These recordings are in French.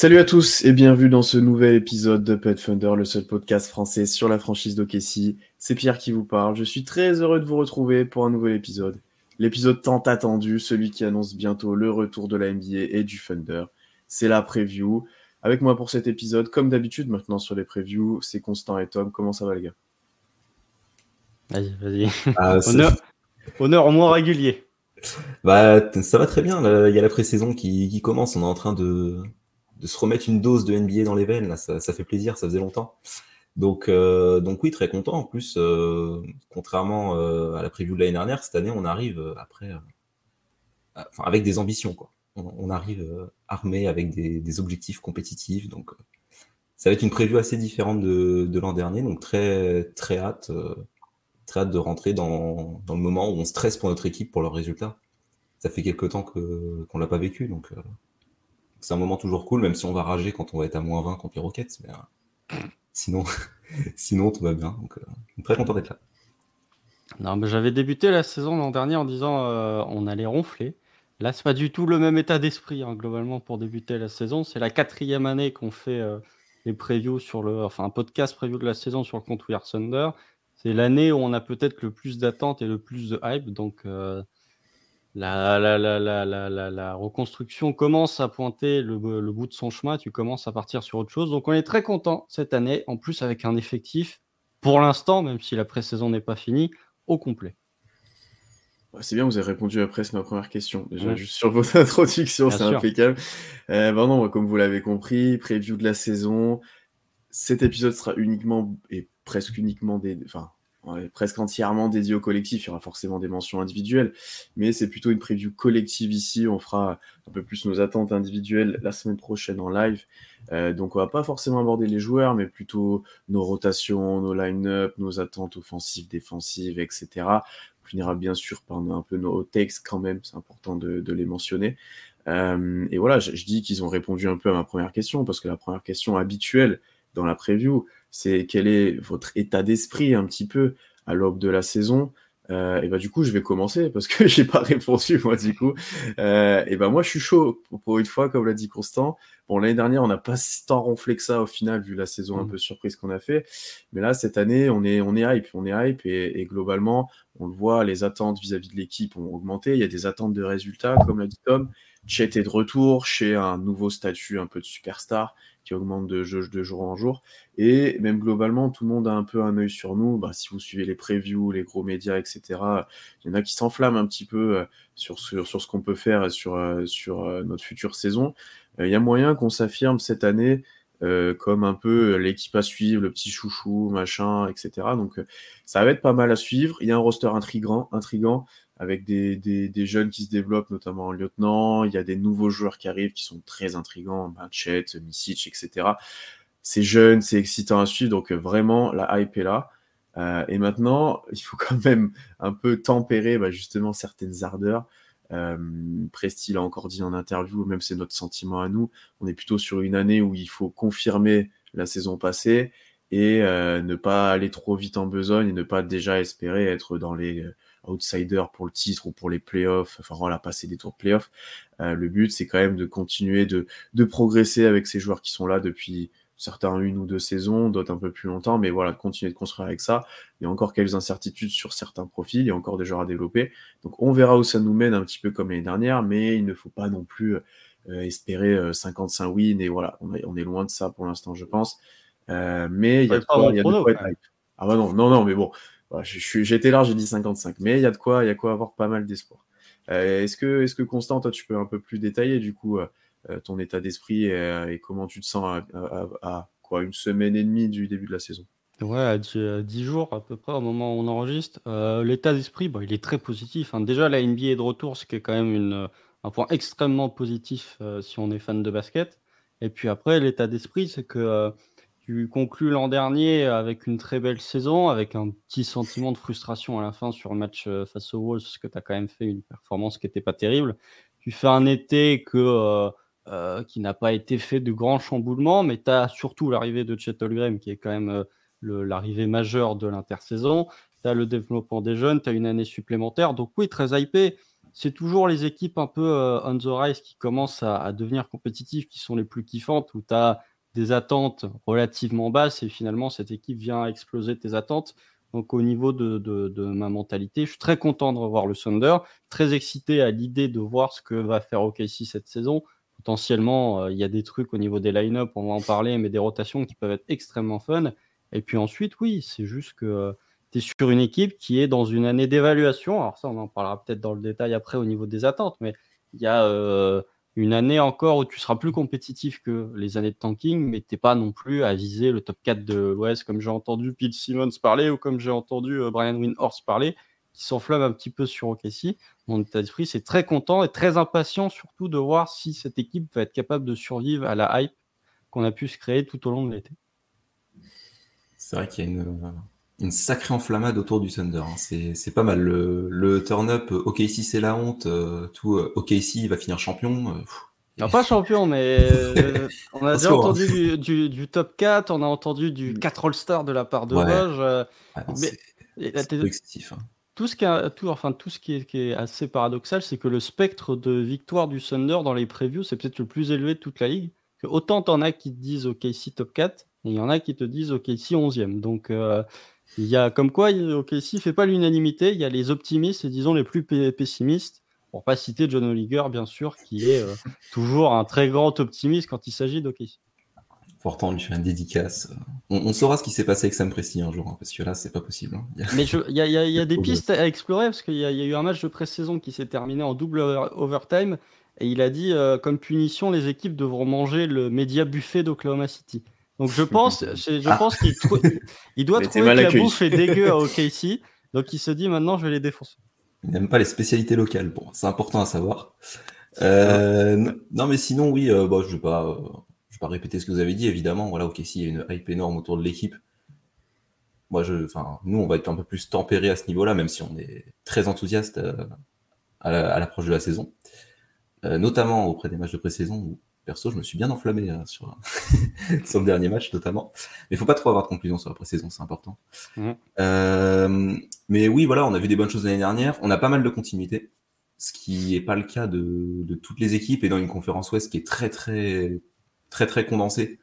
Salut à tous et bienvenue dans ce nouvel épisode de Pet Thunder, le seul podcast français sur la franchise d'Okessi. C'est Pierre qui vous parle. Je suis très heureux de vous retrouver pour un nouvel épisode. L'épisode tant attendu, celui qui annonce bientôt le retour de la NBA et du Thunder. C'est la preview. Avec moi pour cet épisode, comme d'habitude maintenant sur les previews, c'est Constant et Tom. Comment ça va les gars? Vas-y, vas-y. Ah, Honneur, honneur au moins régulier. Bah, ça va très bien. Il y a la pré-saison qui, qui commence. On est en train de, de se remettre une dose de NBA dans les veines. Ça, fait plaisir. Ça faisait longtemps. Donc, euh, donc oui, très content. En plus, euh, contrairement euh, à la preview de l'année dernière, cette année, on arrive après, enfin, avec des ambitions. On, arrive armé avec des, objectifs compétitifs. Donc, ça va être une preview assez différente de, l'an dernier. Donc, très, très hâte. très hâte de rentrer dans, le moment où on stresse pour notre équipe, pour leurs résultats. Ça fait quelques temps qu'on l'a pas vécu, donc c'est un moment toujours cool, même si on va rager quand on va être à moins 20 contre les Rockets. Mais euh, sinon, sinon, tout va bien. Donc, euh, très content d'être là. Non, mais j'avais débuté la saison l'an dernier en disant euh, on allait ronfler. Là, c'est pas du tout le même état d'esprit hein, globalement pour débuter la saison. C'est la quatrième année qu'on fait euh, les previews sur le, enfin un podcast preview de la saison sur le compte We Are Thunder. C'est l'année où on a peut-être le plus d'attentes et le plus de hype. Donc euh, la, reconstruction commence à pointer le, le bout de son chemin. Tu commences à partir sur autre chose. Donc on est très content cette année. En plus avec un effectif pour l'instant, même si la pré-saison n'est pas finie, au complet. C'est bien, vous avez répondu à presque ma première question. Déjà, Ouais. juste sur votre introduction, c'est impeccable. Euh, non, comme vous l'avez compris, preview de la saison. Cet épisode sera uniquement et presque uniquement des, enfin, presque entièrement dédié au collectif. Il y aura forcément des mentions individuelles, mais c'est plutôt une preview collective ici. On fera un peu plus nos attentes individuelles la semaine prochaine en live. Euh, donc, on va pas forcément aborder les joueurs, mais plutôt nos rotations, nos line-up, nos attentes offensives, défensives, etc. On finira bien sûr par un peu nos takes quand même, c'est important de, de les mentionner. Euh, et voilà, je, je dis qu'ils ont répondu un peu à ma première question, parce que la première question habituelle dans la preview, c'est quel est votre état d'esprit un petit peu à l'aube de la saison. Euh, et bah du coup, je vais commencer parce que j'ai pas répondu moi du coup. Euh, et bah moi, je suis chaud pour, une fois, comme l'a dit Constant. Bon, l'année dernière, on n'a pas si tant ronflé que ça au final, vu la saison un Mhm. peu surprise qu'on a fait. Mais là, cette année, on est, on est hype, on est hype et, et globalement, on le voit, les attentes vis-à-vis de l'équipe ont augmenté. Il y a des attentes de résultats, comme l'a dit Tom. Chet est de retour chez un nouveau statut un peu de superstar qui augmente de, jour en jour. Et même globalement, tout le monde a un peu un œil sur nous. Bah, si vous suivez les previews, les gros médias, etc., il y en a qui s'enflamment un petit peu euh, sur, sur, sur ce qu'on peut faire et sur, euh, sur euh, notre future saison. Il y a moyen qu'on s'affirme cette année comme un peu l'équipe à suivre, le petit chouchou, machin, etc. Donc ça va être pas mal à suivre. Il y a un roster intrigant, intrigant avec des, des, jeunes qui se développent, notamment en lieutenant. Il y a des nouveaux joueurs qui arrivent qui sont très intrigants, ben, Chet, Misic, etc. C'est jeune, c'est excitant à suivre, donc euh, vraiment la hype est là. Euh, et maintenant, il faut quand même un peu tempérer bah, justement certaines ardeurs. Euh, Presti l'a encore dit en interview, même c'est notre sentiment à nous. On est plutôt sur une année où il faut confirmer la saison passée et ne pas aller trop vite en besogne et ne pas déjà espérer être dans les outsiders pour le titre ou pour les playoffs, enfin voilà, passer des tours de playoffs. Euh, le but, c'est quand même de continuer de, de progresser avec ces joueurs qui sont là depuis certains une ou deux saisons, d'autres un peu plus longtemps, mais voilà, de continuer de construire avec ça. Il y a encore quelques incertitudes sur certains profils, il y a encore des joueurs à développer. Donc on verra où ça nous mène un petit peu comme l'année dernière, mais il ne faut pas non plus euh, espérer euh, 55 wins, et voilà, on est, on est loin de ça pour l'instant, je pense. Euh, mais il y a de quoi, mon il y a de prono, quoi quand être même. hype. Ah bah non, non, non, mais bon, j'étais là, j'ai dit 55, mais il y a de quoi, il y a quoi avoir pas mal d'espoir. Euh, est-ce que, est-ce que Constant, toi, tu peux un peu plus détailler du coup euh, euh, ton état d'esprit et, comment tu te sens à, quoi une semaine et demie du début de la saison? Ouais, à 10, à 10 jours à peu près au moment où on enregistre. L'état d'esprit, bon, il est très positif. hein. Déjà, la NBA est de retour, ce qui est quand même un point extrêmement positif si on est fan de basket. Et puis après, l'état d'esprit, c'est que tu conclus l'an dernier avec une très belle saison, avec un petit sentiment de frustration à la fin sur le match euh, face aux Wolves, parce que tu as quand même fait une performance qui n'était pas terrible. tu fais un été que, qui n'a pas été fait de grands chamboulements, mais tu as surtout l'arrivée de Chet Holmgren qui est quand même l'arrivée majeure de l'intersaison. Tu as le développement des jeunes, tu as une année supplémentaire. Donc oui, très hypé. C'est toujours les équipes un peu on the rise qui commencent à, à, devenir compétitives qui sont les plus kiffantes, où tu as des attentes relativement basses et finalement cette équipe vient exploser tes attentes. Donc au niveau de, ma mentalité, je suis très content de revoir le Thunder, très excité à l'idée de voir ce que va faire OKC cette saison. Potentiellement, euh, il y a des trucs au niveau des line-up, on va en parler, mais des rotations qui peuvent être extrêmement fun. Et puis ensuite, oui, c'est juste que euh, tu es sur une équipe qui est dans une année d'évaluation. Alors ça, on en parlera peut-être dans le détail après au niveau des attentes, mais il y a... Euh, une année encore où tu seras plus compétitif que les années de tanking, mais tu n'es pas non plus à viser le top 4 de l'Ouest, comme j'ai entendu Pete Simmons parler ou comme j'ai entendu euh, Brian Windhorst parler, qui s'enflamme un petit peu sur OKC. Mon état d'esprit, c'est très content et très impatient surtout de voir si cette équipe va être capable de survivre à la hype qu'on a pu se créer tout au long de l'été. C'est vrai qu'il y a une, une sacrée enflammade autour du Thunder. Hein. C'est pas mal. Le, turn-up, euh, OKC c'est la honte, euh, tout euh, OKC va finir champion. non, pas champion, mais on a déjà entendu du, top 4, on a entendu du 4 All-Star de la part de ouais. Ah c'est excessif. Hein. Tout ce, qui tout, enfin, tout ce qui est, qui est assez paradoxal, c'est que le spectre de victoire du Thunder dans les previews, c'est peut-être le plus élevé de toute la ligue. Que autant t'en as qui te disent OKC top 4, et il y en a qui te disent OKC 11e. Donc, il y a comme quoi, ok, ne fait pas l'unanimité, il y a les optimistes et disons les plus pessimistes. Pour pas citer John Oliger, bien sûr, qui est euh, toujours un très grand optimiste quand il s'agit d'OKC. Pourtant, lui fait une dédicace. On, saura ce qui s'est passé avec Sam Presti un jour, hein, parce que là, c'est pas possible. Hein. Mais il y a, des pistes à explorer, parce qu'il y, a eu un match de pré-saison qui s'est terminé en double overtime, et il a dit, euh, comme punition, les équipes devront manger le média buffet d'Oklahoma City. Donc je pense, je ah. pense qu'il il doit trouver que la bouffe est dégueu à OKC. Donc il se dit maintenant je vais les défoncer. Il n'aime pas les spécialités locales. Bon, c'est important à savoir. Euh, non mais sinon oui, euh, bon, je vais pas, euh, je vais pas répéter ce que vous avez dit. Évidemment, voilà, OKC il y a une hype énorme autour de l'équipe. Moi, je, nous, on va être un peu plus tempéré à ce niveau-là, même si on est très enthousiaste à l'approche de la saison, notamment auprès des matchs de pré-saison perso, je me suis bien enflammé hein, sur, sur le dernier match notamment. Mais il faut pas trop avoir de conclusion sur la pré-saison, c'est important. Mmh. Euh, mais oui, voilà, on a vu des bonnes choses l'année dernière. On a pas mal de continuité, ce qui n'est pas le cas de, toutes les équipes et dans une conférence Ouest qui est très très très très condensée.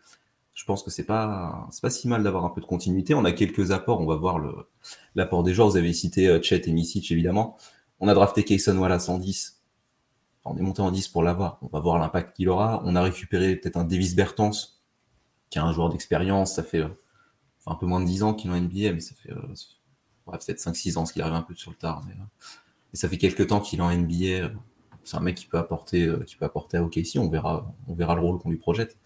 Je pense que c'est pas c'est pas si mal d'avoir un peu de continuité. On a quelques apports. On va voir l'apport des joueurs. Vous avez cité euh, Chet et Misic évidemment. On a drafté Kayson Wallace 110 on est monté en 10 pour l'avoir. On va voir l'impact qu'il aura. On a récupéré peut-être un Davis Bertens, qui est un joueur d'expérience. Ça fait un peu moins de 10 ans qu'il est en NBA, mais ça fait euh, peut-être 5-6 ans, ce qu'il arrive un peu sur le tard. Mais, euh, ça fait quelques temps qu'il est en NBA. C'est un mec qui peut apporter, euh, qui peut apporter à OKC. On verra, on verra le rôle qu'on lui projette.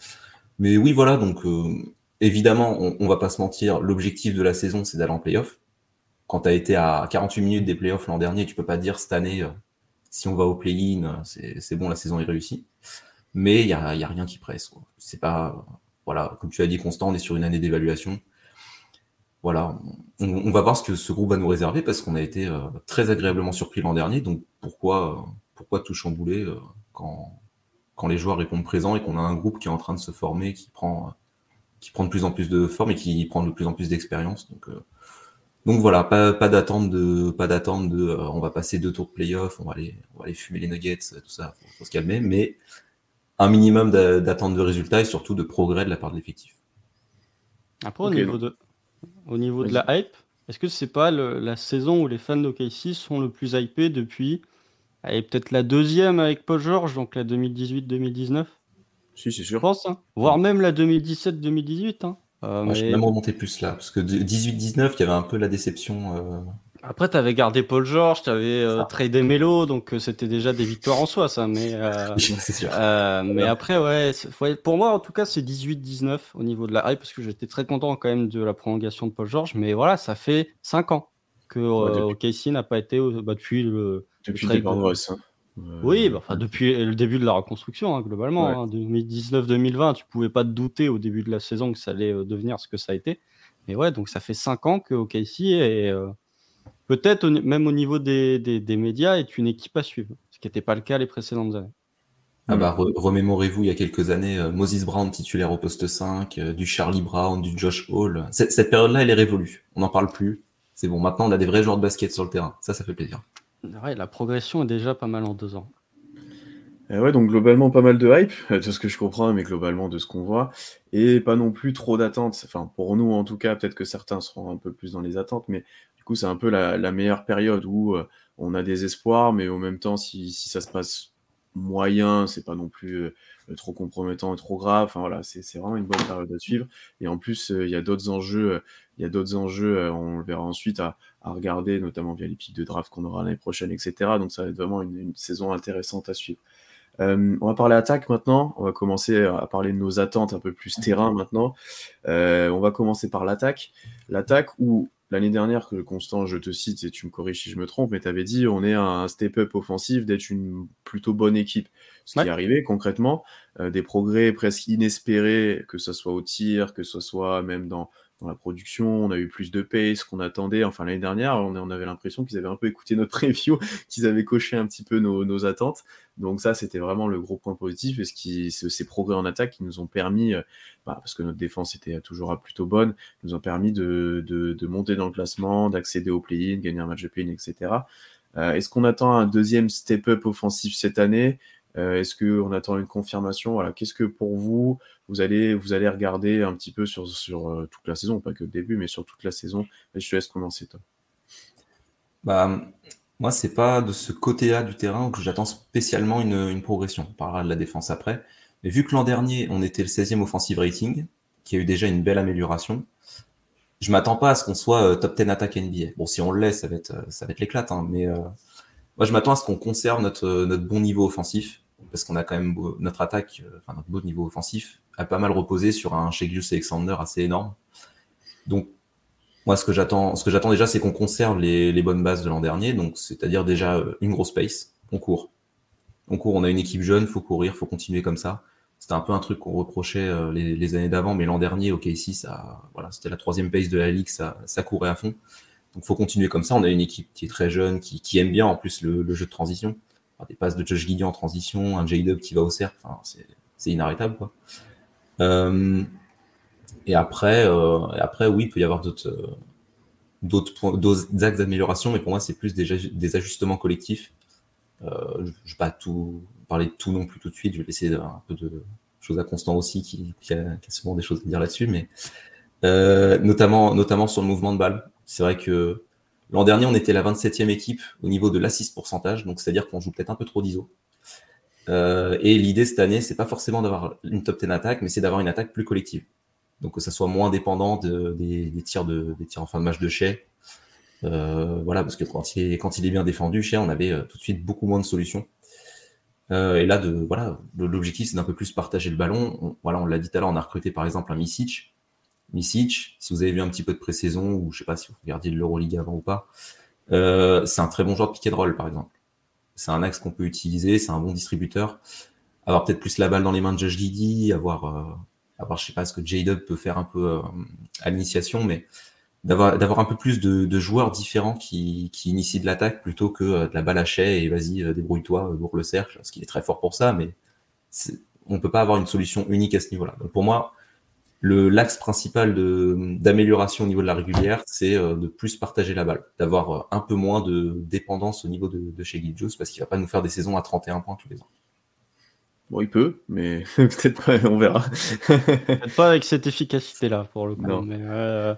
Mais oui, voilà. Donc, évidemment, on, on va pas se mentir. L'objectif de la saison, c'est d'aller en playoff. Quand tu as été à 48 minutes des playoffs l'an dernier, tu peux pas dire cette année, si on va au play-in, c'est bon, la saison est réussie. Mais il n'y a, rien qui presse. C'est pas, voilà, comme tu as dit, Constant, on est sur une année d'évaluation. Voilà, on, va voir ce que ce groupe va nous réserver parce qu'on a été euh, très agréablement surpris l'an dernier. Donc pourquoi, pourquoi tout chambouler euh, quand, les joueurs répondent présents et qu'on a un groupe qui est en train de se former, qui prend, qui prend de plus en plus de forme et qui prend de plus en plus d'expérience. Euh, donc voilà, pas, pas d'attente de, pas d'attente de, euh, on va passer deux tours de playoff, on va aller, on va aller fumer les nuggets, tout ça, faut, faut se calmer, mais un minimum d'attente de résultats et surtout de progrès de la part de l'effectif. Après, au niveau de, au niveau de la hype, est-ce que c'est pas la saison où les fans d'OKC sont le plus hypés depuis, et peut-être la deuxième avec Paul George, donc la 2018-2019 Si, c'est sûr. Je pense, hein. voire même la 2017-2018. Hein. Euh, je vais même remonter plus là, parce que 18-19, il y avait un peu la déception. Euh. Après, tu avais gardé Paul George, tu avais euh, tradé Melo, donc c'était déjà des victoires en soi, ça. Mais, mais après, ouais, pour moi, en tout cas, c'est 18-19 au niveau de la hype, parce que j'étais très content quand même de la prolongation de Paul George. Mais voilà, ça fait 5 ans que OKC n'a pas été bah, depuis le. Depuis le, de oui, bah, enfin, depuis le début de la reconstruction, hein, globalement. 2019-2020, hein, tu pouvais pas te douter au début de la saison que ça allait euh, devenir ce que ça a été. Mais ouais, donc ça fait 5 ans que OKC est euh, peut-être même au niveau des, des, médias est une équipe à suivre. Ce qui n'était pas le cas les précédentes années. Ah bah, remémorez-vous il y a quelques années, euh, Moses Brown titulaire au poste 5, euh, du Charlie Brown, du Josh Hall. Cette, période-là, elle est révolue. On n'en parle plus. C'est bon, maintenant on a des vrais joueurs de basket sur le terrain. Ça, ça fait plaisir. La progression est déjà pas mal en deux ans. Eh ouais, donc globalement pas mal de hype, de ce que je comprends, mais globalement de ce qu'on voit, et pas non plus trop d'attentes. Enfin, pour nous en tout cas, peut-être que certains seront un peu plus dans les attentes, mais du coup, c'est un peu la, meilleure période où euh, on a des espoirs, mais en même temps, si, si ça se passe moyen, c'est pas non plus euh, trop compromettant et trop grave. Enfin voilà, c'est vraiment une bonne période à suivre. Et en plus, euh, il y a d'autres enjeux, il y a d'autres enjeux, on le verra ensuite à, à regarder, notamment via les pics de draft qu'on aura l'année prochaine, etc. Donc ça va être vraiment une, une saison intéressante à suivre. Euh, on va parler attaque maintenant. On va commencer à parler de nos attentes un peu plus terrain maintenant. Euh, on va commencer par l'attaque. L'attaque où l'année dernière, que Constant, je te cite et tu me corriges si je me trompe, mais tu avais dit on est un step-up offensif d'être une plutôt bonne équipe. Ce qui est arrivé concrètement, euh, des progrès presque inespérés, que ce soit au tir, que ce soit même dans, la production, on a eu plus de pace qu'on attendait. Enfin, l'année dernière, on, avait l'impression qu'ils avaient un peu écouté notre preview, qu'ils avaient coché un petit peu nos, attentes. Donc ça, c'était vraiment le gros point positif et ce ces progrès en attaque qui nous ont permis, euh, bah, parce que notre défense était toujours plutôt bonne, nous ont permis de, de, monter dans le classement, d'accéder au play-in, gagner un match de play-in, etc. Euh, est-ce qu'on attend un deuxième step-up offensif cette année? Euh, Est-ce qu'on attend une confirmation? Qu'est-ce que pour vous vous allez, regarder un petit peu sur, euh, toute la saison, pas que le début, mais sur toute la saison? je te laisse commencer, toi. Bah, moi, c'est pas de ce côté-là du terrain que j'attends spécialement une, progression. On parlera de la défense après. Mais vu que l'an dernier, on était le 16e offensive rating, qui a eu déjà une belle amélioration, je m'attends pas à ce qu'on soit euh, top 10 attaque NBA. Bon, si on le laisse, ça va être, l'éclate, hein, mais moi, je m'attends à ce qu'on conserve notre bon niveau offensif, parce qu'on a quand même notre attaque, enfin notre beau niveau offensif, a pas mal reposé sur un Shegius Alexander assez énorme. Donc, moi, ce que j'attends, ce que j'attends déjà, c'est qu'on conserve les, bonnes bases de l'an dernier. Donc, c'est-à-dire déjà euh, une grosse pace. On court. On court. On a une équipe jeune. Faut courir. Faut continuer comme ça. C'était un peu un truc qu'on reprochait euh, les, années d'avant, mais l'an dernier, ok, ici, ça, voilà, c'était la troisième pace de la ligue. Ça, courait à fond. Donc, faut continuer comme ça. On a une équipe qui est très jeune, qui, aime bien en plus le jeu de transition. Des passes de Josh Gideon en transition, un J-Dub qui va au cercle. Enfin, c'est inarrêtable, quoi. Euh, et après, euh, après, oui, il peut y avoir d'autres euh, d'autres axes d'amélioration, mais pour moi, c'est plus des, des ajustements collectifs. je ne vais pas tout parler de tout non plus tout de suite. Je vais laisser un peu de choses à Constant aussi, qui, qui, a, souvent des choses à dire là-dessus, mais notamment, notamment sur le mouvement de balle. C'est vrai que l'an dernier, on était la 27e équipe au niveau de l'assist pourcentage, donc c'est-à-dire qu'on joue peut-être un peu trop d'ISO. Euh, et l'idée cette année, c'est pas forcément d'avoir une top 10 attaque, mais c'est d'avoir une attaque plus collective. Donc que ça soit moins dépendant de, des, tirs de, en fin de match de chez Euh, voilà, parce que quand il est, bien défendu, chez on avait euh, tout de suite beaucoup moins de solutions. Et là, voilà, l'objectif, c'est d'un peu plus partager le ballon. On, voilà, on l'a dit tout à l'heure, on a recruté par exemple un Misic. Misic, si vous avez vu un petit peu de pré-saison, ou je sais pas si vous regardiez de l'Euroleague avant ou pas, euh, c'est un très bon joueur de pick and roll, par exemple c'est un axe qu'on peut utiliser, c'est un bon distributeur. Avoir peut-être plus la balle dans les mains de Josh Giddy, avoir, euh, avoir je sais pas ce que J-Dub peut faire un peu euh, à l'initiation, mais d'avoir, d'avoir un peu plus de, de joueurs différents qui, qui initient de l'attaque plutôt que euh, de la balle à chais et vas-y, euh, débrouille-toi, pour le cercle, parce qu'il est très fort pour ça, mais on peut pas avoir une solution unique à ce niveau-là. Donc pour moi, l'axe principal d'amélioration au niveau de la régulière, c'est euh, de plus partager la balle, d'avoir euh, un peu moins de dépendance au niveau de, de chez Gilgius, parce qu'il va pas nous faire des saisons à 31 points tous les ans. Bon, il peut, mais peut-être pas, on verra. peut-être pas avec cette efficacité-là, pour le coup. Mais, euh,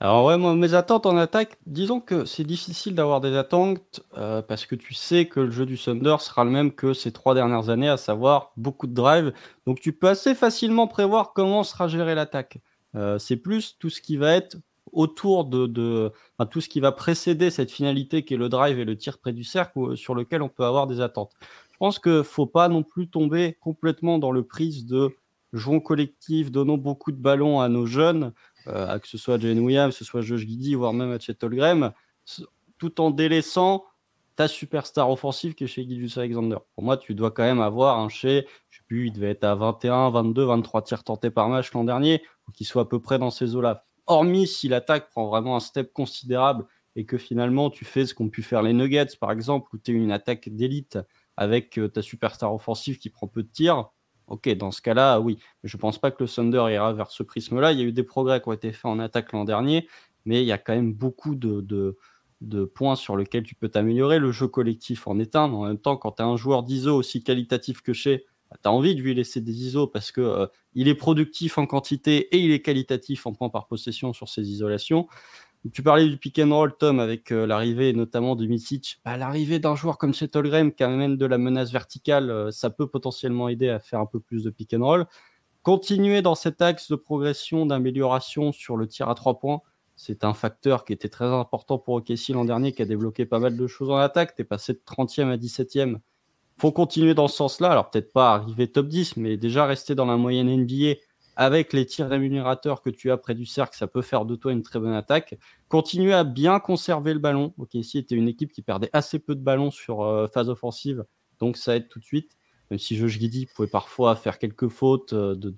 alors ouais, moi, mes attentes en attaque, disons que c'est difficile d'avoir des attentes euh, parce que tu sais que le jeu du Thunder sera le même que ces trois dernières années, à savoir beaucoup de drive. Donc tu peux assez facilement prévoir comment sera gérée l'attaque. Euh, c'est plus tout ce qui va être autour de, de enfin, tout ce qui va précéder cette finalité qui est le drive et le tir près du cercle sur lequel on peut avoir des attentes. Je pense que faut pas non plus tomber complètement dans le prise de jouons collectif, donnons beaucoup de ballons à nos jeunes euh, que ce soit Jane Williams, que ce soit Josh Giddy, voire même à Chet Holmgren, tout en délaissant ta superstar offensive qui est chez Gilles Alexander. Pour moi, tu dois quand même avoir un chez, je sais plus, il devait être à 21, 22, 23 tirs tentés par match l'an dernier, pour qu'il soit à peu près dans ces eaux-là. Hormis si l'attaque prend vraiment un step considérable et que finalement tu fais ce qu'ont pu faire les Nuggets, par exemple, où tu es une attaque d'élite avec euh, ta superstar offensive qui prend peu de tirs, ok, dans ce cas-là, oui. Je ne pense pas que le Thunder ira vers ce prisme-là. Il y a eu des progrès qui ont été faits en attaque l'an dernier, mais il y a quand même beaucoup de, points sur lesquels tu peux t'améliorer. Le jeu collectif en est un. En même temps, quand tu as un joueur d'ISO aussi qualitatif que chez, bah, tu as envie de lui laisser des ISO parce que euh, est productif en quantité et il est qualitatif en points par possession sur ses isolations. Tu parlais du pick and roll, Tom, avec euh, l'arrivée notamment de Misic. Bah, l'arrivée d'un joueur comme Holmgren qui amène de la menace verticale, euh, ça peut potentiellement aider à faire un peu plus de pick and roll. Continuer dans cet axe de progression, d'amélioration sur le tir à trois points, c'est un facteur qui était très important pour OKC l'an dernier, qui a débloqué pas mal de choses en attaque. Tu es passé de 30e à 17e. faut continuer dans ce sens-là. Alors peut-être pas arriver top 10, mais déjà rester dans la moyenne NBA avec les tirs rémunérateurs que tu as près du cercle, ça peut faire de toi une très bonne attaque. Continuer à bien conserver le ballon. Ok, ici était une équipe qui perdait assez peu de ballons sur euh, phase offensive, donc ça aide tout de suite. Même si Josh Giddy pouvait parfois faire quelques fautes euh, de,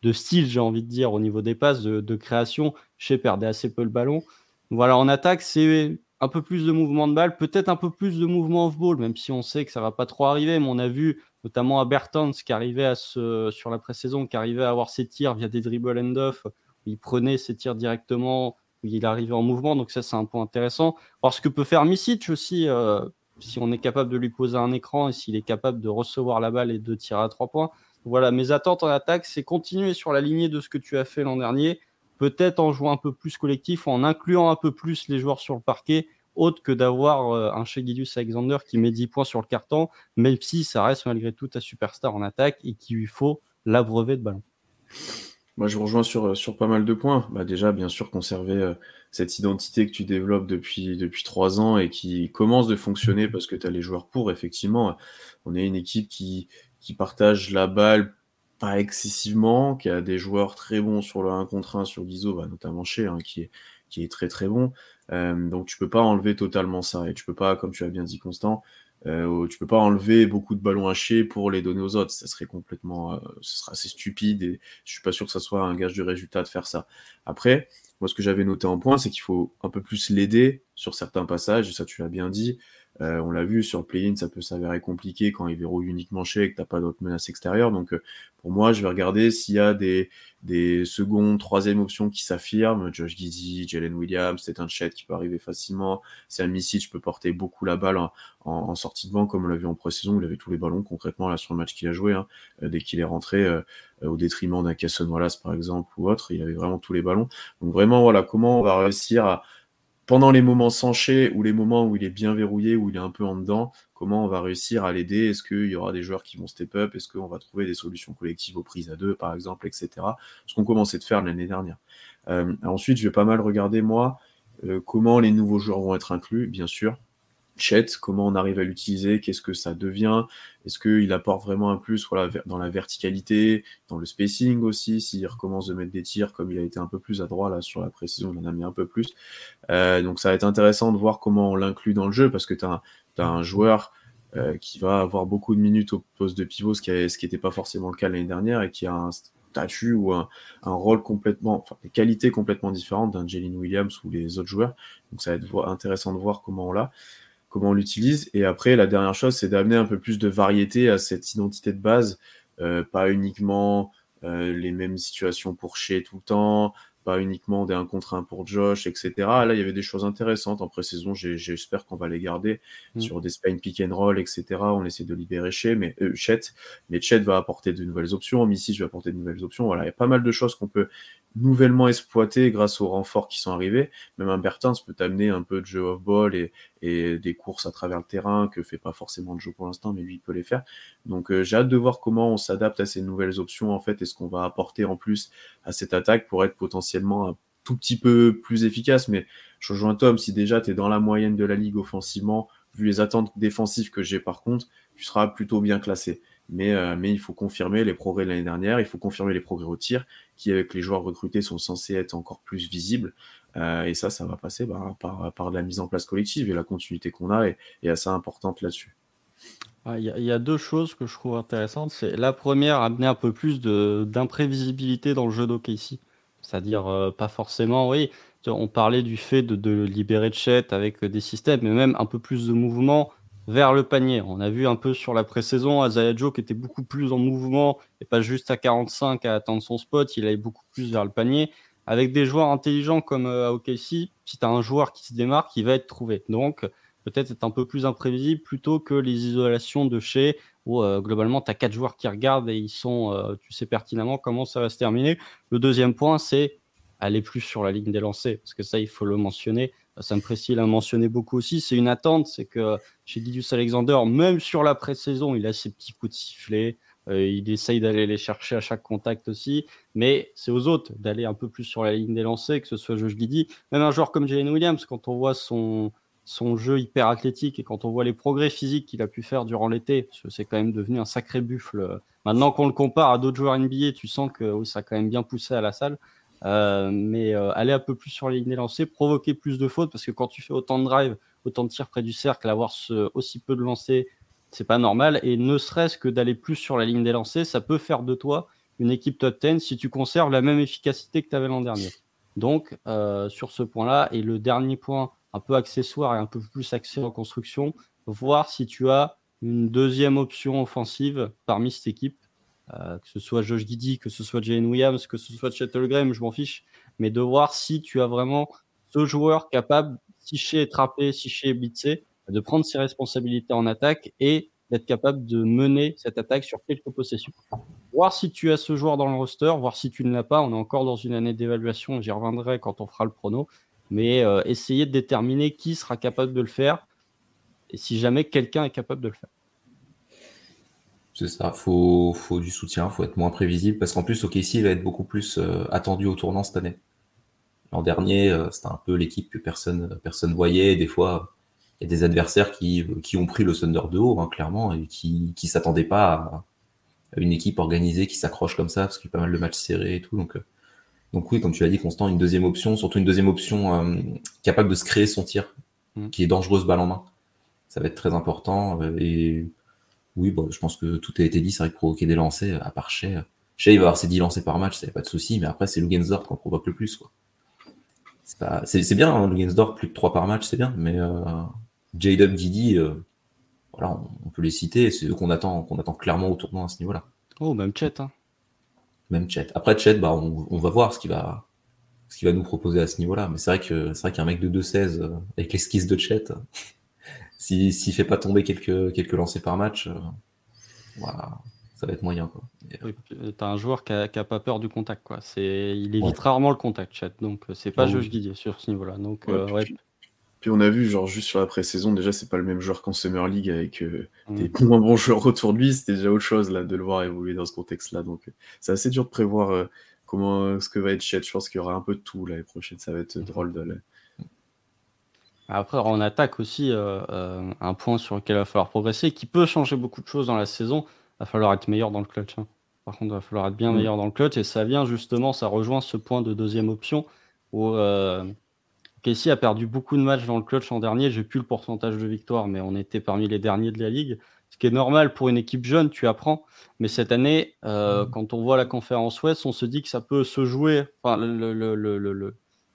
de, style, j'ai envie de dire, au niveau des passes, de, création, chez perdait assez peu le ballon. Voilà, en attaque, c'est un peu plus de mouvement de balle, peut-être un peu plus de mouvement off-ball, même si on sait que ça va pas trop arriver, mais on a vu notamment à Bertans qui arrivait sur la pré-saison, qui arrivait à avoir ses tirs via des dribble and off, où il prenait ses tirs directement, où il arrivait en mouvement, donc ça c'est un point intéressant. Voir ce que peut faire Misic aussi, euh, si on est capable de lui poser un écran et s'il est capable de recevoir la balle et de tirer à trois points. Voilà, mes attentes en attaque, c'est continuer sur la lignée de ce que tu as fait l'an dernier, peut-être en jouant un peu plus collectif, en incluant un peu plus les joueurs sur le parquet, autre que d'avoir euh, un chez Alexander qui met 10 points sur le carton, même si ça reste malgré tout ta superstar en attaque et qu'il lui faut l'abreuver de ballon. Moi, je vous rejoins sur, euh, sur pas mal de points. Bah, déjà, bien sûr, conserver euh, cette identité que tu développes depuis, depuis trois ans et qui commence de fonctionner parce que tu as les joueurs pour. Effectivement, on est une équipe qui, qui partage la balle pas excessivement, qui a des joueurs très bons sur le 1 contre 1 sur l'ISO, bah, notamment chez, hein, qui, est, qui est très très bon. Euh, donc tu peux pas enlever totalement ça et tu peux pas, comme tu as bien dit Constant, euh, tu peux pas enlever beaucoup de ballons hachés pour les donner aux autres. Ça serait complètement, euh, ce serait assez stupide et je suis pas sûr que ça soit un gage du résultat de faire ça. Après, moi ce que j'avais noté en point, c'est qu'il faut un peu plus l'aider sur certains passages et ça tu l'as bien dit. Euh, on l'a vu sur le play-in, ça peut s'avérer compliqué quand il verrouille uniquement chez et que tu n'as pas d'autres menaces extérieures. Donc, euh, pour moi, je vais regarder s'il y a des, des secondes, troisième options qui s'affirment. Josh Giddy, Jalen Williams, c'est un chat qui peut arriver facilement. C'est un missile, je peux porter beaucoup la balle en, sortie de banc, comme on l'a vu en pré-saison. Il avait tous les ballons concrètement là sur le match qu'il a joué. Hein. Euh, dès qu'il est rentré, au détriment d'un Casson Wallace, par exemple, ou autre, il avait vraiment tous les ballons. Donc, vraiment, voilà, comment on va réussir à pendant les moments sanchés ou les moments où il est bien verrouillé, où il est un peu en dedans, comment on va réussir à l'aider? Est-ce qu'il y aura des joueurs qui vont step up? Est-ce qu'on va trouver des solutions collectives aux prises à deux, par exemple, etc. Ce qu'on commençait de faire l'année dernière. Euh, ensuite, je vais pas mal regarder, moi, euh, comment les nouveaux joueurs vont être inclus, bien sûr comment on arrive à l'utiliser, qu'est-ce que ça devient, est-ce qu'il apporte vraiment un plus voilà, dans la verticalité, dans le spacing aussi, s'il recommence de mettre des tirs comme il a été un peu plus à droit là sur la précision, il en a mis un peu plus. Euh, donc ça va être intéressant de voir comment on l'inclut dans le jeu parce que tu as, un joueur euh, qui va avoir beaucoup de minutes au poste de pivot, ce qui n'était pas forcément le cas l'année dernière et qui a un statut ou un, rôle complètement, enfin des qualités complètement différentes d'un Jalen Williams ou les autres joueurs. Donc ça va être intéressant de voir comment on l'a comment on l'utilise. Et après, la dernière chose, c'est d'amener un peu plus de variété à cette identité de base, euh, pas uniquement euh, les mêmes situations pour chez tout le temps, pas uniquement des 1 contre 1 pour Josh, etc. Là, il y avait des choses intéressantes en pré-saison. J'espère qu'on va les garder mm. sur des Spain pick and roll, etc. On essaie de libérer Chet, mais euh, Chet, mais Chet va apporter de nouvelles options. Missy, je vais apporter de nouvelles options. Voilà, il y a pas mal de choses qu'on peut nouvellement exploiter grâce aux renforts qui sont arrivés. Même un Bertens peut amener un peu de jeu off-ball et, et, des courses à travers le terrain que fait pas forcément de jeu pour l'instant, mais lui, il peut les faire. Donc, euh, j'ai hâte de voir comment on s'adapte à ces nouvelles options, en fait, et ce qu'on va apporter en plus à cette attaque pour être potentiellement un tout petit peu plus efficace. Mais je rejoins Tom, si déjà tu es dans la moyenne de la ligue offensivement, vu les attentes défensives que j'ai par contre, tu seras plutôt bien classé. Mais, euh, mais il faut confirmer les progrès de l'année dernière, il faut confirmer les progrès au tir, qui avec les joueurs recrutés sont censés être encore plus visibles. Euh, et ça, ça va passer bah, par, par, la mise en place collective et la continuité qu'on a est, assez importante là-dessus. Ah, il y, a deux choses que je trouve intéressantes. C'est la première, amener un peu plus d'imprévisibilité dans le jeu d'OKC. C'est-à-dire, euh, pas forcément, oui, on parlait du fait de, libérer de chat avec des systèmes, mais même un peu plus de mouvement vers le panier. On a vu un peu sur la pré-saison Azaya qui était beaucoup plus en mouvement et pas juste à 45 à attendre son spot, il allait beaucoup plus vers le panier. Avec des joueurs intelligents comme euh, si tu as un joueur qui se démarque, il va être trouvé. Donc, peut-être être un peu plus imprévisible plutôt que les isolations de chez où euh, globalement tu as quatre joueurs qui regardent et ils sont, euh, tu sais pertinemment comment ça va se terminer. Le deuxième point, c'est aller plus sur la ligne des lancers, parce que ça, il faut le mentionner. Me précise l'a mentionné beaucoup aussi. C'est une attente, c'est que chez Didius Alexander, même sur la pré-saison, il a ses petits coups de sifflet. Euh, il essaye d'aller les chercher à chaque contact aussi, mais c'est aux autres d'aller un peu plus sur la ligne des lancers, que ce soit Josh Giddy. Même un joueur comme Jalen Williams, quand on voit son, son jeu hyper athlétique et quand on voit les progrès physiques qu'il a pu faire durant l'été, c'est quand même devenu un sacré buffle. Maintenant qu'on le compare à d'autres joueurs NBA, tu sens que ça a quand même bien poussé à la salle. Euh, mais euh, aller un peu plus sur les lignes lancées, provoquer plus de fautes, parce que quand tu fais autant de drive, autant de tirs près du cercle, avoir aussi peu de lancers, c'est pas normal. Et ne serait-ce que d'aller plus sur la ligne des lancers, ça peut faire de toi une équipe top 10 si tu conserves la même efficacité que tu avais l'an dernier. Donc, euh, sur ce point-là, et le dernier point un peu accessoire et un peu plus axé en construction, voir si tu as une deuxième option offensive parmi cette équipe, euh, que ce soit Josh Giddy, que ce soit Jane Williams, que ce soit Chet je m'en fiche, mais de voir si tu as vraiment ce joueur capable, si chez trapper, si chez blitzer, de prendre ses responsabilités en attaque et d'être capable de mener cette attaque sur quelques possessions. Voir si tu as ce joueur dans le roster, voir si tu ne l'as pas. On est encore dans une année d'évaluation, j'y reviendrai quand on fera le prono mais euh, essayer de déterminer qui sera capable de le faire et si jamais quelqu'un est capable de le faire. C'est ça, faut, faut du soutien, faut être moins prévisible parce qu'en plus, OKC va être beaucoup plus euh, attendu au tournant cette année. L'an dernier, euh, c'était un peu l'équipe que personne personne voyait. Des fois, il y a des adversaires qui, ont pris le Thunder de haut, hein, clairement, et qui qui s'attendaient pas à, une équipe organisée qui s'accroche comme ça parce qu'il y a pas mal de matchs serrés et tout. Donc, donc oui, comme tu l'as dit, Constant, une deuxième option, surtout une deuxième option euh, capable de se créer son tir, mm. qui est dangereuse balle en main. Ça va être très important. Euh, et oui, bon, je pense que tout a été dit. C'est vrai que provoquer des lancers, à part Shea, Shea il va avoir ses 10 lancers par match, ça n'y a pas de souci. Mais après, c'est Lugensdorf qu'on provoque le plus. Quoi. C'est, bien, hein, Lugensdorf, plus de 3 par match, c'est bien. Mais euh, J-Dub, Didi, euh, voilà, on, peut les citer. C'est eux qu'on attend, qu'on attend clairement au tournoi à ce niveau-là. Oh, même Chet. Hein. Même Chet. Après Chet, bah, on, va voir ce qu'il va, ce qu'il va nous proposer à ce niveau-là. Mais c'est vrai que c'est vrai qu'un mec de 2-16 euh, avec l'esquisse de Chet, s'il si, fait pas tomber quelques, quelques lancers par match, euh, voilà, ça va être moyen. Quoi. Oui, t'as un joueur qui a, pas peur du contact. Quoi. C'est, il évite rarement le contact, Chet. Donc c'est pas Josh Guidier sur ce niveau-là. Donc ouais, puis on a vu, genre, juste sur la pré-saison, déjà, c'est pas le même joueur qu'en Summer League avec euh, mm. des moins bons joueurs autour de lui. C'était déjà autre chose, là, de le voir évoluer dans ce contexte-là. Donc, euh, c'est assez dur de prévoir euh, comment ce que va être Chet. Je pense qu'il y aura un peu de tout l'année prochaine. Ça va être mm. drôle de Après, on attaque aussi un point sur lequel il va falloir progresser, qui peut changer beaucoup de choses dans la saison. Il va falloir être meilleur dans le clutch. Hein. Par contre, il va falloir être bien mm. meilleur dans le clutch. Et ça vient justement, ça rejoint ce point de deuxième option où Casey a perdu beaucoup de matchs dans le clutch l'an dernier. J'ai plus le pourcentage de victoire, mais on était parmi les derniers de la ligue. Ce qui est normal pour une équipe jeune, tu apprends. Mais cette année, euh, mm. quand on voit la conférence Ouest, on se dit que ça peut se jouer. Enfin, le,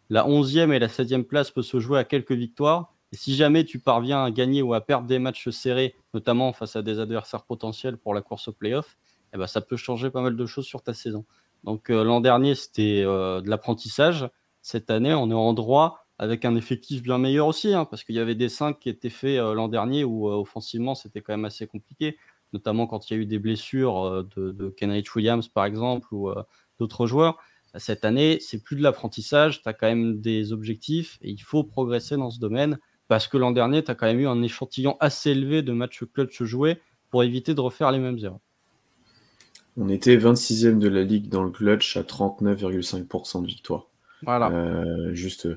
la 11e et la 16e place peut se jouer à quelques victoires. Et si jamais tu parviens à gagner ou à perdre des matchs serrés, notamment face à des adversaires potentiels pour la course au playoff, eh ben, ça peut changer pas mal de choses sur ta saison. Donc euh, l'an dernier, c'était euh, de l'apprentissage. Cette année, on est en droit avec un effectif bien meilleur aussi, hein, parce qu'il y avait des 5 qui étaient faits euh, l'an dernier où euh, offensivement c'était quand même assez compliqué, notamment quand il y a eu des blessures euh, de, de Kenrich Williams par exemple ou d'autres joueurs. Cette année, c'est plus de l'apprentissage, tu as quand même des objectifs et il faut progresser dans ce domaine parce que l'an dernier, tu as quand même eu un échantillon assez élevé de matchs clutch joués pour éviter de refaire les mêmes erreurs. On était 26e de la ligue dans le clutch à 39,5% de victoire. Voilà. juste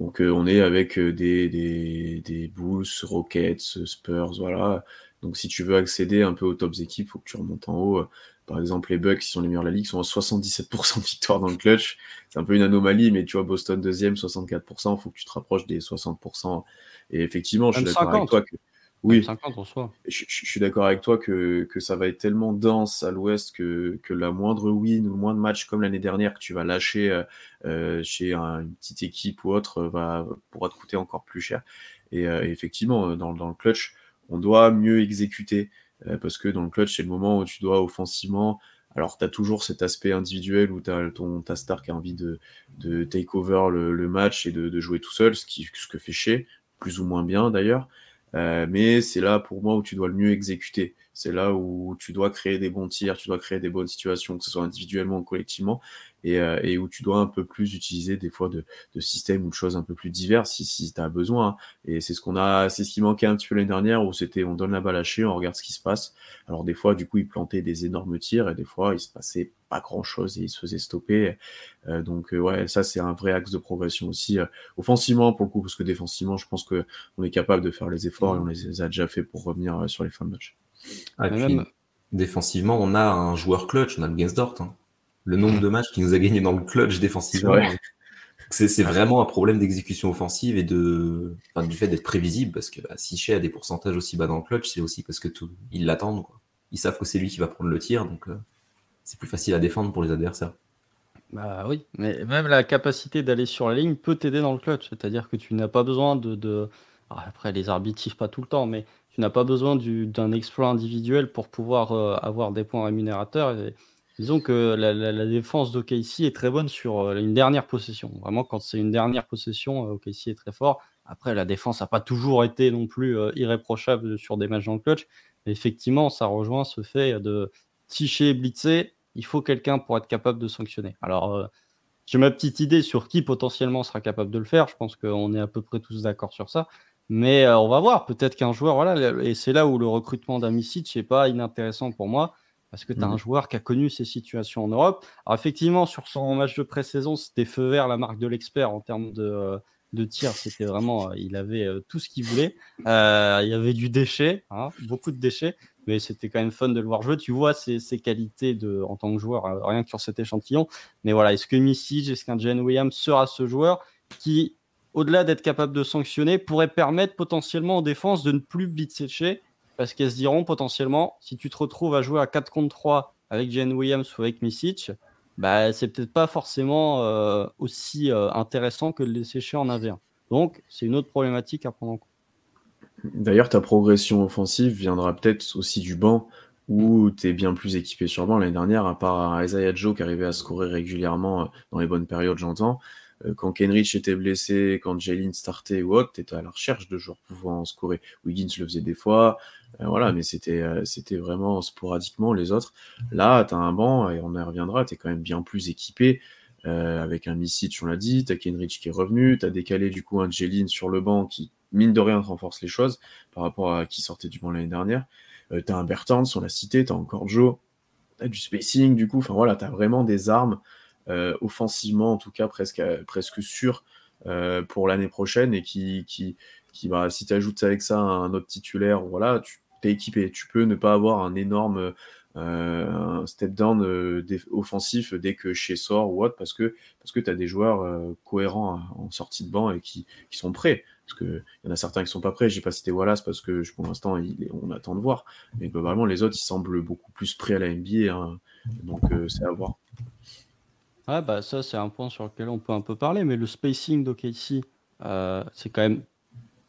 donc euh, on est avec euh, des, des, des, Bulls, Rockets, Spurs, voilà. Donc si tu veux accéder un peu aux tops équipes, il faut que tu remontes en haut. Par exemple, les Bucks, qui sont les meilleurs de la ligue, sont à 77% de victoire dans le clutch. C'est un peu une anomalie, mais tu vois, Boston deuxième, 64%, il faut que tu te rapproches des 60%. Et effectivement, je suis d'accord avec toi que oui, Je, suis d'accord avec toi que, ça va être tellement dense à l'ouest que, la moindre win ou le moindre match comme l'année dernière que tu vas lâcher euh, euh, chez une petite équipe ou autre va, pourra te coûter encore plus cher. Et euh, effectivement, dans, le clutch, on doit mieux exécuter. parce que dans le clutch, c'est le moment où tu dois offensivement alors, tu as toujours cet aspect individuel où tu as ton, ta star qui a envie de, de take over le, match et de, jouer tout seul, ce, qui, ce que fait chez plus ou moins bien d'ailleurs. Mais c'est là pour moi où tu dois le mieux exécuter. C'est là où tu dois créer des bons tirs, tu dois créer des bonnes situations, que ce soit individuellement ou collectivement, et, euh, et où tu dois un peu plus utiliser des fois de, de systèmes ou de choses un peu plus diverses si, si tu as besoin. Hein. Et c'est ce qu'on a, c'est ce qui manquait un petit peu l'année dernière où c'était on donne la balle à chier, on regarde ce qui se passe. Alors des fois, du coup, ils plantaient des énormes tirs et des fois, il se passait pas grand chose et ils se faisaient stopper. Euh, donc euh, ouais, ça c'est un vrai axe de progression aussi offensivement pour le coup, parce que défensivement, je pense que on est capable de faire les efforts et on les a déjà fait pour revenir sur les fins de match. Ah. Défensivement, on a un joueur clutch, on a le Gainsdort. Hein. Le nombre de matchs qu'il nous a gagné dans le clutch défensivement, c'est vraiment un problème d'exécution offensive et de, du fait d'être prévisible parce que bah, si Shea a des pourcentages aussi bas dans le clutch, c'est aussi parce que tout, ils l'attendent. Ils savent que c'est lui qui va prendre le tir, donc euh, c'est plus facile à défendre pour les adversaires. Bah oui, mais même la capacité d'aller sur la ligne peut t'aider dans le clutch, c'est-à-dire que tu n'as pas besoin de, de... après les arbitres pas tout le temps, mais tu n'as pas besoin d'un exploit individuel pour pouvoir euh, avoir des points rémunérateurs. Disons que la, défense d'OKC est très bonne sur euh, une dernière possession. Vraiment, quand c'est une dernière possession, euh, OKC est très fort. Après, la défense n'a pas toujours été non plus irréprochable sur des matchs dans le clutch. Effectivement, ça rejoint ce fait de ticher et blitzer. Il faut quelqu'un pour être capable de sanctionner. Alors, j'ai ma petite idée sur qui potentiellement sera capable de le faire. Je pense qu'on est à peu près tous d'accord sur ça. Mais euh, on va voir. Peut-être qu'un joueur, voilà, et c'est là où le recrutement d'Amicic n'est pas inintéressant pour moi, parce que tu as un mmh. joueur qui a connu ces situations en Europe. Alors, effectivement, sur son match de pré-saison, c'était feu vert, la marque de l'expert en termes de, euh, de tir. C'était vraiment, euh, il avait tout ce qu'il voulait. il y avait du déchet, hein, beaucoup de déchets, mais c'était quand même fun de le voir jouer. Tu vois ses, ses qualités de, en tant que joueur, rien que sur cet échantillon. Mais voilà, est-ce que Missy, est-ce qu'un Jane Williams sera ce joueur qui au-delà d'être capable de sanctionner, pourrait permettre potentiellement aux défenses de ne plus blitzer parce qu'elles se diront potentiellement, si tu te retrouves à jouer à 4 contre 3 avec Jane Williams ou avec Misic, bah, c'est peut-être pas forcément euh, aussi euh, intéressant que de les sécher en 1v1. Donc, c'est une autre problématique à prendre en compte. D'ailleurs, ta progression offensive viendra peut-être aussi du banc où tu es bien plus équipé sur banc. L'année dernière, à part Isaiah Joe qui arrivait à scorer régulièrement euh, dans les bonnes périodes, j'entends, quand Kenrich était blessé, quand Jalen startait ou autre, tu étais à la recherche de joueurs pouvant scorer. Wiggins le faisait des fois, euh, voilà, mais c'était euh, c'était vraiment sporadiquement les autres. Là, tu as un banc, et on y reviendra, tu es quand même bien plus équipé. avec un Misic, on l'a dit, tu as Kenrich qui est revenu, tu as décalé du coup un Jeline sur le banc qui, mine de rien, renforce les choses par rapport à qui sortait du banc l'année dernière. tu as un Bertans, on l'a cité, tu as encore Joe, tu as du spacing, du coup, enfin voilà, tu as vraiment des armes euh, offensivement en tout cas presque, presque sûr euh, pour l'année prochaine et qui, qui, qui va, si tu ajoutes avec ça un autre titulaire, voilà, tu es équipé. Tu peux ne pas avoir un énorme euh, step down offensif dès que chez sort ou autre parce que, parce que tu as des joueurs cohérents en sortie de banc et qui, qui sont prêts. Parce qu'il y en a certains qui sont pas prêts. J'ai pas cité Wallace parce que pour l'instant, on attend de voir. Mais globalement, les autres, ils semblent beaucoup plus prêts à la NBA. Hein. Donc, c'est à voir. Ouais, bah ça, c'est un point sur lequel on peut un peu parler, mais le spacing d'OKC, euh, c'est quand même,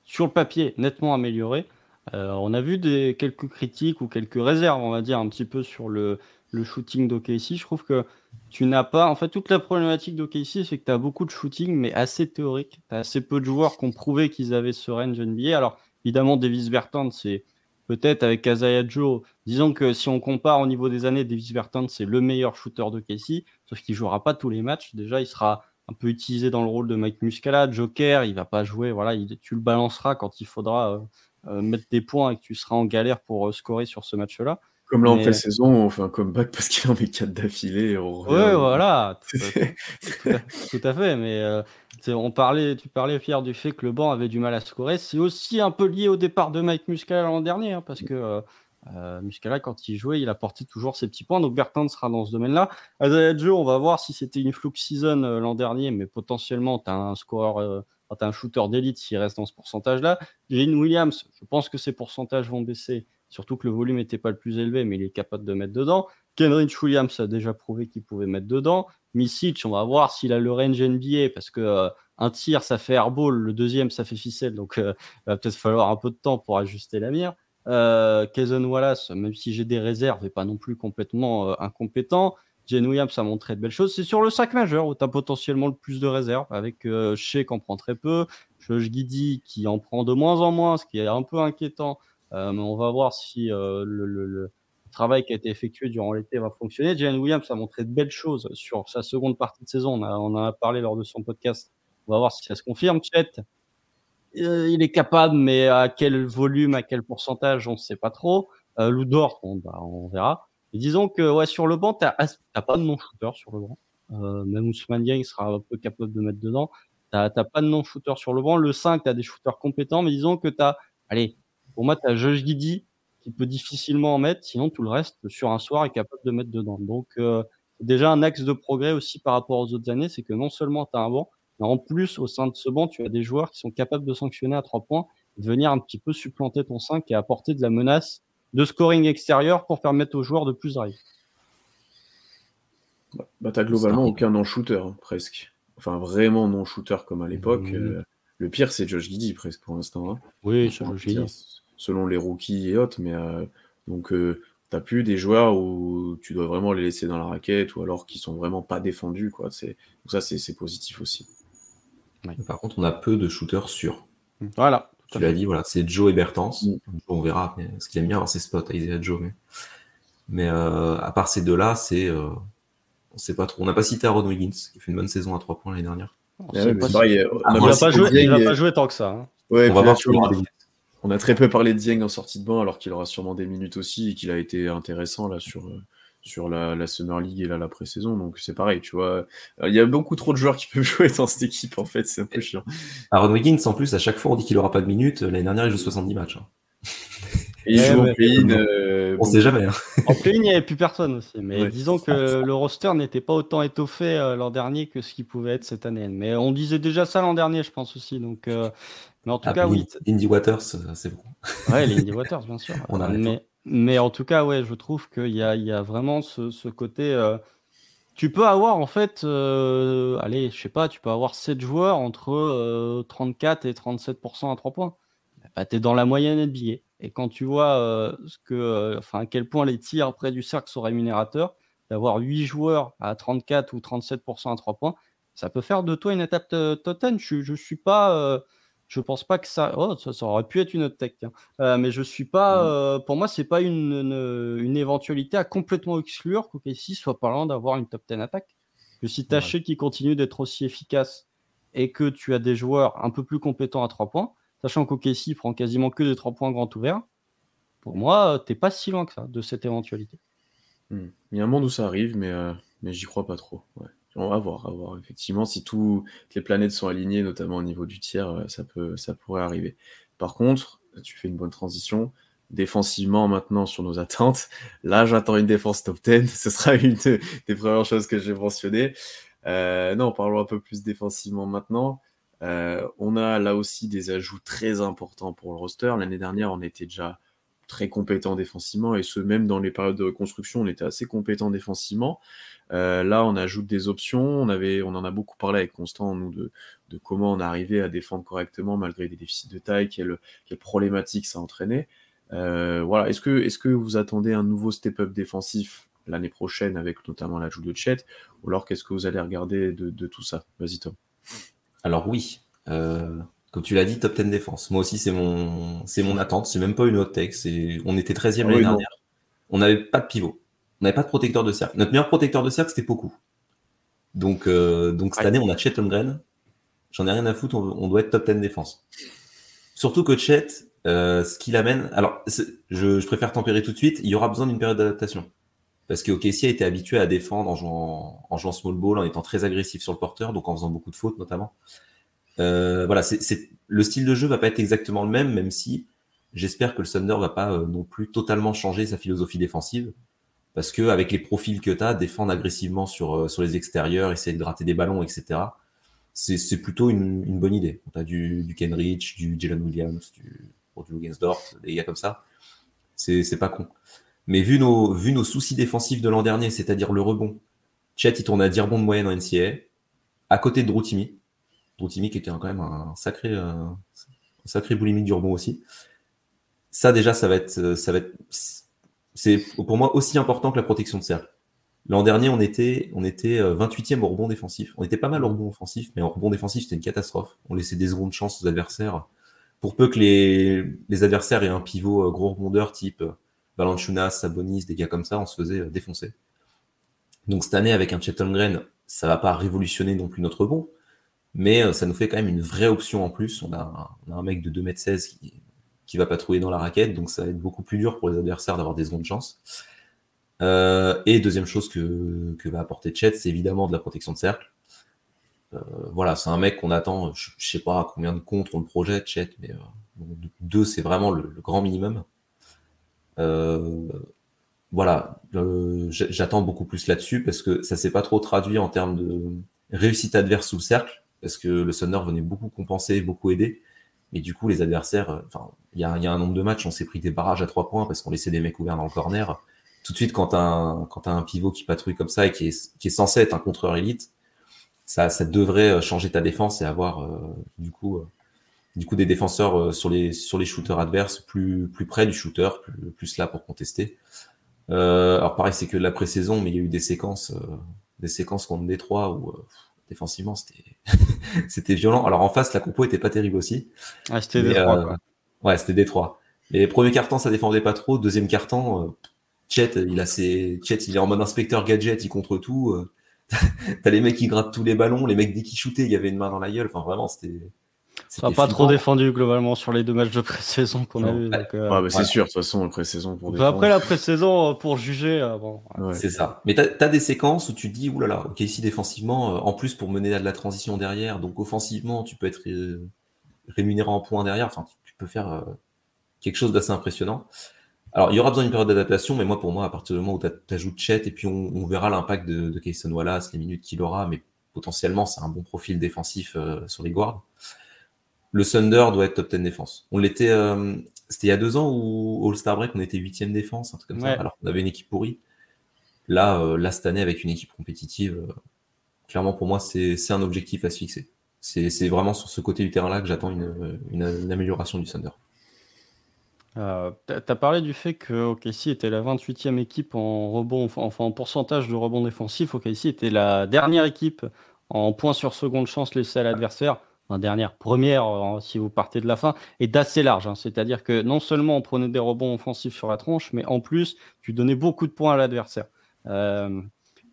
sur le papier, nettement amélioré. Euh, on a vu des, quelques critiques ou quelques réserves, on va dire, un petit peu sur le, le shooting d'OKC. Je trouve que tu n'as pas. En fait, toute la problématique d'OKC, c'est que tu as beaucoup de shooting, mais assez théorique. Tu as assez peu de joueurs qui ont prouvé qu'ils avaient ce range NBA. Alors, évidemment, Davis Bertrand, c'est peut-être avec Kazaya Joe, disons que si on compare au niveau des années, Davis Bertrand, c'est le meilleur shooter de sauf qu'il jouera pas tous les matchs. Déjà, il sera un peu utilisé dans le rôle de Mike Muscala, Joker, il va pas jouer, voilà, tu le balanceras quand il faudra euh, euh, mettre des points et que tu seras en galère pour euh, scorer sur ce match-là. Comme là en pré-saison, on fait un comeback parce qu'il en met 4 d'affilée. Oui, voilà, tout à, fait. Mais on parlait, tu parlais, Pierre, du fait que le banc avait du mal à scorer. C'est aussi un peu lié au départ de Mike Muscala l'an dernier, hein, parce que euh, euh, Muscala, quand il jouait, il apportait toujours ses petits points. Donc Bertrand sera dans ce domaine-là. Joe, on va voir si c'était une fluke season euh, l'an dernier, mais potentiellement, tu as un scoreur, tu as un shooter d'élite s'il reste dans ce pourcentage-là. Jane Williams, je pense que ces pourcentages vont baisser, surtout que le volume n'était pas le plus élevé, mais il est capable de mettre dedans. Kenrich Williams a déjà prouvé qu'il pouvait mettre dedans. Misic, on va voir s'il a le range NBA parce que euh, un tir ça fait airball, le deuxième ça fait ficelle, donc euh, il va peut-être falloir un peu de temps pour ajuster la mire. Euh, Wallace, même si j'ai des réserves, n'est pas non plus complètement euh, incompétent. Jane Williams a montré de belles choses. C'est sur le sac majeur où tu as potentiellement le plus de réserves, avec euh, Shea qui en prend très peu, Josh Giddy qui en prend de moins en moins, ce qui est un peu inquiétant. Euh, mais on va voir si euh, le, travail qui a été effectué durant l'été va fonctionner. Jane Williams a montré de belles choses sur sa seconde partie de saison. On, on en a parlé lors de son podcast. On va voir si ça se confirme. Chet, euh, il est capable, mais à quel volume, à quel pourcentage, on ne sait pas trop. Euh, Ludor, bon, bah, on verra. Et disons que ouais, sur le banc, tu n'as pas de non-shooter sur le banc. Euh, même Ousmane Yang sera un peu capable de mettre dedans. Tu n'as pas de non-shooter sur le banc. Le 5, tu as des shooters compétents, mais disons que tu as, allez, pour moi, tu as Josh Giddy qui peut difficilement en mettre, sinon tout le reste, sur un soir, est capable de mettre dedans. Donc, euh, déjà un axe de progrès aussi par rapport aux autres années, c'est que non seulement tu as un banc, mais en plus, au sein de ce banc, tu as des joueurs qui sont capables de sanctionner à trois points, venir un petit peu supplanter ton 5 et apporter de la menace de scoring extérieur pour permettre aux joueurs de plus arriver. Bah, bah t'as globalement aucun non-shooter, hein, presque. Enfin, vraiment non-shooter comme à l'époque. Mmh. Euh, le pire, c'est Josh Giddy, presque, pour l'instant. Hein. Oui, c'est Josh Giddy. Selon les rookies et autres, mais euh, donc euh, t'as plus des joueurs où tu dois vraiment les laisser dans la raquette ou alors qui sont vraiment pas défendus, quoi. C'est, ça, c'est positif aussi. Ouais. Par contre, on a peu de shooters sûrs. Voilà. Tu l'as dit, voilà, c'est Joe et Bertens. Mm. On verra ce qu'il aime bien avoir ses spots à Isaiah Joe. Mais, mais euh, à part ces deux-là, c'est. Euh, on sait pas trop. On n'a pas cité Aaron Wiggins, qui fait une bonne saison à 3 points l'année dernière. Ouais, pas pareil, on ah, il va pas, jouer, il va pas jouer tant que ça. Hein. Ouais, on, va voir on, on a très peu parlé de Dieng en sortie de banc, alors qu'il aura sûrement des minutes aussi et qu'il a été intéressant là sur. Euh, sur la, la, Summer League et là, la pré-saison. Donc c'est pareil, tu vois. Il y a beaucoup trop de joueurs qui peuvent jouer dans cette équipe, en fait, c'est un peu chiant. Aaron Wiggins, en plus, à chaque fois, on dit qu'il aura pas de minutes. L'année dernière, il joue 70 matchs. Hein. Et il joue en play-in. Euh, on sait jamais. Hein. En play-in, il n'y avait plus personne aussi. Mais ouais, disons que ça. le roster n'était pas autant étoffé euh, l'an dernier que ce qu'il pouvait être cette année. Mais on disait déjà ça l'an dernier, je pense aussi. Donc, euh... mais en tout ah, cas, oui. Indy Waters, c'est bon. Ouais, les Indy Waters, bien sûr. on a mais, mais en tout cas, ouais, je trouve qu'il y a, vraiment ce, côté. Euh, tu peux avoir, en fait, euh, allez, je sais pas, tu peux avoir 7 joueurs entre euh, 34 et 37% à 3 points. Bah, tu es dans la moyenne NBA. Et quand tu vois euh, ce que, enfin, à quel point les tirs près du cercle sont rémunérateurs, d'avoir 8 joueurs à 34 ou 37% à 3 points, ça peut faire de toi une étape totem. Je ne suis pas je pense pas que ça. Oh, ça, ça, aurait pu être une autre tech. Hein. Euh, mais je suis pas. Euh, pour moi, c'est pas une, une, à complètement exclure qu'OKC soit pas loin d'avoir une top 10 attaque. Que si ouais. qui continue d'être aussi efficace et que tu as des joueurs un peu plus compétents à 3 points, sachant qu'OKC prend quasiment que des 3 points grand ouverts, pour moi, t'es pas si loin que ça de cette éventualité. Hmm. Il y a un monde où ça arrive, mais, euh, mais j'y crois pas trop. Ouais. On va voir, à voir. Effectivement, si toutes les planètes sont alignées, notamment au niveau du tiers, euh, ça, peut, ça pourrait arriver. Par contre, tu fais une bonne transition. Défensivement, maintenant, sur nos attentes, là, j'attends une défense top 10. Ce sera une des premières choses que j'ai mentionnées. Euh, non, parlons un peu plus défensivement maintenant. Euh, on a là aussi des ajouts très importants pour le roster. L'année dernière, on était déjà très compétent défensivement et ce même dans les périodes de reconstruction, on était assez compétent défensivement. Euh, là, on ajoute des options. On, avait, on en a beaucoup parlé avec Constant, nous, de, de comment on arrivait à défendre correctement malgré des déficits de taille, quelle, quelle problématique ça entraînait. Euh, voilà. Est-ce que, est que vous attendez un nouveau step-up défensif l'année prochaine avec notamment l'ajout de Chet Ou alors qu'est-ce que vous allez regarder de, tout ça? Vas-y, Tom. Alors, oui. Euh, comme tu l'as dit, top 10 défense. Moi aussi, c'est mon, c'est mon attente. C'est même pas une haute tech. On était 13e ah, l'année oui, dernière. On n'avait pas de pivot. On n'avait pas de protecteur de cercle. Notre meilleur protecteur de cercle, c'était Poku. Donc, euh, donc cette ouais. année, on a Chet Holmgren. J'en ai rien à foutre, on, on, doit être top 10 défense. Surtout que Chet, euh, ce qu'il amène. Alors, je, je, préfère tempérer tout de suite. Il y aura besoin d'une période d'adaptation. Parce que OKC a été habitué à défendre en jouant, en jouant small ball, en étant très agressif sur le porteur, donc en faisant beaucoup de fautes notamment. Euh, voilà, c'est le style de jeu va pas être exactement le même, même si j'espère que le Thunder va pas euh, non plus totalement changer sa philosophie défensive parce que avec les profils que tu as, défendre agressivement sur, euh, sur les extérieurs, essayer de gratter des ballons, etc., c'est plutôt une, bonne idée. Tu as du, du Kenrich, du Jalen Williams, du, du Lugensdorf, des gars comme ça. C'est pas con. Mais vu nos, vu nos soucis défensifs de l'an dernier, c'est-à-dire le rebond, Chet, il tourne à 10 rebonds de moyenne en NCAA, à côté de Droutimi. Droutimi qui était quand même un sacré, un sacré boulimie du rebond aussi ça déjà, ça va être, ça va être, c'est pour moi aussi important que la protection de cercle. L'an dernier, on était, on était 28e au rebond défensif. On était pas mal au rebond offensif, mais en rebond défensif, c'était une catastrophe. On laissait des secondes chances aux adversaires. Pour peu que les, les adversaires aient un pivot gros rebondeur type Valanciunas, Sabonis, des gars comme ça, on se faisait défoncer. Donc cette année, avec un Chet Holmgren, ça va pas révolutionner non plus notre rebond, mais euh, ça nous fait quand même une vraie option en plus. On a, un mec de 2m16 qui, qui va patrouiller dans la raquette, donc ça va être beaucoup plus dur pour les adversaires d'avoir des secondes chances. Euh, et deuxième chose que, va apporter Chet, c'est évidemment de la protection de cercle. Euh, voilà, c'est un mec qu'on attend, je, sais pas combien de contre on le projette, Chet, mais deux, c'est vraiment le, grand minimum. voilà, j'attends beaucoup plus là-dessus parce que ça s'est pas trop traduit en termes de réussite adverse sous le cercle parce que le Thunder venait beaucoup compenser, beaucoup aider. Mais du coup, les adversaires, euh, enfin, il y a, un nombre de matchs, on s'est pris des barrages à trois points parce qu'on laissait des mecs ouverts dans le corner. Tout de suite, quand quand as un pivot qui patrouille comme ça et qui est, qui est censé être un contreur élite, ça, ça devrait euh, changer ta défense et avoir, euh, du coup, du coup, des défenseurs sur les, sur les shooters adverses plus, plus près du shooter, plus, plus là pour contester. alors pareil, c'est que la pré-saison, mais il y a eu des séquences, des séquences contre Détroit où défensivement, c'était violent. Alors en face, la compo était pas terrible aussi. Ah, c'était Détroit. Euh, ouais, c'était Détroit. Les premiers cartons, ça défendait pas trop. Deuxième carton, euh, Chet, il a ses, Chet, il est en mode inspecteur gadget, il contre tout. Euh. T'as les mecs qui grattent tous les ballons, les mecs dès qu'ils shootaient, il y avait une main dans la gueule. Enfin vraiment, c'était ça n'a pas trop défendu globalement sur les deux matchs de pré-saison qu'on a eu. Euh, c'est sûr, de toute façon, la pré-saison pour bah, Après la pré-saison, euh, pour juger, euh, bon. C'est ça. Mais tu as, des séquences où tu te dis, oulala, ok, ici défensivement, en plus pour mener à de la transition derrière, donc offensivement, tu peux être rémunéré en points derrière, enfin, tu, peux faire quelque chose d'assez impressionnant. Alors, il y aura besoin d'une période d'adaptation, mais moi, pour moi, à partir du moment où tu ajoutes Chet, et puis on, verra l'impact de, de Kayson Wallace, les minutes qu'il aura, mais potentiellement, c'est un bon profil défensif sur les guards le Thunder doit être top 10 défense. On l'était, euh, c'était il y a deux ans où All-Star Break, on était huitième défense, un truc comme ça, alors qu'on avait une équipe pourrie. Là, euh, là, cette année, avec une équipe compétitive, euh, clairement pour moi, c'est un objectif à se fixer. C'est vraiment sur ce côté du terrain-là que j'attends une, une, amélioration du Thunder. Euh, tu as parlé du fait que OKC était la 28e équipe en rebond, enfin en pourcentage de rebond défensif. OKC était la dernière équipe en points sur seconde chance laissée à l'adversaire dernière, première, euh, si vous partez de la fin, est d'assez large. Hein. C'est-à-dire que non seulement on prenait des rebonds offensifs sur la tronche, mais en plus, tu donnais beaucoup de points à l'adversaire. Euh,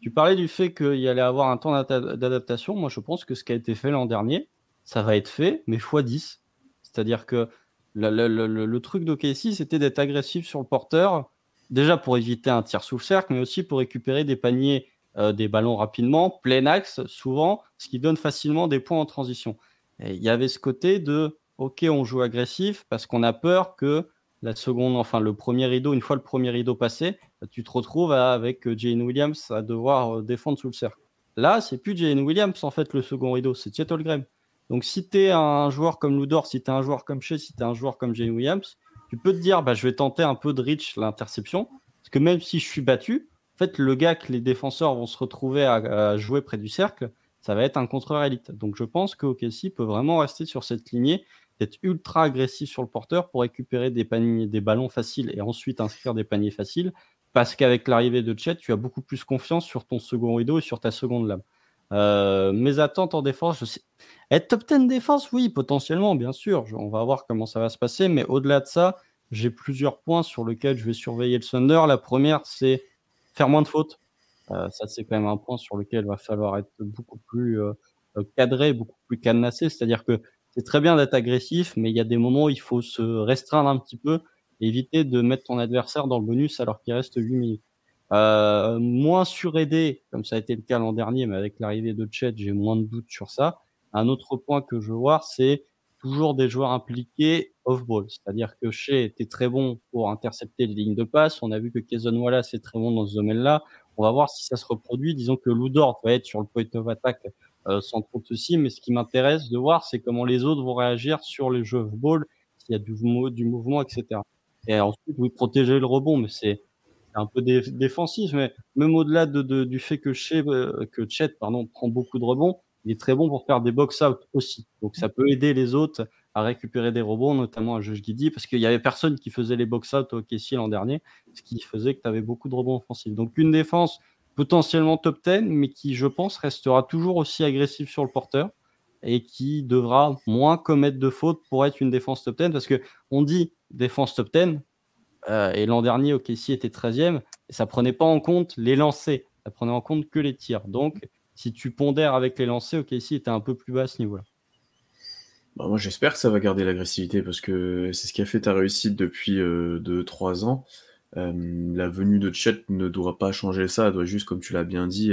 tu parlais du fait qu'il allait avoir un temps d'adaptation. Moi, je pense que ce qui a été fait l'an dernier, ça va être fait, mais x 10. C'est-à-dire que le, le, le, le truc d'OKC, c'était d'être agressif sur le porteur, déjà pour éviter un tir sous le cercle, mais aussi pour récupérer des paniers, euh, des ballons rapidement, plein axe, souvent, ce qui donne facilement des points en transition il y avait ce côté de OK, on joue agressif parce qu'on a peur que la seconde, enfin le premier rideau, une fois le premier rideau passé, bah, tu te retrouves avec euh, Jane Williams à devoir euh, défendre sous le cercle. Là, c'est plus Jane Williams en fait le second rideau, c'est Chet Holmgren. Donc si tu es un joueur comme Ludor, si tu es un joueur comme Shea, si tu es un joueur comme Jane Williams, tu peux te dire bah, je vais tenter un peu de reach l'interception parce que même si je suis battu, en fait le gars que les défenseurs vont se retrouver à jouer près du cercle, ça va être un contreur élite. Donc je pense que OKC peut vraiment rester sur cette lignée, d'être ultra agressif sur le porteur pour récupérer des, paniers, des ballons faciles et ensuite inscrire des paniers faciles. Parce qu'avec l'arrivée de Chet, tu as beaucoup plus confiance sur ton second rideau et sur ta seconde lame. Euh, mes attentes en défense, je sais... être top 10 défense, oui, potentiellement, bien sûr. On va voir comment ça va se passer. Mais au-delà de ça, j'ai plusieurs points sur lesquels je vais surveiller le Thunder. La première, c'est faire moins de fautes. Euh, ça, c'est quand même un point sur lequel il va falloir être beaucoup plus euh, euh, cadré, beaucoup plus cadenassé. C'est-à-dire que c'est très bien d'être agressif, mais il y a des moments où il faut se restreindre un petit peu, éviter de mettre ton adversaire dans le bonus alors qu'il reste 8 minutes. Euh, moins suraidé, comme ça a été le cas l'an dernier, mais avec l'arrivée de Chet, j'ai moins de doutes sur ça. Un autre point que je voir, c'est toujours des joueurs impliqués off-ball. C'est-à-dire que Shea était très bon pour intercepter les lignes de passe. On a vu que Kazon Wallace est très bon dans ce domaine-là. On va voir si ça se reproduit. Disons que Ludor va être sur le point of attack euh, sans trop de soucis, mais ce qui m'intéresse de voir, c'est comment les autres vont réagir sur les jeux off-ball, s'il y a du, mouvement, etc. Et ensuite, oui, protéger le rebond, mais c'est un peu défensif, mais même au-delà de, du fait que, Shea, euh, que Chet pardon, prend beaucoup de rebonds, il est très bon pour faire des box-out aussi. Donc ça peut aider les autres à récupérer des rebonds, notamment à Josh Giddy, parce qu'il y avait personne qui faisait les box-out au KC l'an dernier, ce qui faisait que tu avais beaucoup de rebonds offensifs. Donc une défense potentiellement top 10, mais qui, je pense, restera toujours aussi agressive sur le porteur et qui devra moins commettre de fautes pour être une défense top 10, parce que on dit défense top 10, euh, et l'an dernier, OKC était 13e, et ça prenait pas en compte les lancers, ça prenait en compte que les tirs. Donc, si tu pondères avec les lancers, OKC était un peu plus bas à ce niveau-là. Bah, moi, j'espère que ça va garder l'agressivité parce que c'est ce qui a fait ta réussite depuis 2-3 euh, ans. Euh, la venue de Chet ne doit pas changer ça, elle doit juste, comme tu l'as bien dit,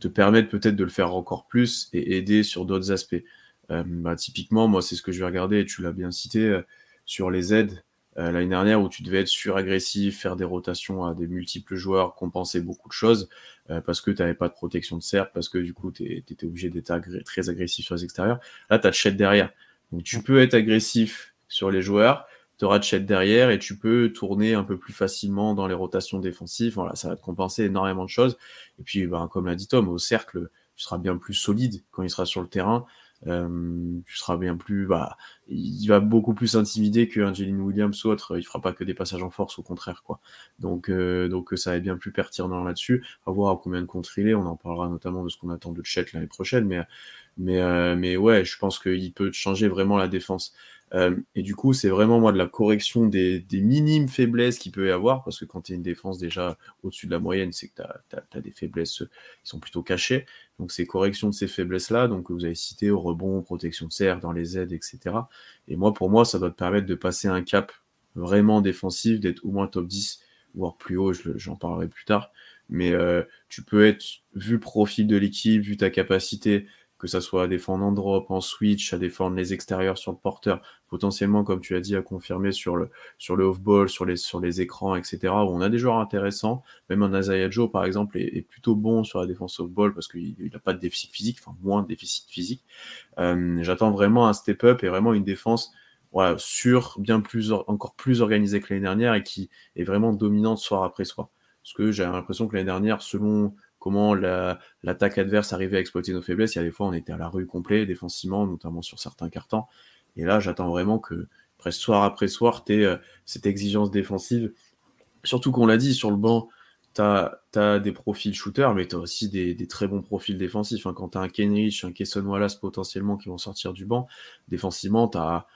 te permettre peut-être de le faire encore plus et aider sur d'autres aspects. Bah, typiquement, moi, c'est ce que je vais regarder, et tu l'as bien cité, sur les aides. Euh, l'année dernière où tu devais être suragressif, faire des rotations à des multiples joueurs, compenser beaucoup de choses euh, parce que tu n'avais pas de protection de cercle, parce que du coup tu étais obligé d'être très agressif sur les extérieurs. Là, tu as Chet derrière. Donc tu peux être agressif sur les joueurs, tu auras Chet derrière et tu peux tourner un peu plus facilement dans les rotations défensives. Voilà, ça va te compenser énormément de choses. Et puis, ben, comme l'a dit Tom, au cercle, tu seras bien plus solide quand il sera sur le terrain. Euh, tu seras bien plus, bah, il va beaucoup plus intimider qu'un Jalen Williams ou autre. Il fera pas que des passages en force, au contraire, quoi. Donc, euh, donc ça va bien plus pertinent là-dessus. À voir combien de contre il est. On en parlera notamment de ce qu'on attend de Chet l'année prochaine, mais, mais, euh, mais ouais, je pense qu'il peut changer vraiment la défense. Euh, et du coup, c'est vraiment moi de la correction des, minimes faiblesses qu'il peut y avoir, parce que quand tu es une défense déjà au-dessus de la moyenne, c'est que tu as, des faiblesses qui sont plutôt cachées. Donc c'est correction de ces faiblesses-là, donc vous avez cité au rebond, protection de serre, dans les aides, etc. Et moi, pour moi, ça doit te permettre de passer un cap vraiment défensif, d'être au moins top 10, voire plus haut, j'en parlerai plus tard. Mais euh, tu peux être, vu le profil de l'équipe, vu ta capacité, que ça soit à défendre en drop, en switch, à défendre les extérieurs sur le porteur, potentiellement, comme tu as dit, à confirmer sur le, sur le off-ball, sur les, sur les écrans, etc., où on a des joueurs intéressants. Même un Isaiah Joe, par exemple, est, plutôt bon sur la défense off-ball parce qu'il n'a pas de déficit physique, enfin, moins de déficit physique. Euh, j'attends vraiment un step-up et vraiment une défense sur bien plus, encore plus organisée que l'année dernière et qui est vraiment dominante soir après soir. Parce que j'ai l'impression que l'année dernière, selon comment l'attaque adverse arrivait à exploiter nos faiblesses. Il y a des fois, on était à la rue complet défensivement, notamment sur certains cartons. Et là, j'attends vraiment que, presque soir après soir, tu euh, cette exigence défensive. Surtout qu'on l'a dit, sur le banc, tu as, des profils shooters, mais tu as aussi des, très bons profils défensifs. Hein. Quand tu as un Kenrich, un Kesson Wallace potentiellement qui vont sortir du banc, défensivement, tu as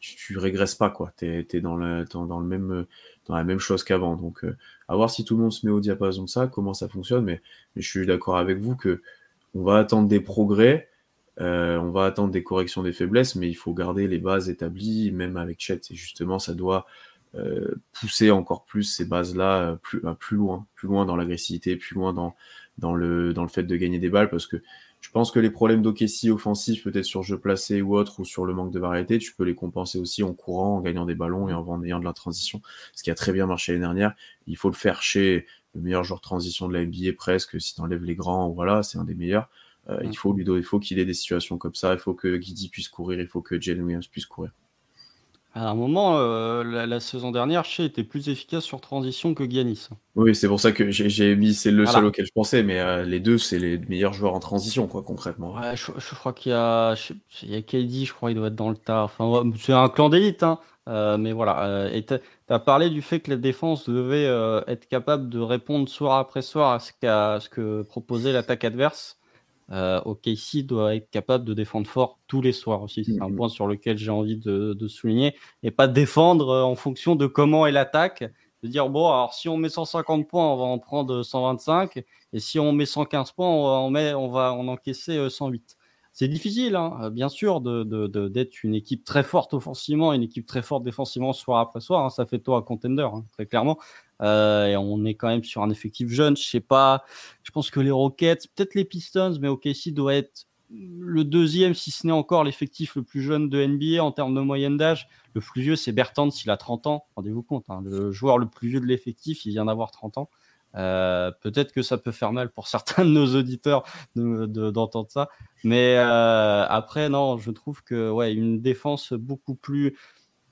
tu, régresses pas. Tu es, dans, le, dans, le même, dans la même chose qu'avant. Donc, euh, à voir si tout le monde se met au diapason de ça, comment ça fonctionne. Mais, je suis d'accord avec vous que on va attendre des progrès, euh, on va attendre des corrections des faiblesses, mais il faut garder les bases établies, même avec Chet. Et justement, ça doit euh, pousser encore plus ces bases-là plus, plus loin, plus loin dans l'agressivité, plus loin dans, dans, le, dans le fait de gagner des balles, parce que je pense que les problèmes d'Okessi offensifs, peut-être sur jeu placé ou autre, ou sur le manque de variété, tu peux les compenser aussi en courant, en gagnant des ballons et en, ayant de la transition, ce qui a très bien marché l'année dernière. Il faut le faire chez le meilleur joueur de transition de la NBA presque, si tu enlèves les grands, voilà, c'est un des meilleurs. Euh, il faut il faut qu'il ait des situations comme ça, il faut que Guidi puisse courir, il faut que Jalen Williams puisse courir. À un moment, euh, la, saison dernière, Shea était plus efficace sur transition que Giannis. Oui, c'est pour ça que j'ai mis, c'est le seul auquel je pensais, mais euh, les deux, c'est les meilleurs joueurs en transition, quoi, concrètement. Ouais, je, crois qu'il y a, il y a KD, je crois, il doit être dans le tas. Enfin, c'est un clan d'élite, hein. Euh, mais voilà. et tu as parlé du fait que la défense devait être capable de répondre soir après soir à ce, à ce que proposait l'attaque adverse. Euh, OKC doit être capable de défendre fort tous les soirs aussi. C'est un mm-hmm. point sur lequel j'ai envie de, souligner. Et pas défendre euh, en fonction de comment est l'attaque. De dire, bon, alors si on met 150 points, on va en prendre 125. Et si on met 115 points, on va en, on va en encaisser 108. Euh, C'est difficile, hein, bien sûr, d'être de, une équipe très forte offensivement, une équipe très forte défensivement soir après soir. Hein. ça fait toi un contender, hein, très clairement. Euh, et on est quand même sur un effectif jeune. Je sais pas. Je pense que les Rockets, peut-être les Pistons, mais OKC doit être le deuxième, si ce n'est encore l'effectif le plus jeune de NBA en termes de moyenne d'âge. Le plus vieux, c'est Bertrand, il a 30 ans. Rendez-vous compte, hein, le joueur le plus vieux de l'effectif, il vient d'avoir 30 ans. Euh, peut-être que ça peut faire mal pour certains de nos auditeurs d'entendre ça. Mais euh, après, non, je trouve que ouais, une défense beaucoup plus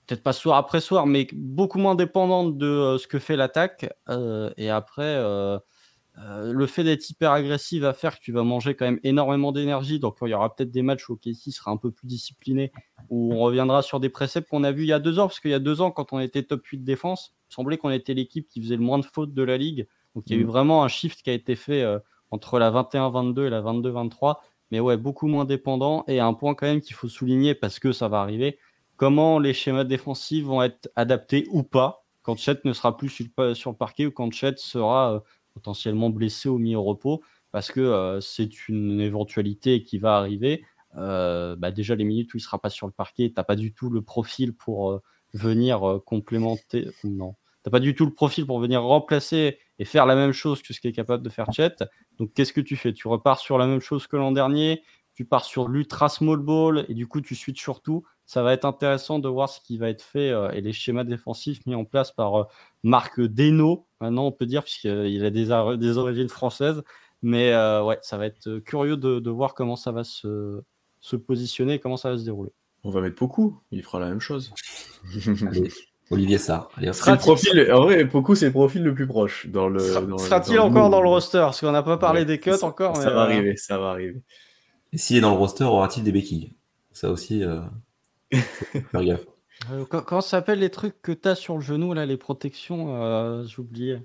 peut-être pas soir après soir, mais beaucoup moins dépendante de euh, ce que fait l'attaque. Euh, et après, euh, le fait d'être hyper agressif va faire que tu vas manger quand même énormément d'énergie. Donc, il y aura peut-être des matchs où Casey sera un peu plus discipliné où on reviendra sur des préceptes qu'on a vus il y a deux ans, parce qu'il y a deux ans, quand on était top 8 défense, il semblait qu'on était l'équipe qui faisait le moins de fautes de la ligue. Donc il y a eu Mm. vraiment un shift qui a été fait euh, entre la 21-22 et la 22-23. Mais ouais, beaucoup moins dépendant. Et un point quand même qu'il faut souligner parce que ça va arriver. Comment les schémas défensifs vont être adaptés ou pas quand Chet ne sera plus sur le, parquet ou quand Chet sera euh, potentiellement blessé ou mis au repos. Parce que euh, c'est une éventualité qui va arriver. Euh, bah déjà, les minutes où il sera pas sur le parquet, t'as pas du tout le profil pour venir complémenter. Non, t'as pas du tout le profil pour venir remplacer et faire la même chose que ce qui est capable de faire Chet. Donc, qu'est-ce que tu fais? Tu repars sur la même chose que l'an dernier. Tu pars sur l'ultra small ball et du coup, tu switches sur tout. Ça va être intéressant de voir ce qui va être fait euh, et les schémas défensifs mis en place par euh, Marc Deno. Maintenant, on peut dire, puisqu'il a des, origines françaises. Mais euh, ouais, ça va être curieux de, de voir comment ça va se, se positionner et comment ça va se dérouler. On va mettre beaucoup, il fera la même chose. Allez, Olivier Sarr. Allez, hop. C'est le profil, en vrai, Poku, c'est le profil le plus proche dans le. Sera-t-il dans le encore dans le roster? Parce qu'on n'a pas parlé Ouais, des cuts ça- encore. Ça mais, va euh, arriver, ça va arriver. Et s'il est dans le roster, aura-t-il des béquilles? Ça aussi, euh... faire gaffe. euh, co- comment ça s'appelle les trucs que tu as sur le genou, là, les protections euh, J'ai oublié.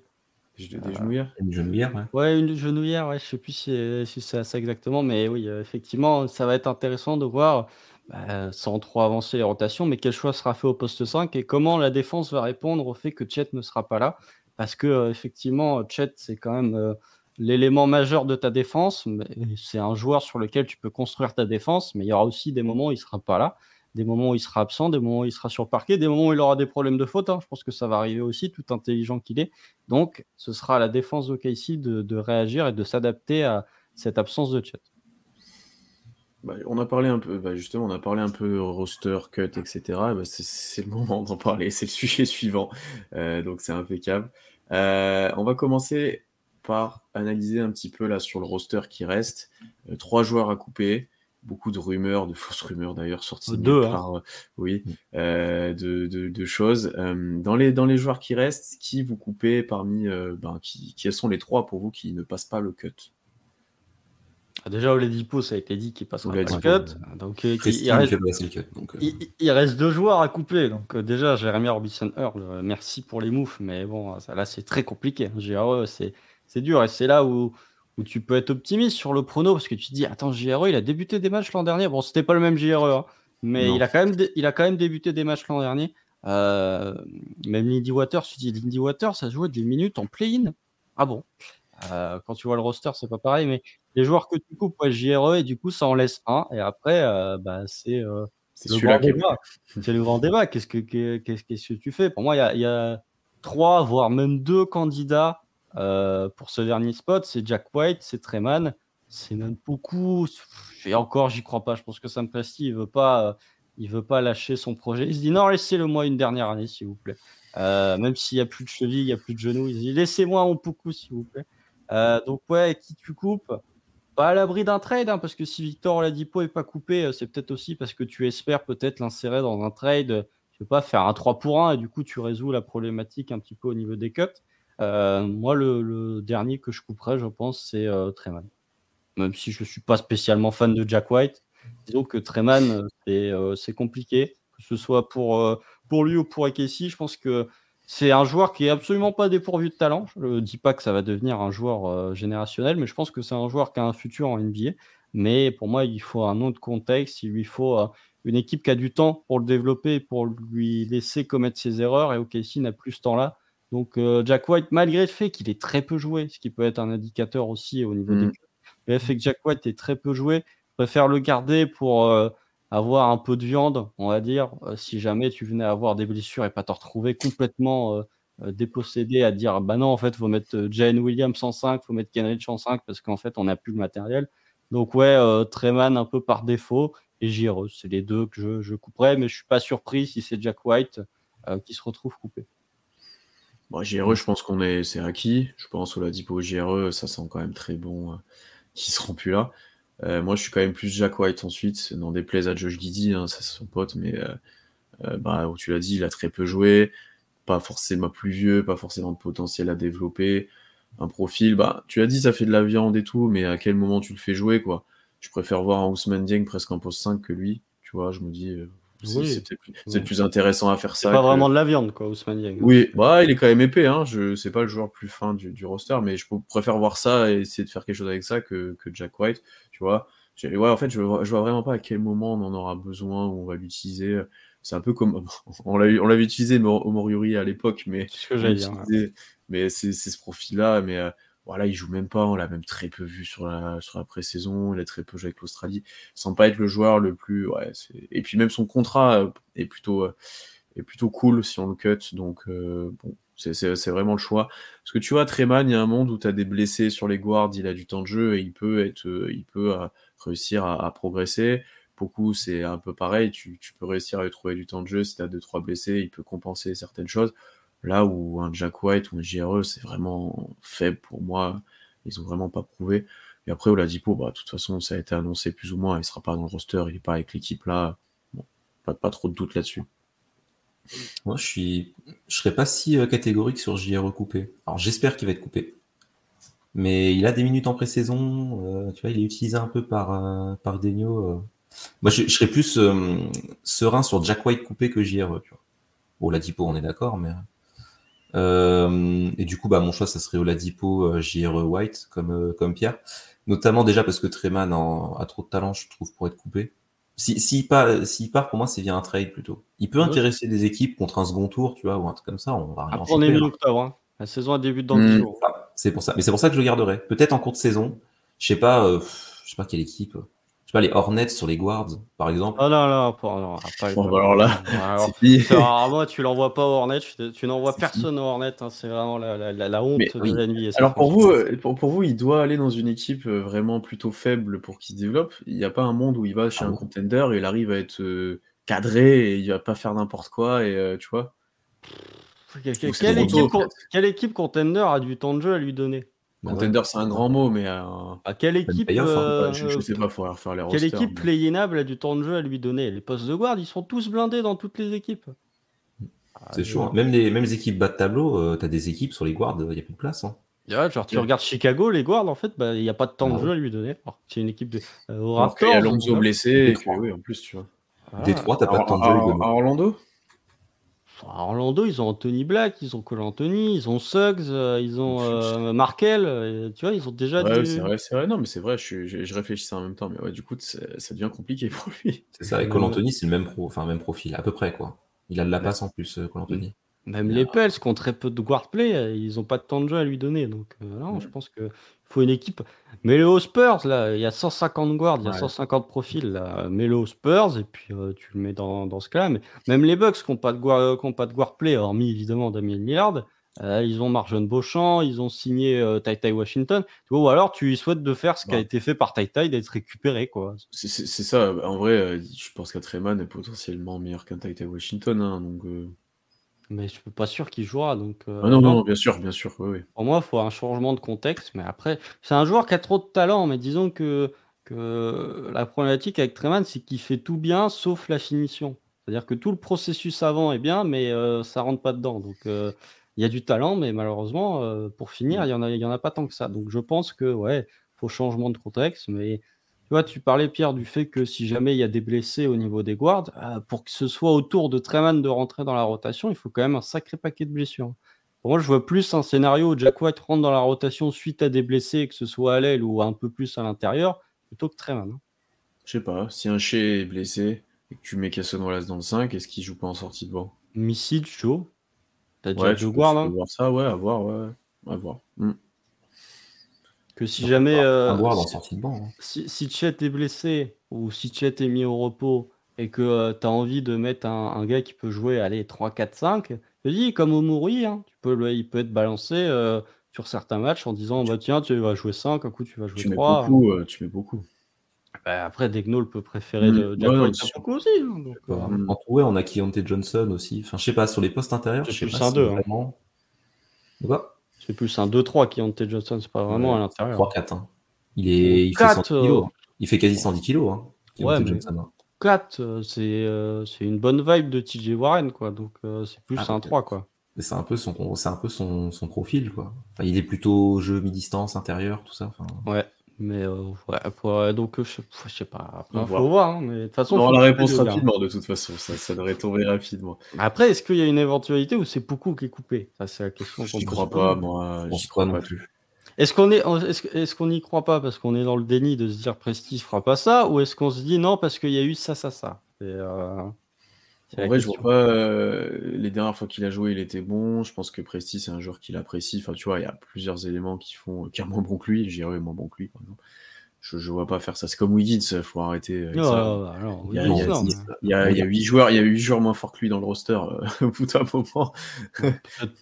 Genouillères. Une genouillère, ouais. Ouais, une genouillère, ouais, je sais plus si, si c'est ça exactement, mais oui, euh, effectivement, ça va être intéressant de voir, bah, sans trop avancer les rotations, mais quel choix sera fait au poste 5 et comment la défense va répondre au fait que Chet ne sera pas là. Parce que, euh, effectivement, Chet, c'est quand même euh, l'élément majeur de ta défense. C'est un joueur sur lequel tu peux construire ta défense, mais il y aura aussi des moments où il sera pas là, des moments où il sera absent, des moments où il sera sur le parquet, des moments où il aura des problèmes de faute. hein. Je pense que ça va arriver aussi, tout intelligent qu'il est. Donc, ce sera à la défense d'OKC de, de réagir et de s'adapter à cette absence de Chet. Bah, on a parlé un peu, bah, justement, on a parlé un peu roster, cut, etc. Bah, c'est- c'est le moment d'en parler, c'est le sujet suivant. Euh, donc c'est impeccable. Euh, on va commencer par analyser un petit peu là sur le roster qui reste. Euh, trois joueurs à couper, beaucoup de rumeurs, de fausses rumeurs d'ailleurs sorties de hein. euh, oui, euh, de, de- de choses. Euh, dans, les, dans les joueurs qui restent, qui vous coupez parmi, euh, ben, qui, quels sont les trois pour vous qui ne passent pas le cut? Ah, Déjà, Oladipo, ça a été dit qu'il passera Oladipo, pas le cut. Donc, il, reste, fait passer le cut. Donc, euh, il- il reste deux joueurs à couper. Donc, euh, déjà, Jérémy Robinson Earl, merci pour les moufs, mais bon, ça, là, c'est très compliqué. hein. C'est c'est dur et c'est là où, où tu peux être optimiste sur le prono parce que tu te dis, attends, JRE, il a débuté des matchs l'an dernier. Bon, c'était pas le même JRE, hein, mais Non. il a, quand même il a quand même débuté des matchs l'an dernier. Euh, même Lindy Waters, tu dis, Lindy Waters, ça jouait des minutes en play-in. Ah bon? Euh, Quand tu vois le roster, c'est pas pareil, mais les joueurs que tu coupes, ouais, JRE, et du coup, ça en laisse un. Et après, euh, bah, c'est euh, C'est le le grand débat. Qu'est-ce que, que- qu'est-ce que tu fais? Pour moi, il y y a trois, voire même deux candidats euh, pour ce dernier spot. C'est Jack White, c'est Treman, c'est même beaucoup. Et encore, j'y crois pas. Je pense que Sam Presti, il veut pas, euh, il veut pas lâcher son projet. Il se dit non, laissez-le-moi une dernière année, s'il vous plaît. Euh, même s'il y a plus de cheville, il y a plus de genoux, il se dit laissez-moi mon poucou, s'il vous plaît. Donc ouais, qui tu coupes? Pas à l'abri d'un trade, hein, parce que si Victor Oladipo est pas coupé, c'est peut-être aussi parce que tu espères peut-être l'insérer dans un trade, je sais pas, faire un 3 pour 1 et du coup tu résous la problématique un petit peu au niveau des cuts. Euh, moi, le, dernier que je couperais, je pense, c'est euh, Treman. Même si je suis pas spécialement fan de Jack White, disons que Treman, euh, c'est euh, c'est compliqué, que ce soit pour, pour lui ou pour AKC. Je pense que c'est un joueur qui est absolument pas dépourvu de talent. Je ne dis pas que ça va devenir un joueur générationnel, mais je pense que c'est un joueur qui a un futur en NBA. Mais pour moi, il faut un autre contexte, il lui faut une équipe qui a du temps pour le développer, pour lui laisser commettre ses erreurs. Et OKC n'a plus ce temps-là. Donc euh, Jack White, malgré le fait qu'il est très peu joué, ce qui peut être un indicateur aussi au niveau des cuts, le fait que Jack White est très peu joué, préfère le garder pour euh, avoir un peu de viande, on va dire, euh, si jamais tu venais à avoir des blessures et pas te retrouver complètement dépossédé à dire bah non, en fait, faut mettre Jalen Williams en 5, faut mettre Kenrich en 5 parce qu'en fait, on n'a plus le matériel. Donc, ouais, euh, Treman un peu par défaut et JRE, c'est les deux que je, je couperais, mais je suis pas surpris si c'est Jack White euh, qui se retrouve coupé. Bon, JRE, je pense qu'on est, c'est acquis. Je pense au Ladipo JRE, ça sent quand même très bon euh, qu'ils seront plus là. Euh, moi, je suis quand même plus Jack White ensuite. N'en déplaise à Josh Giddy, hein, ça c'est son pote, mais euh, euh, bah, tu l'as dit, il a très peu joué. Pas forcément plus vieux, pas forcément de potentiel à développer. Un profil, bah, tu as dit, ça fait de la viande et tout, mais à quel moment tu le fais jouer, quoi? Je préfère voir un Ousmane Dieng presque en poste 5 que lui. Tu vois, je me dis, euh, Oui. c'est plus, intéressant à faire ça. pas que- vraiment de la viande, quoi, Ousmane Dieng. Oui, bah, il est quand même épais. Hein. Je c'est pas le joueur le plus fin du, du roster, mais je préfère voir ça et essayer de faire quelque chose avec ça que, que Jack White. Tu vois. Ouais, en fait, je vois, je vois vraiment pas à quel moment on en aura besoin ou on va l'utiliser. C'est un peu comme on l'avait utilisé au Moriori à l'époque, mais C'est ce que j'allais dire. utilisé- mais c'est c'est ce profil-là. Mais euh, voilà, il joue même pas. On l'a même très peu vu sur la sur la pré-saison. Il a très peu joué avec l'Australie, sans pas être le joueur le plus. Ouais, et puis même son contrat euh, est plutôt euh, est plutôt cool si on le cut. Donc euh, bon, c'est vraiment le choix. Parce que tu vois, Treman, il y a un monde où tu as des blessés sur les guards, il a du temps de jeu et il peut être, il peut euh, réussir à, à progresser. Beaucoup, c'est un peu pareil. Tu, tu peux réussir à lui trouver du temps de jeu. Si tu as 2-3 blessés, il peut compenser certaines choses. Là où un Jack White ou un JRE, c'est vraiment faible pour moi. Ils ont vraiment pas prouvé. Et après, Oladipo, bah, de toute façon, ça a été annoncé plus ou moins. Il sera pas dans le roster. Il est pas avec l'équipe là. Bon, pas, trop de doute là-dessus. Moi, je suis, je serais pas si euh, catégorique sur JRE coupé. Alors, j'espère qu'il va être coupé. Mais il a des minutes en pré-saison. euh, tu vois, il est utilisé un peu par, euh, par euh. Moi, je, serais plus serein sur Jack White coupé que JRE. Tu vois. Oladipo, on est d'accord, mais. Euh, et du coup, bah, mon choix, ça serait Oladipo, euh, JRE White, comme, euh, comme Pierre. Notamment déjà parce que Treman en- a trop de talent, je trouve, pour être coupé. Si, s'il part, s'il part, pour moi, c'est via un trade plutôt. Il peut Ouais. intéresser des équipes contre un second tour, tu vois, ou un truc comme ça. On va rien en Après, on est choper, hein. mi-octobre. hein. La saison elle débute dans Hmm. 10 jours. Ah, C'est pour ça. Mais c'est pour ça que je le garderai. Peut-être en cours de saison. Je sais pas, euh, je sais pas quelle équipe. Je sais pas, les Hornets sur les Guards, par exemple. Ah non, non, pas, non, pas, Bon, bah alors là, Alors, c'est rarement, tu l'envoies pas au Hornet, tu, n'envoies personne au Hornet, hein, c'est vraiment la, la, la, la honte Mais de oui. la Alors pour vous, euh, pour, pour vous, il doit aller dans une équipe euh, vraiment plutôt faible pour qu'il se développe. Il n'y a pas un monde où il va chez Ah un bon? contender et il arrive à être euh, cadré et il va pas faire n'importe quoi et euh, tu vois. Quelle, équipe, quelle contender a du temps de jeu à lui donner? Bah. Contender, c'est un grand mot, mais euh, À Quelle équipe, euh, je, je sais pas, faut refaire les quelle rosters. équipe mais- play-inable a du temps de jeu à lui donner? Les postes de guard, ils sont tous blindés dans toutes les équipes. C'est Ah, chaud. hein. Même les mêmes équipes bas de tableau, euh, t'as des équipes sur les Guards, il y a plus de place. Hein. Genre tu regardes Chicago, les guards, en fait, bah, il n'y a pas de temps de jeu à lui donner. C'est une équipe de euh, au Alors qu'il y a Raptors, Lonzo on- blessé et oui, en plus, tu vois. Détroit, t'as pas de temps de À- jeu. à- Guards. à Orlando? À Orlando, ils ont Anthony Black, ils ont Cole Anthony, ils ont Suggs, euh, ils ont euh, Markel, euh, tu vois, ils ont déjà Ouais, des... c'est vrai, c'est vrai. Non, mais c'est vrai, je, suis- je, je réfléchissais en même temps, mais ouais, du coup, c'est- ça devient compliqué pour lui. C'est ça. Et Cole Anthony, c'est le même pro, enfin même profil, à peu près quoi. Il a de la passe en plus, Cole Anthony. Même Mais, les Pels, qui ont très peu de guard play, euh, ils n'ont pas de temps de jeu à lui donner. Donc, euh, non, je pense qu'il faut une équipe. Mets-le aux Spurs, là, il y a 150 guards, il y a Ouais. 150 profils. là. Mets-le aux Spurs, et puis euh, tu le mets dans, dans ce cas-là. Mais même les Bucks, qui n'ont pas, de guard- qui ont pas de guard play, hormis évidemment Damien Lillard, euh, ils ont Marjon Beauchamp, ils ont signé euh, Tai Tai Washington. Ou alors tu souhaites de faire ce qui a été fait par Tai Tai, d'être récupéré. quoi. C'est ça, en vrai, euh, je pense qu'Atreman est potentiellement meilleur qu'un Taita Washington, hein, donc... Mais je suis pas sûr qu'il jouera. Donc, euh, Ah non, non. non, bien sûr, bien sûr, oui, oui. Pour moi, il faut un changement de contexte. Mais après, c'est un joueur qui a trop de talent. Mais disons que, que la problématique avec Treman, c'est qu'il fait tout bien sauf la finition. C'est-à-dire que tout le processus avant est bien, mais euh, ça rentre pas dedans. Donc, euh, il y a du talent, mais malheureusement, euh, pour finir, il y en a, y en a pas tant que ça. Donc, je pense que ouais, faut changement de contexte. Mais vois, tu parlais Pierre du fait que si jamais il y a des blessés au niveau des guards, euh, pour que ce soit au tour de Treman de rentrer dans la rotation, il faut quand même un sacré paquet de blessures. Pour moi, je vois plus un scénario où Jack White rentre dans la rotation suite à des blessés, que ce soit à l'aile ou un peu plus à l'intérieur, plutôt que Treman. hein. Je sais pas, si un Shea est blessé et que tu mets Casson Wallace dans le 5, est-ce qu'il joue pas en sortie de banc? Missy, Joe? T'as déjà Ouais, guards, tu hein? peux voir ça, ouais, à voir, ouais, à voir. Hmm. Que si jamais. euh, un en si- banc. hein. si, si Chet est blessé ou si Chet est mis au repos et que tu as envie de mettre un, un gars qui peut jouer allez, 3, 4, 5, je dis, comme au Mouri, hein, tu peux, le- il peut être balancé euh, sur certains matchs en disant bah, tiens, tu vas jouer 5, un coup tu vas jouer Tu mets 3. beaucoup, euh, tu mets beaucoup. Bah, après, Degnol peut préférer Mm. Jack Ouais, beaucoup aussi. hein, donc, euh, Euh, Mm. En ouais, on a Keontae Johnson aussi. Enfin, je sais pas, sur les postes intérieurs, C'est je sais plus pas un si deux, hein. vraiment. Quoi c'est plus un 2-3 qui ont Johnson, c'est pas vraiment Ouais, à l'intérieur. 3-4. Hein. Il, est... il fait Quatre, 110 kilos. euh, hein. Il fait quasi 110 kilos. Hein, Ouais, Johnson, hein. 4, euh, c'est euh, c'est une bonne vibe de TJ Warren, quoi. Donc euh, c'est plus Ah, un 3, quoi. C'est un peu son, c'est un peu son, son profil, quoi. Enfin, il est plutôt jeu mi-distance, intérieur, tout ça. Enfin, Ouais. Mais euh, ouais, pour- donc euh, je, sais- je sais pas. Après, On faut va. voir. hein, mais de toute façon, On faut aura la réponse les deux gars. rapidement de toute façon, ça, ça devrait tomber rapidement. Après, est-ce qu'il y a une éventualité ou c'est Poukou qui est coupé? Ça, c'est la question. qu'on J'y peut crois pas, moi. On j'y se crois croit non pas. plus. Est-ce qu'on est, est-ce, est-ce qu'on n'y croit pas parce qu'on est dans le déni de se dire Prestige fera pas ça, ou est-ce qu'on se dit non parce qu'il y a eu ça, ça, ça? Euh, c'est En vrai, je vois pas. euh, les dernières fois qu'il a joué, il était bon. Je pense que Presti, c'est un joueur qu'il apprécie. Enfin, tu vois, il y a plusieurs éléments qui font qui est moins bon que lui. J'irais moins bon que lui, par exemple. Je, je vois pas faire ça. C'est comme Wiggins, faut arrêter avec Non, ça. non, non, non, Il y a, oui, il y a- il y mais a- il y a- il y a huit joueurs, il y a huit joueurs moins forts que lui dans le roster euh, au bout d'un moment.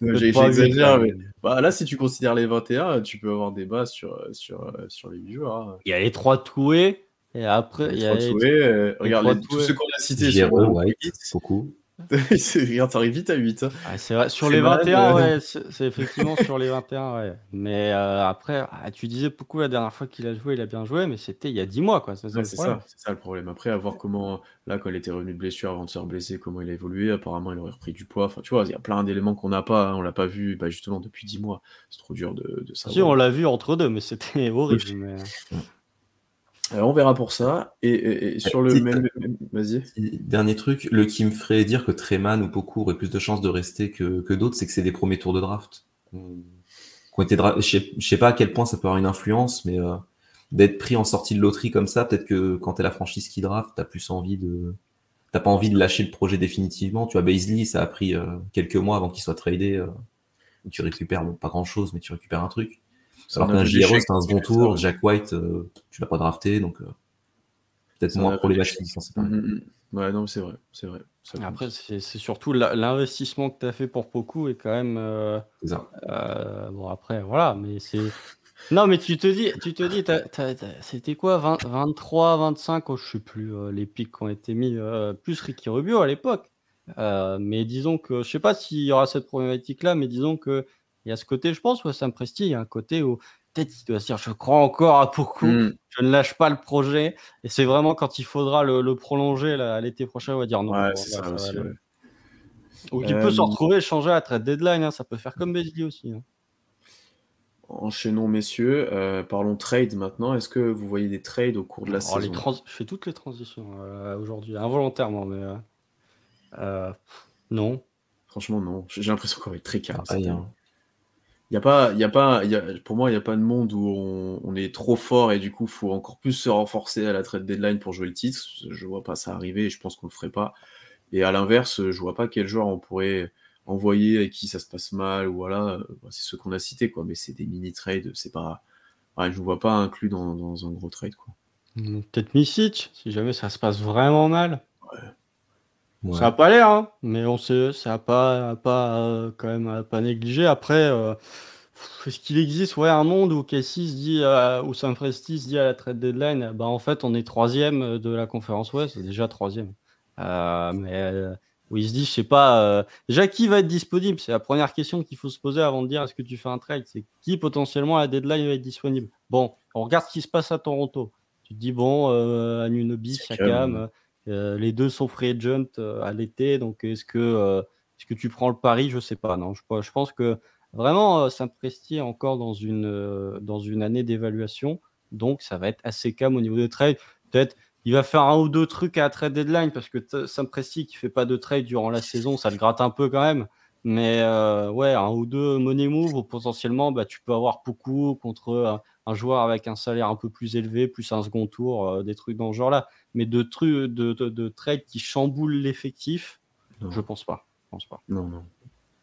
j'exagère, mais- Bah, là, si tu considères les 21, tu peux avoir débat sur, euh, sur, euh, sur les 8 joueurs. hein. Il y a les trois toués, et après, il y a Toué, euh, regarde, les- tous ceux qu'on a cités JRE, sur White, beaucoup. Regarde, t'arrives vite à 8. hein. Ah, c'est vrai, sur les malade, 21, euh. ouais, c'est effectivement sur les 21, ouais. Mais euh, après, ah, tu disais beaucoup la dernière fois qu'il a joué, il a bien joué, mais c'était il y a 10 mois, quoi. ça, c'est Ouais, ça, c'est ça le problème. Après, à voir comment, là, quand il était revenu de blessure avant de se faire blesser, comment il a évolué. Apparemment, il aurait repris du poids. Enfin, tu vois, il y a plein d'éléments qu'on n'a pas. hein. On l'a pas vu, bah, justement, depuis 10 mois. C'est trop dur de, de savoir. Si, on l'a vu entre deux, mais c'était horrible. mais- Euh, on verra pour ça. Et, et- et sur le si, même. Vas-y. Dernier truc, le qui me ferait dire que Treman ou Poku auraient plus de chances de rester que, que d'autres, c'est que c'est des premiers tours de draft. Euh, été dra- Je sais, je sais pas à quel point ça peut avoir une influence, mais euh, d'être pris en sortie de loterie comme ça, peut-être que quand t'es la franchise qui draft, t'as plus envie de. T'as pas envie de lâcher le projet définitivement. Tu vois, Baisley, ça a pris euh, quelques mois avant qu'il soit tradé. euh, tu récupères, bon, pas grand chose, mais tu récupères un truc. C'est Alors un qu'un JRE, c'est un second tour. Jack White, euh, tu l'as pas drafté, donc euh, peut-être moins. Mm, mm, mm. Ouais, non, c'est vrai. C'est vrai. Après, c'est surtout l'investissement que tu as fait pour Poku est quand même. euh, euh, bon, après, voilà, mais c'est. Non, mais tu te dis, tu te dis, c'était quoi, 20 23, 25, oh, je sais plus, euh, les pics qui ont été mis, euh, plus Ricky Rubio à l'époque. Euh, mais disons que, je sais pas s'il y aura cette problématique-là, mais disons que il y a ce côté, je pense, où Sam Presti, il y a un côté où peut-être il doit se dire, je crois encore à Poku, Mm. je ne lâche pas le projet, et c'est vraiment quand il faudra le, le prolonger là, l'été prochain, on va dire non. Ouais, bon, c'est là, ça aussi. ouais. Ou qu'il Euh, peut se retrouver changer à trade deadline, hein, ça peut faire comme Beasley aussi. hein. Enchaînons, messieurs. Euh, parlons trade maintenant. Est-ce que vous voyez des trades au cours de la Oh, les saison? trans- Je fais toutes les transitions euh, aujourd'hui, involontairement, mais euh, euh, non. Franchement, non. J'ai l'impression qu'on va être très calme. Année. Il y a pas, il y a pas, il y a- pour moi, il n'y a pas de monde où on, on est trop fort et du coup, il faut encore plus se renforcer à la trade deadline pour jouer le titre. Je vois pas ça arriver et je pense qu'on le ferait pas. Et à l'inverse, je vois pas quel joueur on pourrait envoyer avec qui ça se passe mal ou voilà. bah, C'est ceux qu'on a cités, quoi. Mais c'est des mini trades. C'est pas, ouais, je ne vois pas inclus dans, dans un gros trade, quoi. Peut-être Misic, si jamais ça se passe vraiment mal. Ouais. Ça n'a pas l'air, hein, mais on sait, ça n'a pas, pas euh, quand même pas négliger. Après, euh, est-ce qu'il existe? Ouais, un monde où Casey se dit, euh, où dit à la trade deadline, bah en fait on est troisième de la conférence Ouest, c'est déjà troisième. Euh, mais euh, où il se dit, je sais pas, euh, déjà qui va être disponible? C'est la première question qu'il faut se poser avant de dire est-ce que tu fais un trade? C'est qui potentiellement à la deadline va être disponible? Bon, on regarde ce qui se passe à Toronto. Tu te dis, bon, euh, Anunoby, Siakam, Siakam, euh, les deux sont free agent euh, à l'été, donc est-ce que, euh, est-ce que tu prends le pari? Je sais pas. Non, je, pense que vraiment, euh, Saint-Presti est encore dans une, dans une année d'évaluation, donc ça va être assez calme au niveau des trades. Peut-être il va faire un ou deux trucs à trade deadline parce que Saint-Presti qui fait pas de trade durant la saison, ça le gratte un peu quand même. Mais ouais, un ou deux money move, ou potentiellement, bah, tu peux avoir beaucoup contre un, joueur avec un salaire un peu plus élevé, plus un second tour, des trucs dans ce genre-là. Mais de trucs de, de, de trades qui chamboulent l'effectif, je pense pas. Je pense pas. Non, non.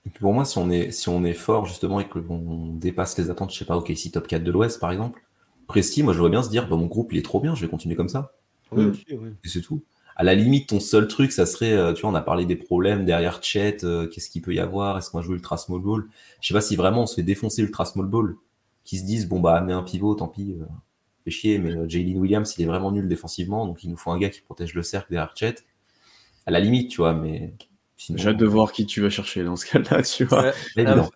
Et puis pour moi, si on est, si on est fort justement et que on dépasse les attentes, je sais pas, ok, si top 4 de l'Ouest par exemple, Presti, moi je vois bien se dire, bah, mon groupe il est trop bien, je vais continuer comme ça. Oui, Mm. oui. Et c'est tout. À la limite, ton seul truc, ça serait, euh, tu vois, on a parlé des problèmes derrière Chet, euh, qu'est-ce qu'il peut y avoir, est-ce qu'on va jouer Ultra Small Ball? Je sais pas si vraiment on se fait défoncer Ultra Small Ball, qui se disent, bon bah, amener un pivot, tant pis, euh, fait chier, mais euh, Jalen Williams, il est vraiment nul défensivement, donc il nous faut un gars qui protège le cercle derrière Chet. À la limite, tu vois, mais sinon. J'ai hâte de voir qui tu vas chercher dans ce cas-là, tu vois. Ouais, évident.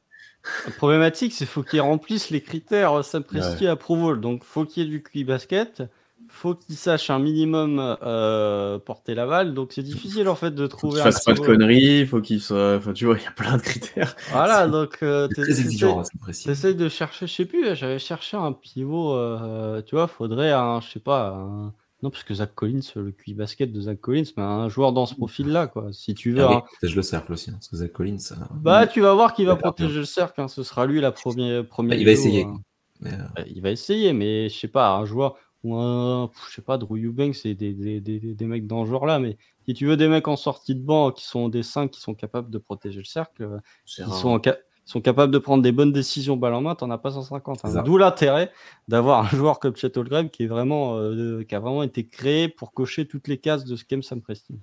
La problématique, c'est qu'il faut qu'il remplisse les critères euh, Sam Presti approval. Donc, faut qu'il y ait du QI basket, faut qu'il sache un minimum euh, porter la balle. Donc c'est difficile en fait de Faut trouver qu'il un fasse pas de conneries, faut qu'il soit. Enfin, tu vois, il y a plein de critères. Voilà, donc euh, t'essayes- exigeant, hein, c'est précis. t'essayes de chercher, je sais plus, j'avais cherché un pivot, euh, tu vois, faudrait un, je sais pas, un- non parce que Zach Collins, le QI basket de Zach Collins, mais un joueur dans ce profil-là, quoi. Si tu veux, Ah oui, protège le cercle aussi, hein, parce que Zach Collins, bah tu vas voir qu'il va protéger le cercle, hein, ce sera lui la première, première. il va essayer. hein. mais, euh, Euh, Il va essayer, mais je sais pas, un joueur ou un, pff, je sais pas, Drew Eubanks, c'est des, des, des, des mecs dans ce genre-là, mais si tu veux des mecs en sortie de banc qui sont des 5 qui sont capables de protéger le cercle, euh, qui rare. sont, en ca- qui sont capables de prendre des bonnes décisions balle en main, t'en as pas 150. hein. D'où l'intérêt d'avoir un joueur comme Chet Holmgren qui est vraiment, euh, qui a vraiment été créé pour cocher toutes les cases de ce qu'aime Sam Presti.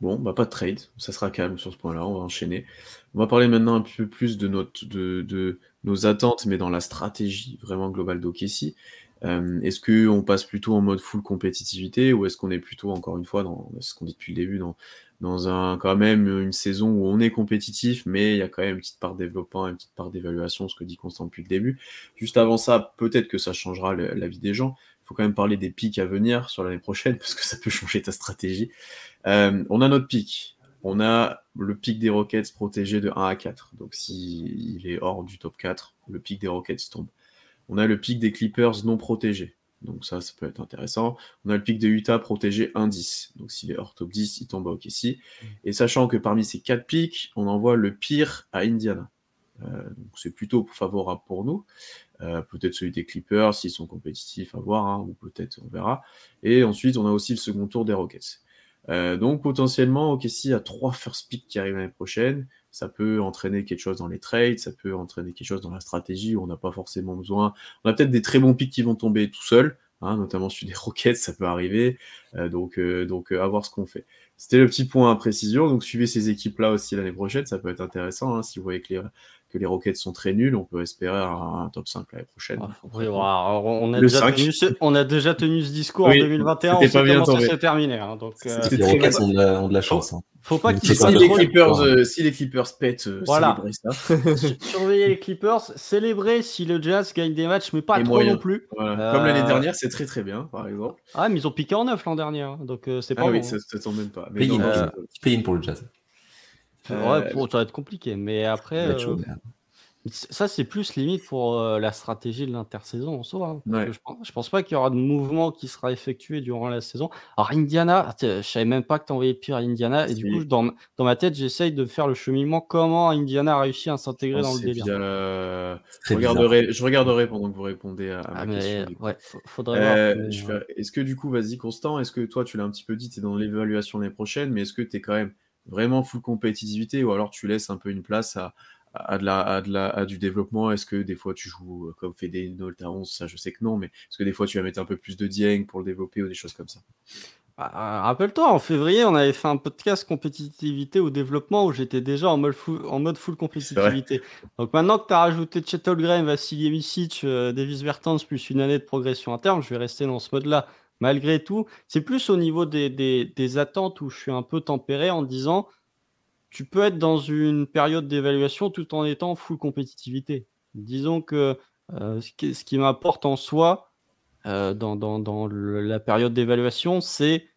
Bon, bah pas de trade, ça sera calme sur ce point-là, on va enchaîner. On va parler maintenant un peu plus de, notre, de, de nos attentes, mais dans la stratégie vraiment globale d'OKC. Euh, est-ce qu'on passe plutôt en mode full compétitivité ou est-ce qu'on est plutôt, encore une fois, dans ce qu'on dit depuis le début, dans, un, quand même une saison où on est compétitif, mais il y a quand même une petite part de développement, une petite part d'évaluation, ce que dit Constant depuis le début. Juste avant ça, peut-être que ça changera la vie des gens. Il faut quand même parler des pics à venir sur l'année prochaine parce que ça peut changer ta stratégie. Euh, on a notre pic. On a le pic des Rockets protégé de 1 à 4. Donc s'il il est hors du top 4, le pic des Rockets tombe. On a le pic des Clippers non protégé. Donc ça, ça peut être intéressant. On a le pic de Utah protégé 1-10. Donc s'il est hors top 10, il tombe à OKC. Et sachant que parmi ces quatre pics, on envoie le pire à Indiana. Euh, donc c'est plutôt favorable pour nous. Euh, peut-être celui des Clippers, s'ils sont compétitifs, à voir, hein, ou peut-être on verra. Et ensuite, on a aussi le second tour des Rockets. Euh, donc potentiellement, OKC a trois first picks qui arrivent l'année prochaine. Ça peut entraîner quelque chose dans les trades, ça peut entraîner quelque chose dans la stratégie où on n'a pas forcément besoin. On a peut-être des très bons picks qui vont tomber tout seuls, hein, notamment celui des Rockets, ça peut arriver. Euh, donc, euh, donc euh, à voir ce qu'on fait. C'était le petit point à précision. Donc suivez ces équipes-là aussi l'année prochaine, ça peut être intéressant. hein. si vous voyez que les, que les Rockets sont très nuls, on peut espérer un, un top 5 l'année prochaine. Ah, oui, alors, on, a Le déjà 5. tenu ce, on a déjà tenu ce discours Oui, en 2021, on pas bien comment ça s'est terminé. hein, donc, euh, les Rockets ont de la, ont de la chance. hein. faut pas qu'ils si, les. Clippers, euh, si les Clippers pètent, euh, Voilà. célébrez ça. Sur- surveiller les Clippers, célébrer si le Jazz gagne des matchs, mais pas Et trop moyen. non plus. Voilà. Euh, Comme l'année dernière, c'est très très bien, par exemple. Ah, mais ils ont piqué en neuf l'an dernier, hein, donc euh, c'est pas Ah bon. oui, hein. ça, ça tombe même pas. Euh, play-in pour le Jazz. Euh, Ouais, pour- ça va être compliqué, mais après, chaud, euh, ça c'est plus limite pour euh, la stratégie de l'intersaison en soi. hein, Ouais. je, pense, je pense pas qu'il y aura de mouvement qui sera effectué durant la saison. Alors Indiana, tiens, je savais même pas que t'envoyais pire à Indiana, et du coup dans, dans ma tête j'essaye de faire le cheminement comment Indiana a réussi à s'intégrer dans le délire. je, regarderai, je regarderai pendant que vous répondez à, à Ah, ma mais question. ouais, faudrait Euh, euh, Est-ce que du coup, vas-y Constant, est-ce que toi tu l'as un petit peu dit, tu es dans l'évaluation l'année prochaine, mais est-ce que tu es quand même vraiment full compétitivité ou alors tu laisses un peu une place à, à, de la, à, de la, à du développement? Est-ce que des fois tu joues euh, comme Fede Nolt à 11 Ça, je sais que non, mais est-ce que des fois tu vas mettre un peu plus de Dieng pour le développer ou des choses comme ça? Ah, Rappelle-toi, en février, on avait fait un podcast compétitivité ou développement où j'étais déjà en mode full, en mode full compétitivité. Donc maintenant que tu as rajouté Chet Holmgren, Vassili Micic, euh, Davis Bertans plus une année de progression interne, je vais rester dans ce mode-là. Malgré tout, c'est plus au niveau des, attentes où je suis un peu tempéré en disant tu peux être dans une période d'évaluation tout en étant full compétitivité. Disons que euh, ce qui, qui en soi euh, dans, dans- la période d'évaluation, c'est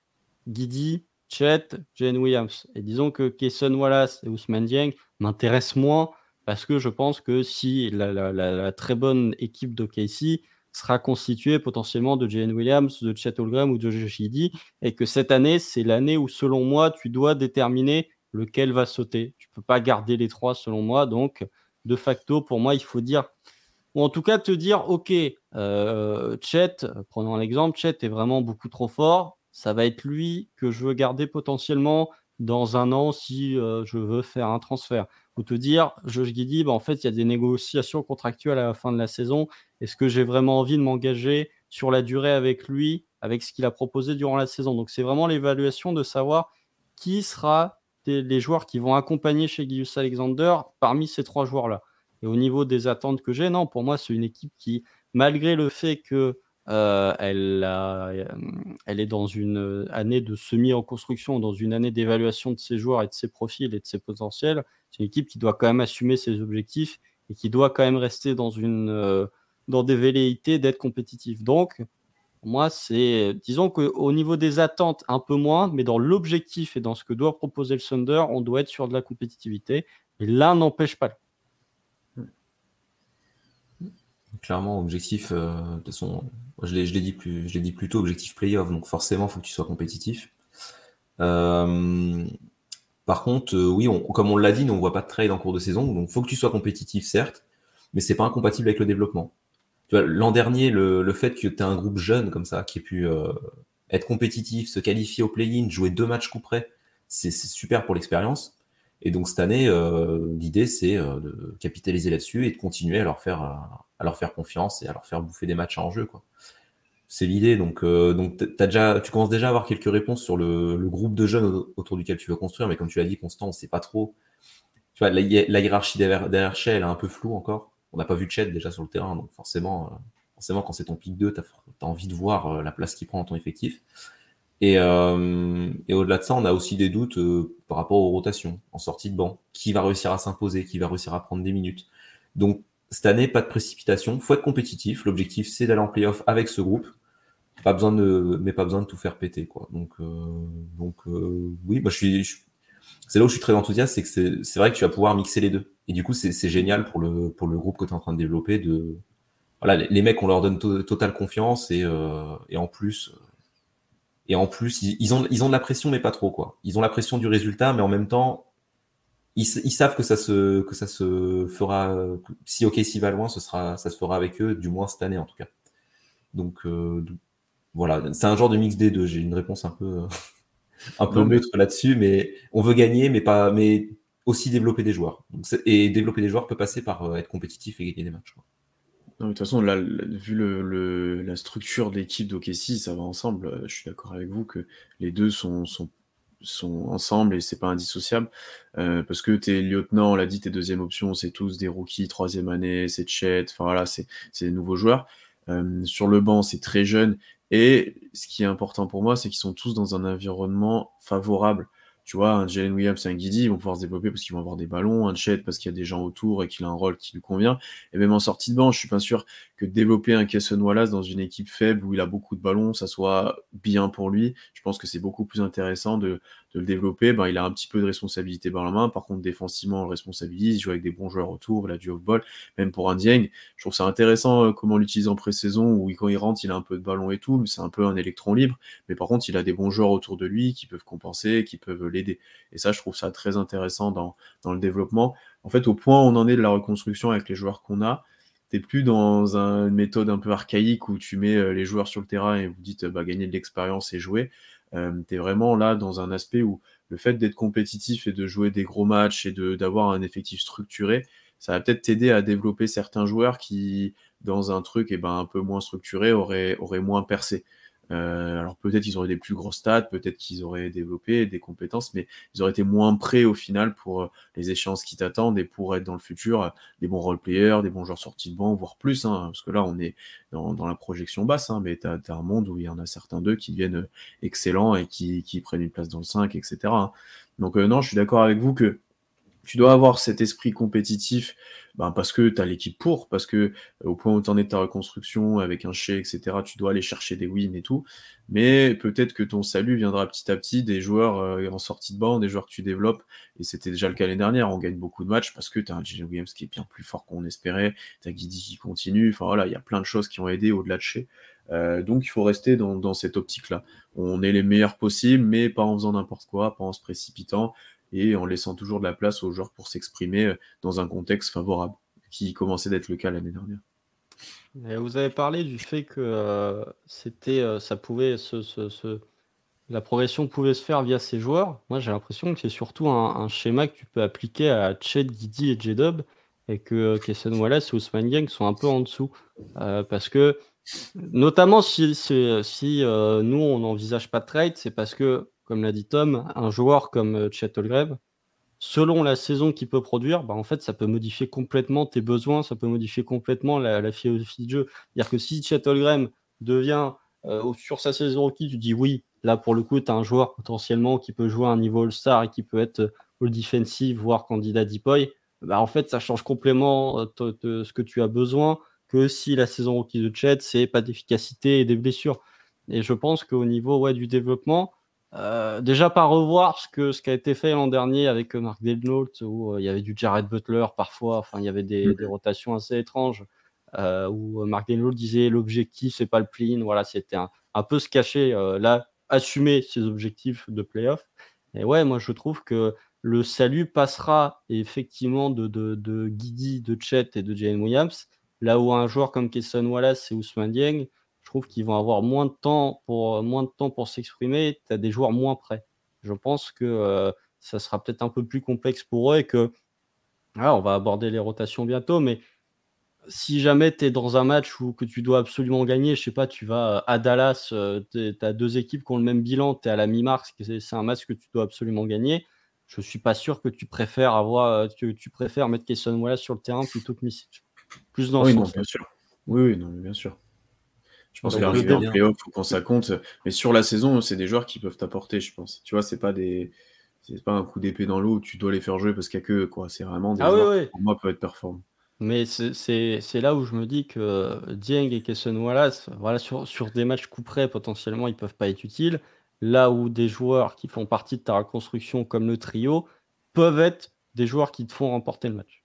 Guidi, Chet, Jane Williams. Et disons que Kayson Wallace et Ousmane Dieng m'intéressent moins parce que je pense que si la très bonne équipe de Casey sera constituée potentiellement de Jane Williams, de Chet Holmgren ou de Josh Giddey, et que cette année, c'est l'année où, selon moi, tu dois déterminer lequel va sauter. Tu peux pas garder les trois, selon moi. Donc, de facto, pour moi, il faut dire, ou en tout cas te dire, OK, euh, Chet, prenons un exemple, Chet est vraiment beaucoup trop fort. Ça va être lui que je veux garder potentiellement dans un an si euh, je veux faire un transfert. Ou te dire, Josh Giddy, bah, en fait, il y a des négociations contractuelles à la fin de la saison. Est-ce que j'ai vraiment envie de m'engager sur la durée avec lui, avec ce qu'il a proposé durant la saison? Donc, c'est vraiment l'évaluation de savoir qui sera les joueurs qui vont accompagner chez Gaius Alexander parmi ces trois joueurs-là. Et au niveau des attentes que j'ai, non, pour moi, c'est une équipe qui, malgré le fait que euh, euh, elle est dans une année de semi-reconstruction, dans une année d'évaluation de ses joueurs et de ses profils et de ses potentiels, c'est une équipe qui doit quand même assumer ses objectifs et qui doit quand même rester dans, une, euh, dans des velléités d'être compétitif. Donc, moi, c'est, disons qu'au niveau des attentes, un peu moins, mais dans l'objectif et dans ce que doit proposer le Thunder, on doit être sur de la compétitivité. Et l'un n'empêche pas. Clairement, objectif, euh, de toute façon, je l'ai dit, plus, je dit plus tôt, objectif playoff, donc forcément, il faut que tu sois compétitif. Euh, par contre, euh, oui, comme on l'a dit, nous, on ne voit pas de trade en cours de saison, donc il faut que tu sois compétitif, certes, mais c'est pas incompatible avec le développement. L'an dernier, le, fait que tu aies un groupe jeune comme ça, qui ait pu euh, être compétitif, se qualifier au play-in, jouer deux matchs coup près, c'est super pour l'expérience. Et donc cette année, euh, l'idée c'est de capitaliser là-dessus et de continuer à leur faire à leur faire confiance et à leur faire bouffer des matchs en jeu. Quoi. C'est l'idée. Donc, déjà, tu commences déjà à avoir quelques réponses sur le, groupe de jeunes autour duquel tu veux construire, mais comme tu l'as dit, Constant, on sait pas trop. Tu vois, la, hiérarchie derrière, derrière elle est un peu floue encore on n'a pas vu Chet déjà sur le terrain, donc forcément, euh, forcément quand c'est ton pic 2, tu as, envie de voir euh, la place qu'il prend dans ton effectif. Euh, et, au-delà de ça, on a aussi des doutes par rapport aux rotations en sortie de banc. Qui va réussir à s'imposer Qui va réussir à prendre des minutes Donc, cette année, pas de précipitation. faut être compétitif. L'objectif, c'est d'aller en playoff avec ce groupe. Pas besoin de, mais pas besoin de tout faire péter, quoi. Donc, donc oui, moi, je suis, c'est là où je suis très enthousiaste, c'est que c'est vrai que tu vas pouvoir mixer les deux. Et du coup, c'est génial pour le, pour le groupe que tu es en train de développer. De, voilà, les, mecs, on leur donne totale confiance et, euh, et en plus, euh, et en plus ils, ont, ils ont de la pression, mais pas trop. quoi. Ils ont la pression du résultat, mais en même temps, ils, ils savent que ça, se, que ça se fera. Si OK, s'il va loin, ce sera, ça se fera avec eux, du moins cette année en tout cas. Donc, euh, voilà, c'est un genre de mix des deux. J'ai une réponse un peu un peu neutre là-dessus, mais on veut gagner, mais pas, mais aussi développer des joueurs. et développer des joueurs peut passer par euh, être compétitif et gagner des matchs. de toute façon, là, vu le, la structure de l'équipe d'OKC, ça va ensemble. Euh, je suis d'accord avec vous que les deux sont, sont, sont ensemble et c'est pas indissociable. Euh, parce que tes lieutenants, on l'a dit, tes deuxième options, c'est tous des rookies, troisième année, c'est Chet, enfin voilà, c'est des nouveaux joueurs. sur le banc, c'est très jeune et ce qui est important pour moi, c'est qu'ils sont tous dans un environnement favorable. Tu vois, un Jalen Williams et un Guidi, ils vont pouvoir se développer parce qu'ils vont avoir des ballons, un Chet parce qu'il y a des gens autour et qu'il a un rôle qui lui convient. Et même en sortie de banc, je suis pas sûr que développer un Kesson Wallace dans une équipe faible où il a beaucoup de ballons, ça soit bien pour lui. Je pense que c'est beaucoup plus intéressant de, de le développer, ben, il a un petit peu de responsabilité par la main. Par contre, défensivement, on le responsabilise, il joue avec des bons joueurs autour, il a du off-ball, même pour un Dieng. Je trouve ça intéressant euh, comment l'utiliser en pré-saison, où quand il rentre, il a un peu de ballon et tout, mais c'est un peu un électron libre. Mais par contre, il a des bons joueurs autour de lui qui peuvent compenser, qui peuvent l'aider. Et ça, je trouve ça très intéressant dans, dans le développement. En fait, au point où on en est de la reconstruction avec les joueurs qu'on a, t'es plus dans une méthode un peu archaïque où tu mets euh, les joueurs sur le terrain et vous dites bah, gagner de l'expérience et jouer. Euh, tu vraiment là dans un aspect où le fait d'être compétitif et de jouer des gros matchs et d'avoir un effectif structuré, ça va peut-être t'aider à développer certains joueurs qui, dans un truc eh ben, un peu moins structuré, auraient moins percé. Euh, alors peut-être qu'ils auraient des plus grosses stats, peut-être qu'ils auraient développé des compétences, mais ils auraient été moins prêts au final pour euh, les échéances qui t'attendent et pour être dans le futur euh, des bons role-players, des bons joueurs sortis de banc, voire plus, hein, parce que là on est dans, la projection basse, hein, mais tu as, un monde où il y en a certains d'eux qui deviennent excellents et qui, qui, prennent une place dans le 5, etc. Hein. Donc non, je suis d'accord avec vous que tu dois avoir cet esprit compétitif ben parce que tu as l'équipe pour, parce que euh, au point où tu en es de ta reconstruction avec un chèque, etc., tu dois aller chercher des wins et tout. Mais peut-être que ton salut viendra petit à petit des joueurs euh, en sortie de banc, des joueurs que tu développes. Et c'était déjà le cas l'année dernière. On gagne beaucoup de matchs parce que tu as un J.J. Williams qui est bien plus fort qu'on espérait, tu Guidi qui continue. Enfin voilà, il y a plein de choses qui ont aidé au-delà de chez. Euh, donc il faut rester dans, dans cette optique-là. On est les meilleurs possibles, mais pas en faisant n'importe quoi, pas en se précipitant et en laissant toujours de la place aux joueurs pour s'exprimer euh, dans un contexte favorable, qui commençait d'être le cas l'année dernière. vous avez parlé du fait que euh, euh, ça pouvait se, la progression pouvait se faire via ces joueurs. Moi, j'ai l'impression que c'est surtout un, schéma que tu peux appliquer à Chet, Giddy et J-Dub et que Kesson Wallace et Ousmane Gang sont un peu en dessous. parce que, notamment si, si nous, on n'envisage pas de trade, c'est parce que comme l'a dit Tom, un joueur comme euh, Chet selon la saison qu'il peut produire, bah, en fait, ça peut modifier complètement tes besoins, ça peut modifier complètement la, philosophie de jeu. C'est-à-dire que si Chet devient euh, sur sa saison rookie, tu dis oui, là pour le coup, tu as un joueur potentiellement qui peut jouer à un niveau All-Star et qui peut être euh, All-Defensive, voire candidat Deepoy, bah, en fait, ça change complètement ce que tu as besoin que si la saison rookie de Chet, c'est pas d'efficacité et des blessures. Et je pense qu'au niveau ouais, du développement, euh, déjà pas revoir ce, que, ce qui a été fait l'an dernier avec Mark Delnault, où il y avait du Jared Butler parfois, enfin il y avait des, des rotations assez étranges, où Mark Delnault disait l'objectif c'est pas le play-in, voilà, c'était un, un, peu se cacher, là, assumer ses objectifs de playoff. Et ouais, moi je trouve que le salut passera effectivement de, de, de Guidi, de Chet et de Jalen Williams, là où un joueur comme Kesson Wallace et Ousmane Dieng, je trouve qu'ils vont avoir moins de temps pour, moins de temps pour s'exprimer, tu as des joueurs moins prêts. Je pense que euh, ça sera peut-être un peu plus complexe pour eux et que ah, on va aborder les rotations bientôt, mais si jamais tu es dans un match où que tu dois absolument gagner, je sais pas, tu vas à Dallas, euh, tu as deux équipes qui ont le même bilan, tu es à la mi-mars, c'est un match que tu dois absolument gagner. Je suis pas sûr que tu préfères avoir, euh, tu, tu préfères mettre Kesson Wallace sur le terrain plutôt que Misic. Plus dans oui, ce non, sens. bien sûr. Oui, oui, non, bien sûr. Je pense qu'arriver en playoff, faut qu'on ça compte. Mais sur la saison, c'est des joueurs qui peuvent t'apporter, je pense. Tu vois, c'est pas des. C'est pas un coup d'épée dans l'eau où tu dois les faire jouer parce qu'il y a que eux, quoi. C'est vraiment des Ah joueurs oui. qui, pour moi, peuvent être performants. Mais c'est- là où je me dis que Dieng et Kesson Wallace, voilà, sur, sur des matchs coup près, potentiellement, ils peuvent pas être utiles. Là où des joueurs qui font partie de ta reconstruction, comme le trio, peuvent être des joueurs qui te font remporter le match.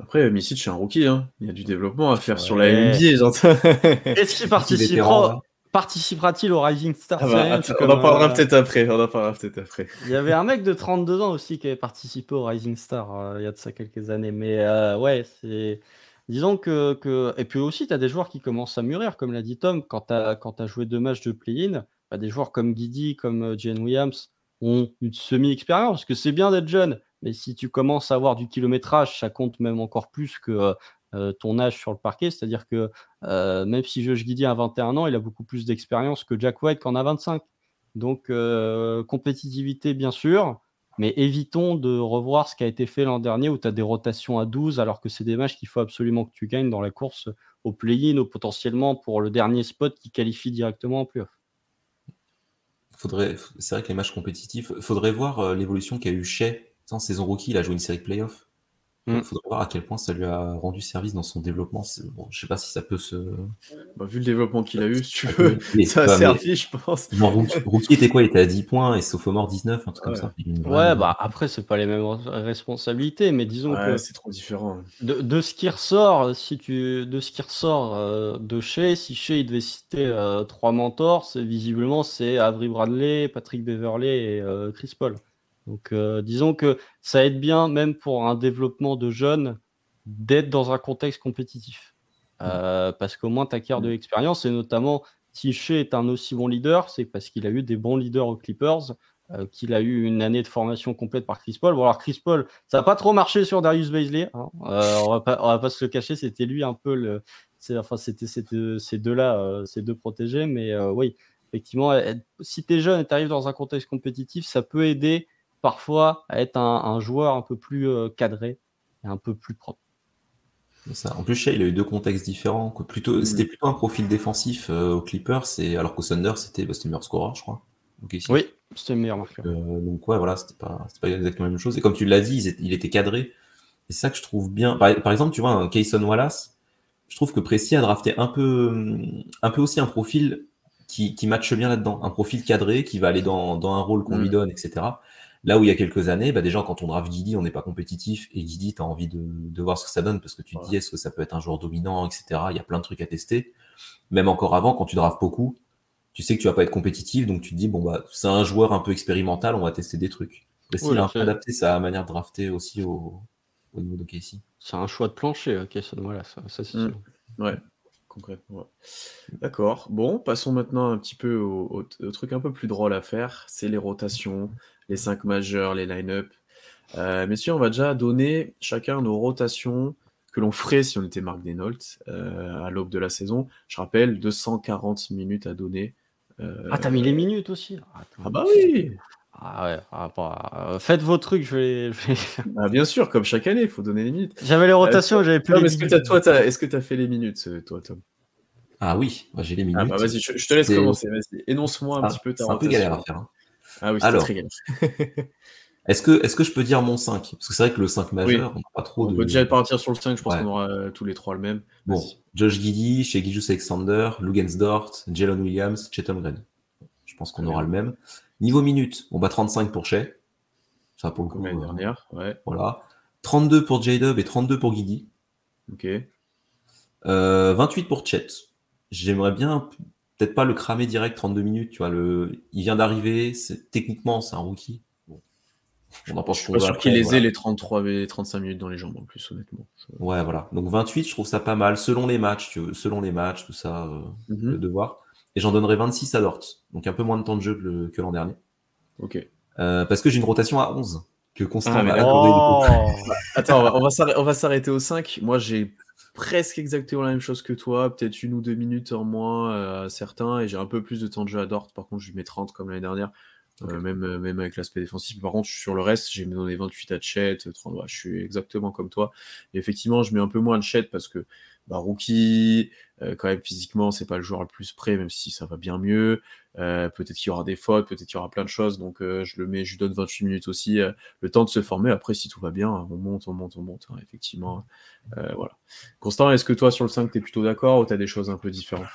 Après, Misic, c'est un rookie. Hein. Il y a du développement à faire sur la. NBA. Est-ce qu'il participera, là. participera-t-il au Rising Star Ah bah, Challenge attends, on comme, en parlera euh, peut-être après. On en parlera peut-être après. Il y avait un mec de 32 ans aussi qui avait participé au Rising Star euh, il y a de ça quelques années. Mais euh, ouais, c'est. Disons que, que- Et puis aussi, tu as des joueurs qui commencent à mûrir, comme l'a dit Tom, quand tu as, joué deux matchs de play-in. bah, des joueurs comme Guidi, comme euh, Jane Williams ont une semi-expérience. Parce que c'est bien d'être jeune, mais si tu commences à avoir du kilométrage, ça compte même encore plus que euh, ton âge sur le parquet. C'est-à-dire que euh, même si Josh Guidi a 21 ans, il a beaucoup plus d'expérience que Jack White qui en a 25. Donc, euh, compétitivité, bien sûr, mais évitons de revoir ce qui a été fait l'an dernier où tu as des rotations à 12 alors que c'est des matchs qu'il faut absolument que tu gagnes dans la course au play-in ou potentiellement pour le dernier spot qui qualifie directement en playoff. Faudrait, c'est vrai que les matchs compétitifs, faudrait voir l'évolution qu'a eu Shea. En saison rookie, il a joué une série de playoffs. Mm. Faudrait voir à quel point ça lui a rendu service dans son développement. Bon, je sais pas si ça peut se. Bah, vu le développement qu'il a eu, si tu ça veux, mais- ça a mais- servi, je pense. Genre, rookie, rookie était quoi? Il était à 10 points et sophomore 19, un truc comme Ouais. ça. Il y a une Ouais, bah après, c'est pas les mêmes responsabilités, mais disons Ouais, que c'est trop différent. de, de ce qui ressort, si tu, de ce qui ressort euh, de Shea, si Shea il devait citer euh, trois mentors, visiblement c'est Avery Bradley, Patrick Beverley et euh, Chris Paul. Donc euh, disons que ça aide bien, même pour un développement de jeunes, d'être dans un contexte compétitif. Euh, parce qu'au moins tu acquiers de l'expérience et notamment si Shea est un aussi bon leader, c'est parce qu'il a eu des bons leaders aux Clippers, euh, qu'il a eu une année de formation complète par Chris Paul. Bon alors Chris Paul, ça n'a pas trop marché sur Darius Baisley. hein. Euh, on va pas, on va pas se le cacher, c'était lui un peu le, enfin c'était c'était ces deux-là, euh, ces deux protégés. Mais euh, oui, effectivement, si tu es jeune et tu arrives dans un contexte compétitif, ça peut aider parfois à être un, un joueur un peu plus euh, cadré et un peu plus propre. Ça. En plus, Shea, il a eu deux contextes différents. quoi. Plutôt, Mm. C'était plutôt un profil défensif euh, aux Clippers, et, alors qu'au Thunder, c'était bah, c'était le meilleur scoreur, je crois. Donc, ici. Oui, c'était le meilleur marqueur. Euh, donc ouais, voilà, c'était pas, c'était pas exactement la même chose. Et comme tu l'as dit, il était, il était cadré. Et c'est ça que je trouve bien. Par, par exemple, tu vois, un Kayson Wallace, je trouve que Presti a drafté un peu, un peu aussi un profil qui, qui matche bien là-dedans. Un profil cadré qui va aller dans, dans un rôle qu'on Mm. lui donne, etc. Là où il y a quelques années, bah déjà quand on draft Guidi, on n'est pas compétitif et Guidi, tu as envie de, de voir ce que ça donne parce que tu te dis est-ce que ça peut être un joueur dominant, etc. Il y a plein de trucs à tester. Même encore avant, quand tu draftes beaucoup, tu sais que tu vas pas être compétitif, donc tu te dis bon bah c'est un joueur un peu expérimental, on va tester des trucs. Presti, Oui, il a un peu adapté sa manière de drafter aussi au, au niveau de Casey. C'est un choix de plancher, ok, ça, voilà, ça, ça, c'est Mm. sûr. Ouais, concrètement. ouais. D'accord. Bon, passons maintenant un petit peu au, au- au truc un peu plus drôle à faire. C'est les rotations, les cinq majeurs, les line-up. Euh, messieurs, on va déjà donner chacun nos rotations que l'on ferait si on était Marc Denault euh, à l'aube de la saison. Je rappelle, 240 minutes à donner. Euh, Ah, t'as mis les minutes aussi Attends. Ah bah oui Ah ouais, ah, bah, euh, faites vos trucs, je vais, je vais- Ah, Bien sûr, comme chaque année, il faut donner les minutes. J'avais les rotations, j'avais plus Tom, les est-ce que minutes. t'as- toi, t'as- est-ce que tu as fait les minutes, euh, toi, Tom? Ah oui, j'ai les minutes. Ah bah vas-y, je, je te laisse C'est- commencer. Vas-y, énonce-moi un Ah, petit peu ta c'est un peu rotation. galère à faire. hein. Ah oui, c'est Alors. très. Est-ce que, est que je peux dire mon 5 Parce que c'est vrai que le 5 majeur, on n'a pas trop On de. peut déjà partir sur le 5, je pense Ouais. qu'on aura euh, tous les trois le même. Bon. Josh Giddy, chez Gijus Alexander, Lugensdort, Jalen Williams, Chetam Green. Je pense qu'on aura bien. le même. Niveau minutes, on bat 35 pour Shea. Ça pour le coup. L'année euh, dernière, ouais, voilà. 32 pour J-Dub et 32 pour Giddy. ok. Euh, 28 pour Chet. J'aimerais bien, peut-être pas le cramer direct 32 minutes, tu vois. Le... Il vient d'arriver, c'est... techniquement, c'est un rookie. Bon. On en pense Je suis pas sûr qu'il les ait les 33 et les 35 minutes dans les jambes en plus, honnêtement. Ouais, voilà. Donc 28, je trouve ça pas mal, selon les matchs, tu veux, selon les matchs, tout ça, euh, Mhm. le devoir. Et j'en donnerai 26 à Dort, donc un peu moins de temps de jeu que, le- que l'an dernier. Ok. Euh, parce que j'ai une rotation à 11, que Constant Ah, m'a accordé, Attends, on va- on va s'arrêter- on va s'arrêter au 5. Moi, j'ai presque exactement la même chose que toi, peut-être une ou deux minutes en moins euh, à certains, et j'ai un peu plus de temps de jeu à Dort. Par contre, je lui mets 30 comme l'année dernière, euh, même, euh, même avec l'aspect défensif. Par contre, sur le reste, j'ai donné 28 à Chet, 30, ouais, je suis exactement comme toi. Et effectivement, je mets un peu moins de Chet parce que bah, rookie, euh, quand même physiquement, c'est pas le joueur le plus prêt, même si ça va bien mieux. Euh, peut-être qu'il y aura des fautes, peut-être qu'il y aura plein de choses, donc euh, je le mets, je lui donne 28 minutes aussi, le temps de se former. Après, si tout va bien, on monte, on monte, on monte, hein, effectivement. Euh, voilà. Constant, est-ce que toi sur le 5, tu es plutôt d'accord ou tu des choses un peu différentes?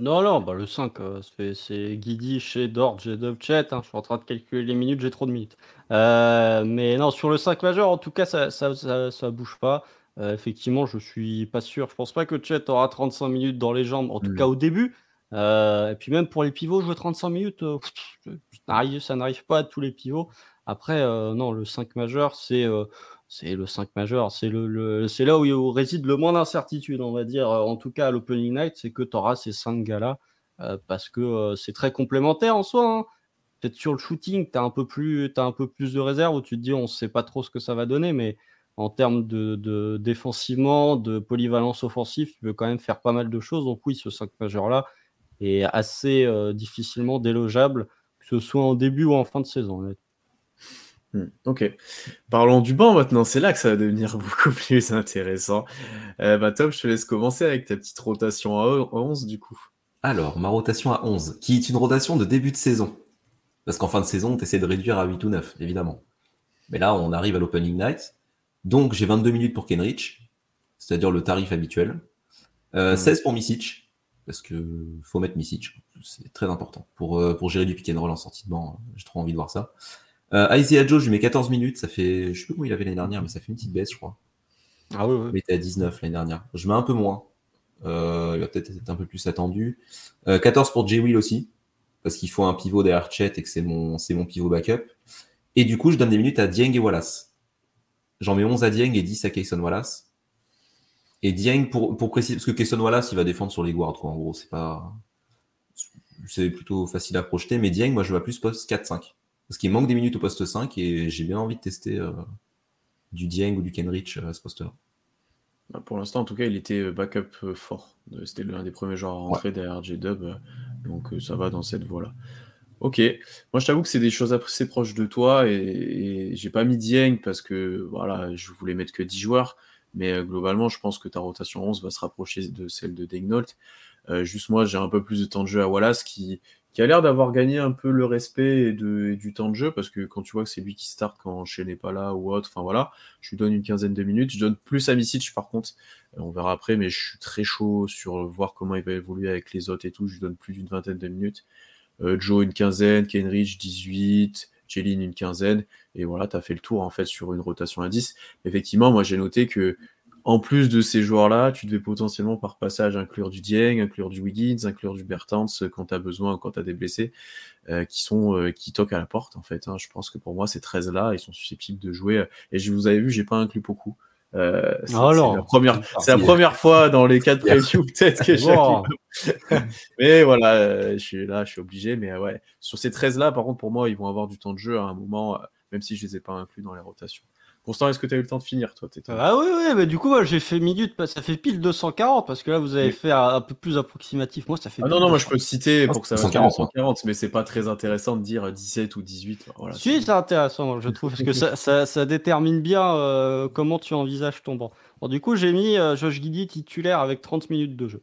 Non, non, bah le 5, euh, c'est- Guidi chez Dort, j'ai Chat. hein, je suis en train de calculer les minutes, j'ai trop de minutes. Mais non, sur le 5 majeur, en tout cas, ça, ça bouge pas. Euh, effectivement, je suis pas sûr. Je pense pas que Chet aura 35 minutes dans les jambes, en tout Mm. cas au début. Euh, et puis même pour les pivots, jouer 35 minutes, euh, ça n'arrive- pas à tous les pivots. Après, non, le 5 majeur, c'est c'est le 5 majeur. C'est le, le- c'est là où, où réside le moins d'incertitude, on va dire. En tout cas, à l'Opening Night, c'est que tu auras ces 5 gars-là. parce que c'est très complémentaire en soi. hein. Peut-être sur le shooting, tu as, un peu plus- t'as un peu plus de réserve où tu te dis on ne sait pas trop ce que ça va donner, mais en termes de, de défensivement, de polyvalence offensive, tu peux quand même faire pas mal de choses. Donc oui, ce 5 majeur-là est assez euh, difficilement délogeable, que ce soit en début ou en fin de saison. Hmm, Ok. Parlons du banc maintenant, c'est là que ça va devenir beaucoup plus intéressant. Euh, bah, Tom, je te laisse commencer avec ta petite rotation à 11 du coup. Alors, ma rotation à 11, qui est une rotation de début de saison. Parce qu'en fin de saison, tu essaies de réduire à 8 ou 9, évidemment. Mais là, on arrive à l'opening night. Donc, j'ai 22 minutes pour Kenrich, c'est-à-dire le tarif habituel. Euh, Mhm. 16 pour Misic, parce que faut mettre Misic, c'est très important. Pour, euh, pour gérer du pick and roll en sortie de banc, j'ai trop envie de voir ça. Euh, Isaiah Joe, je lui mets 14 minutes, ça fait, je sais plus comment il avait l'année dernière, mais ça fait une petite baisse, je crois. Ah oui, oui. Il était à 19 l'année dernière. Je mets un peu moins. Euh, il va peut-être être un peu plus attendu. Euh, 14 pour J. Will aussi, parce qu'il faut un pivot derrière Chet et que c'est mon, c'est mon pivot backup. Et du coup, je donne des minutes à Dieng et Wallace. J'en mets 11 à Dieng et 10 à Kayson Wallace. Et Dieng, pour, pour préciser, parce que Kayson Wallace, il va défendre sur les guards, quoi. En gros, c'est pas. C'est plutôt facile à projeter. Mais Dieng, moi, je vois plus poste 4-5. Parce qu'il manque des minutes au poste 5 et j'ai bien envie de tester euh, du Dieng ou du Kenrich euh, à ce poste-là. Bah, pour l'instant, en tout cas, il était euh, backup fort. C'était l'un des premiers joueurs à rentrer derrière J-Dub, donc ça va dans cette voie-là. Ok, moi je t'avoue que c'est des choses assez proches de toi et, j'ai pas mis Dieng parce que voilà, je voulais mettre que 10 joueurs, mais euh, globalement, je pense que ta rotation 11 va se rapprocher de celle de Degnault. Euh, juste moi, j'ai un peu plus de temps de jeu à Wallace qui, qui a l'air d'avoir gagné un peu le respect et du temps de jeu parce que quand tu vois que c'est lui qui start quand Shea n'est pas là ou autre, enfin voilà, je lui donne une quinzaine de minutes. Je donne plus à Misic par contre, euh, on verra après, mais je suis très chaud sur voir comment il va évoluer avec les autres et tout. Je lui donne plus d'une vingtaine de minutes. Euh, Joe une quinzaine, Kenrich 18, Jeline une quinzaine, et voilà, tu as fait le tour en fait sur une rotation à 10. Effectivement, moi j'ai noté que en plus de ces joueurs-là, tu devais potentiellement par passage inclure du Dieng, inclure du Wiggins, inclure du Bertans euh, quand tu as besoin, quand tu as des blessés, euh, qui sont qui toquent à la porte en fait. hein. Je pense que pour moi, ces 13-là, ils sont susceptibles de jouer. Et je vous avez vu, j'ai pas inclus beaucoup. Euh, c'est la première, c'est la première fois dans les quatre previews peut-être que j'ai mais voilà, euh, je suis là, je suis obligé. Mais euh, ouais, sur ces 13 là, par contre, pour moi, ils vont avoir du temps de jeu à un moment, euh, même si je les ai pas inclus dans les rotations. Constant, est-ce que tu as eu le temps de finir, toi t'étais- Ah oui, oui, mais du coup, moi j'ai fait minutes, ça fait pile 240 parce que là vous avez Oui. fait un, un peu plus approximatif. Moi ça fait. Ah non, non, moi je 200. peux te citer pour que ça 140, fasse 140, mais c'est pas très intéressant de dire 17 ou 18. Voilà, Si, c'est intéressant, je trouve, parce que ça, ça, ça détermine bien euh, comment tu envisages ton banc. Bon, du coup, j'ai mis euh, Josh Giddy titulaire avec 30 minutes de jeu.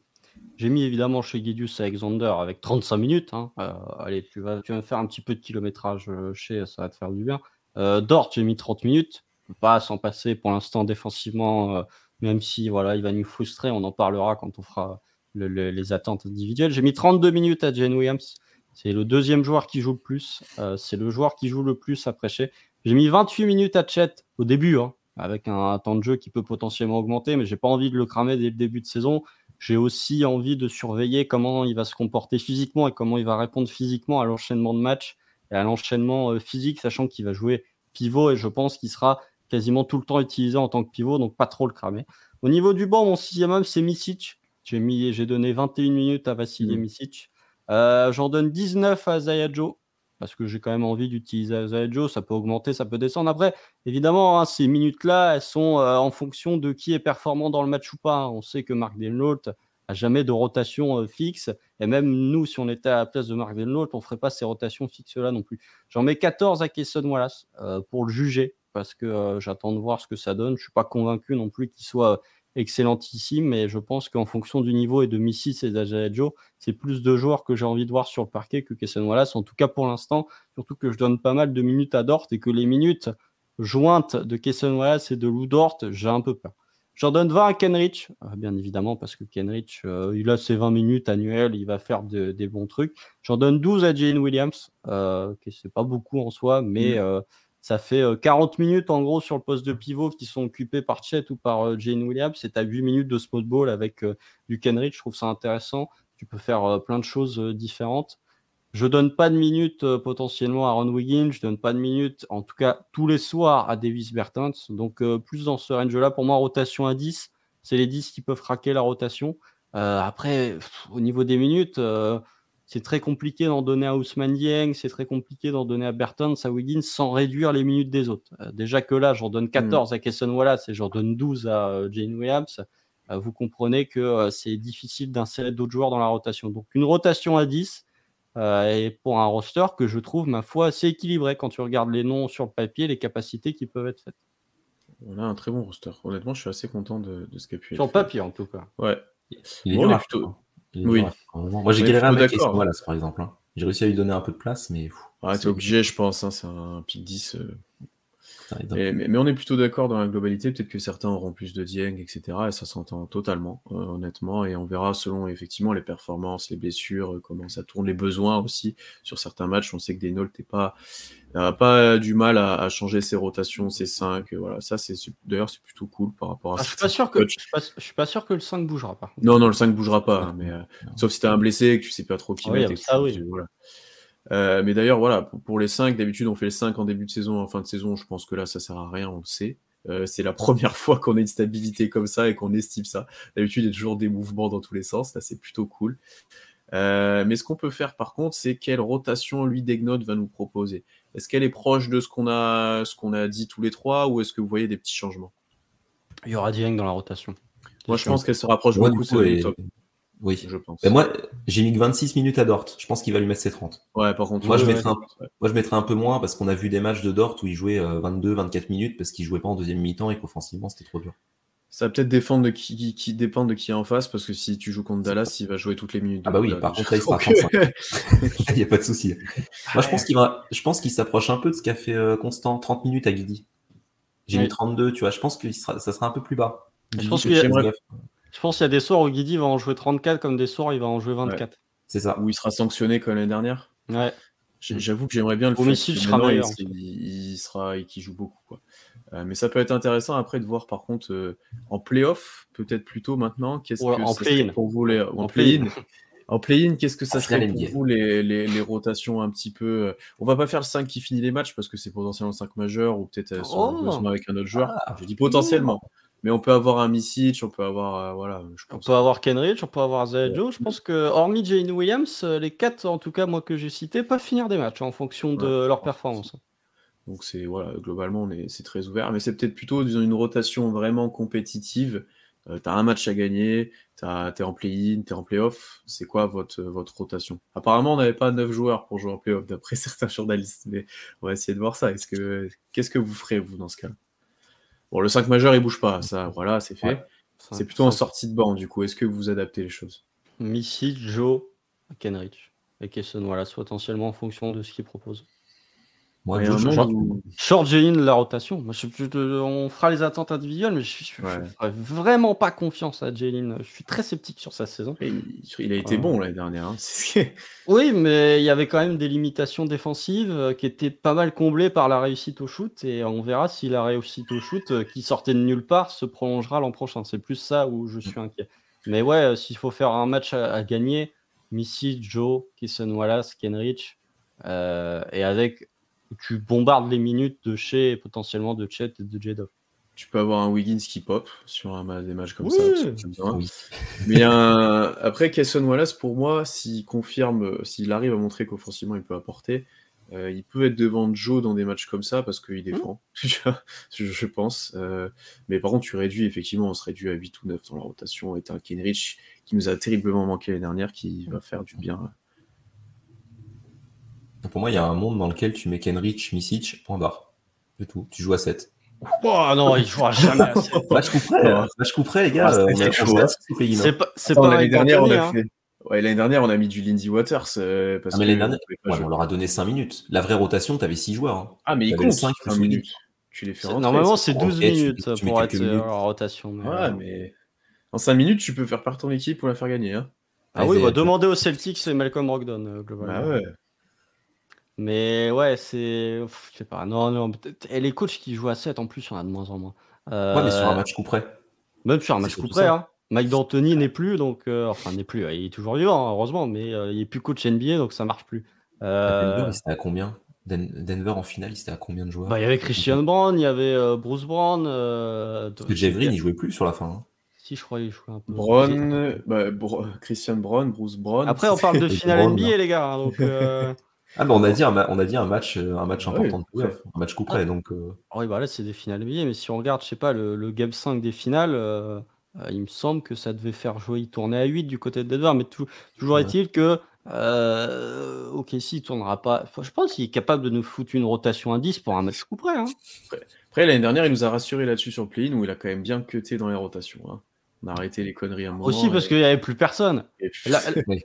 J'ai mis évidemment chez Gidius Alexander avec 35 minutes. hein. Euh, allez, tu vas, tu vas faire un petit peu de kilométrage chez, ça va te faire du bien. Euh, Dort, j'ai mis 30 minutes. Pas s'en passer pour l'instant défensivement, euh, même si voilà, il va nous frustrer. On en parlera quand on fera le- le- les attentes individuelles. J'ai mis 32 minutes à Jane Williams. C'est le deuxième joueur qui joue le plus. Euh, c'est le joueur qui joue le plus après Shea. J'ai mis 28 minutes à Chet au début, hein, avec un, temps de jeu qui peut potentiellement augmenter, mais j'ai pas envie de le cramer dès le début de saison. J'ai aussi envie de surveiller comment il va se comporter physiquement et comment il va répondre physiquement à l'enchaînement de matchs et à l'enchaînement euh, physique, sachant qu'il va jouer pivot et je pense qu'il sera quasiment tout le temps utilisé en tant que pivot, donc pas trop le cramer. Au niveau du banc, mon sixième homme, c'est Misic. J'ai mis, j'ai donné 21 minutes à Vassili Mhm. Misic. Euh, J'en donne 19 à Zaya Joe parce que j'ai quand même envie d'utiliser Zaya Joe. Ça peut augmenter, ça peut descendre. Après, évidemment, hein, ces minutes-là, elles sont euh, en fonction de qui est performant dans le match ou pas. hein. On sait que Marc Denlaut a jamais de rotation euh, fixe. Et même nous, si on était à la place de Marc Denlaut, on ferait pas ces rotations fixes-là non plus. J'en mets 14 à Kesson Wallace pour le juger parce que j'attends de voir ce que ça donne. Je suis pas convaincu non plus qu'il soit excellentissime, mais je pense qu'en fonction du niveau et de Missy et d'Ajajo, c'est plus de joueurs que j'ai envie de voir sur le parquet que Kesson Wallace. En tout cas pour l'instant, surtout que je donne pas mal de minutes à Dort et que les minutes jointes de Kesson Wallace et de Lou Dort, j'ai un peu peur. J'en donne 20 à Kenrich, euh, bien évidemment, parce que Kenrich, euh, il a ses 20 minutes annuelles, il va faire de- des bons trucs. J'en donne 12 à Jane Williams, euh, qui c'est pas beaucoup en soi, mais euh, ça fait euh, 40 minutes en gros sur le poste de pivot qui sont occupés par Chet ou par euh, Jane Williams. C'est à 8 minutes de spot ball avec euh, du Kenrich, je trouve ça intéressant. Tu peux faire euh, plein de choses euh, différentes. Je donne pas de minutes euh, potentiellement à Ron Wiggins, je donne pas de minutes, en tout cas tous les soirs à Davis Bertens. Donc euh, plus dans ce range-là, pour moi, rotation à 10, c'est les 10 qui peuvent craquer la rotation. Euh, après, au niveau des minutes, euh, c'est très compliqué d'en donner à Ousmane Dieng, c'est très compliqué d'en donner à Bertens, à Wiggins, sans réduire les minutes des autres. Euh, déjà que là, j'en donne 14 à Kesson Wallace et j'en donne 12 à euh, Jane Williams. Euh, vous comprenez que euh, c'est difficile d'insérer d'autres joueurs dans la rotation. Donc une rotation à 10, euh, et pour un roster que je trouve, ma foi, assez équilibré quand tu regardes les noms sur le papier, les capacités qui peuvent être faites. On a un très bon roster. Honnêtement, je suis assez content de, de ce qu'a pu Sur être le papier, en tout cas. Ouais. Il est Bon, dur on est plutôt- Oui. Moi, j'ai galéré à mettre Wallace, par exemple. hein. J'ai réussi à lui donner un peu de place, mais. c'est- t'es obligé, je pense. hein, c'est un pick 10. euh, Mais, on est plutôt d'accord dans la globalité. Peut-être que certains auront plus de Dieng, etc. Et ça s'entend totalement, euh, honnêtement. Et on verra selon effectivement les performances, les blessures, euh, comment ça tourne, les besoins aussi. Sur certains matchs, on sait que Desnault n'est pas, n'a pas du mal à, à changer ses rotations, ses 5. Voilà, ça, c'est d'ailleurs, c'est plutôt cool par rapport à Ah, je suis pas sûr que je suis pas, je suis pas sûr que le 5 bougera contre. Non, non, le 5 bougera pas. hein, mais, euh, sauf si t'as un blessé et que tu sais pas trop qui Ah oui, mettre. ah ça, tu- oui. tu- voilà. Euh, mais d'ailleurs, voilà, pour, pour les 5, d'habitude, on fait les 5 en début de saison, en fin de saison. Je pense que là, ça sert à rien, on le sait. Euh, c'est la première fois qu'on a une stabilité comme ça et qu'on estime ça. D'habitude, il y a toujours des mouvements dans tous les sens. Là, c'est plutôt cool. Euh, mais ce qu'on peut faire, par contre, c'est quelle rotation lui Degnaud va nous proposer? Est-ce qu'elle est proche de ce qu'on a, ce qu'on a dit tous les trois, ou est-ce que vous voyez des petits changements? Il y aura Dieng dans la rotation. Moi, je pense qu'elle se rapproche Moi, beaucoup du coup, de et- top, Oui. je pense. Et moi, j'ai mis que 26 minutes à Dort. Je pense qu'il va lui mettre ses 30. Ouais, par contre, Moi, je mettrais un- ouais. Moi, je mettrais un peu moins parce qu'on a vu des matchs de Dort où il jouait 22-24 minutes parce qu'il jouait pas en deuxième mi-temps et qu'offensivement, c'était trop dur. Ça va peut-être défendre de qui, qui, qui dépend de qui est en face, parce que si tu joues contre Dallas, il va jouer toutes les minutes. de Ah bah oui, par contre, là, il sera euh, Il n'y a pas de souci. Moi, je pense qu'il va, je pense qu'il s'approche un peu de ce qu'a fait euh, Constant, 30 minutes à Guidi. J'ai Oui. mis 32, tu vois. Je pense que ça sera un peu plus bas. Je pense qu'il y a- j'aimerais- Je pense qu'il y a des soirs où Guidi va en jouer 34 comme des soirs où il va en jouer 24. C'est ça. Où il sera sanctionné comme l'année dernière. Ouais. J'avoue que j'aimerais bien le Au faire. Meilleur. Il, il sera et qui joue beaucoup. Quoi. Euh, mais ça peut être intéressant après de voir par contre euh, en playoff, peut-être plutôt maintenant, qu'est-ce Ouais, que en ça play-in. serait pour vous les en En play-in. En play-in, qu'est-ce que ça En serait pour NBA. vous les, les, les rotations un petit peu euh, On va pas faire le 5 qui finit les matchs parce que c'est potentiellement le 5 majeur ou peut-être euh, Oh. avec un autre joueur. Ah. Je dis potentiellement. Mais on peut avoir un Misic, on peut avoir euh, voilà, je On pense. peut avoir Kenrich, on peut avoir Zaya Joe. Je pense que, hormis Jane Williams, euh, les quatre, en tout cas, moi que j'ai cités, peuvent finir des matchs en fonction de Ouais, leur performance. Donc c'est voilà, globalement on est c'est très ouvert, mais c'est peut-être plutôt disons, une rotation vraiment compétitive. Euh, t'as un match à gagner, t'es en play-in, t'es en play-off. C'est quoi votre votre rotation? Apparemment on n'avait pas neuf joueurs pour jouer en play-off d'après certains journalistes, mais on va essayer de voir ça. Est-ce que qu'est-ce que vous ferez vous dans ce cas Bon le 5 majeur il bouge pas, ça voilà c'est fait. Ouais. C'est plutôt en sortie de banc du coup. Est-ce que vous adaptez les choses? Missy, Joe, Kenrich et Kesson, voilà, potentiellement en fonction de ce qu'ils proposent. Moi, genre- où- Short Jalen la rotation. Moi, je, je- je- on fera les attentes individuelles, mais je, je, je Ouais. ferais vraiment pas confiance à Jalen. Je suis très sceptique sur sa saison. il, il a été Ah. bon l'année dernière. hein. Oui, mais il y avait quand même des limitations défensives euh, qui étaient pas mal comblées par la réussite au shoot. Et on verra si la réussite au shoot, euh, qui sortait de nulle part, se prolongera l'an prochain. C'est plus ça où je suis inquiet. Mais ouais, euh, s'il faut faire un match à, à gagner, Missy, Joe, Kisson Wallace, Kenrich, euh, et avec tu bombardes les minutes de chez et potentiellement de Chet et de J-Dog. Tu peux avoir un Wiggins qui pop sur un, des matchs comme Oui. ça. Oui. Mais un- après, Kesson Wallace, pour moi, s'il confirme, euh, s'il arrive à montrer qu'offensivement il peut apporter, euh, il peut être devant Joe dans des matchs comme ça parce qu'il défend, vois, je, je pense. Euh, mais par contre, tu réduis, effectivement, on se réduit à 8 ou 9 dans la rotation. Et t'as un Kenrich qui nous a terriblement manqué l'année dernière qui va faire du bien. Pour moi, il y a un monde dans lequel tu mets Kenrich, Misic, point barre. C'est tout. Tu joues à 7. Oh non, il jouera jamais à sept. Match coup près, Ouais. euh, match coup près, les gars. Ah, c'est hein. C'est pas, c'est Attends, pas l'année dernière, on a hein. fait. Ouais, l'année dernière, on a mis du Lindsey Waters. euh, parce Ah, mais que l'année dernière- on Ouais, leur a donné 5 minutes. La vraie rotation, t'avais 6 joueurs. hein. Ah, mais il T'avais compte le cinq 5 plus minutes. Tu les fais rentrer. Normalement, c'est- c'est 12 Ok, tu- minutes tu pour être minutes. en rotation. mais, Ouais, euh, mais en 5 minutes, tu peux faire partir ton équipe pour la faire gagner. Hein. Ah oui, bah, demandez aux Celtics, c'est Malcolm Brogdon, euh, globalement. Bah ouais. Mais ouais, c'est. pff, Je sais pas. Non, non. peut-être- Et les coachs qui jouent à 7, en plus, il y en a de moins en moins. Euh, Ouais, mais sur un match coup près. Même sur un c'est match coup surtout près. ça. Hein. Mike D'Antoni n'est plus, donc. euh, Enfin, n'est plus. euh, Il est toujours vivant, hein, heureusement, mais euh, il est plus coach NBA, donc ça marche plus. Euh, Denver, il était à combien? Den- Denver en finale, il était à combien de joueurs? Bah, il y avait Christian Brown, il y avait euh, Bruce Brown. euh, Parce que il jouait plus sur la fin. hein. Si, je crois qu'il jouait un peu. Brown, bah, Bro- Christian Brown, Bruce Brown. Après, on parle de finale Brown, NBA, les gars. hein, donc. euh, Ah, mais on a dit un, ma- on a dit un match, euh, un match Ah important oui, de playoff, un match coup près. Donc, euh, Oui, bah là, c'est des finales NBA, mais si on regarde, je sais pas, le, le Game 5 des finales, euh, euh, il me semble que ça devait faire jouer, il tournait à 8 du côté de Denver, mais tou- toujours Ouais. est-il que euh, ok, si il tournera pas, enfin, je pense qu'il est capable de nous foutre une rotation à 10 pour un match coup près. Hein. Après, l'année dernière, il nous a rassuré là-dessus sur le play-in où il a quand même bien cuté dans les rotations. hein. On a arrêté les conneries un moment. Aussi parce et- qu'il n'y avait plus personne. et puis- Là,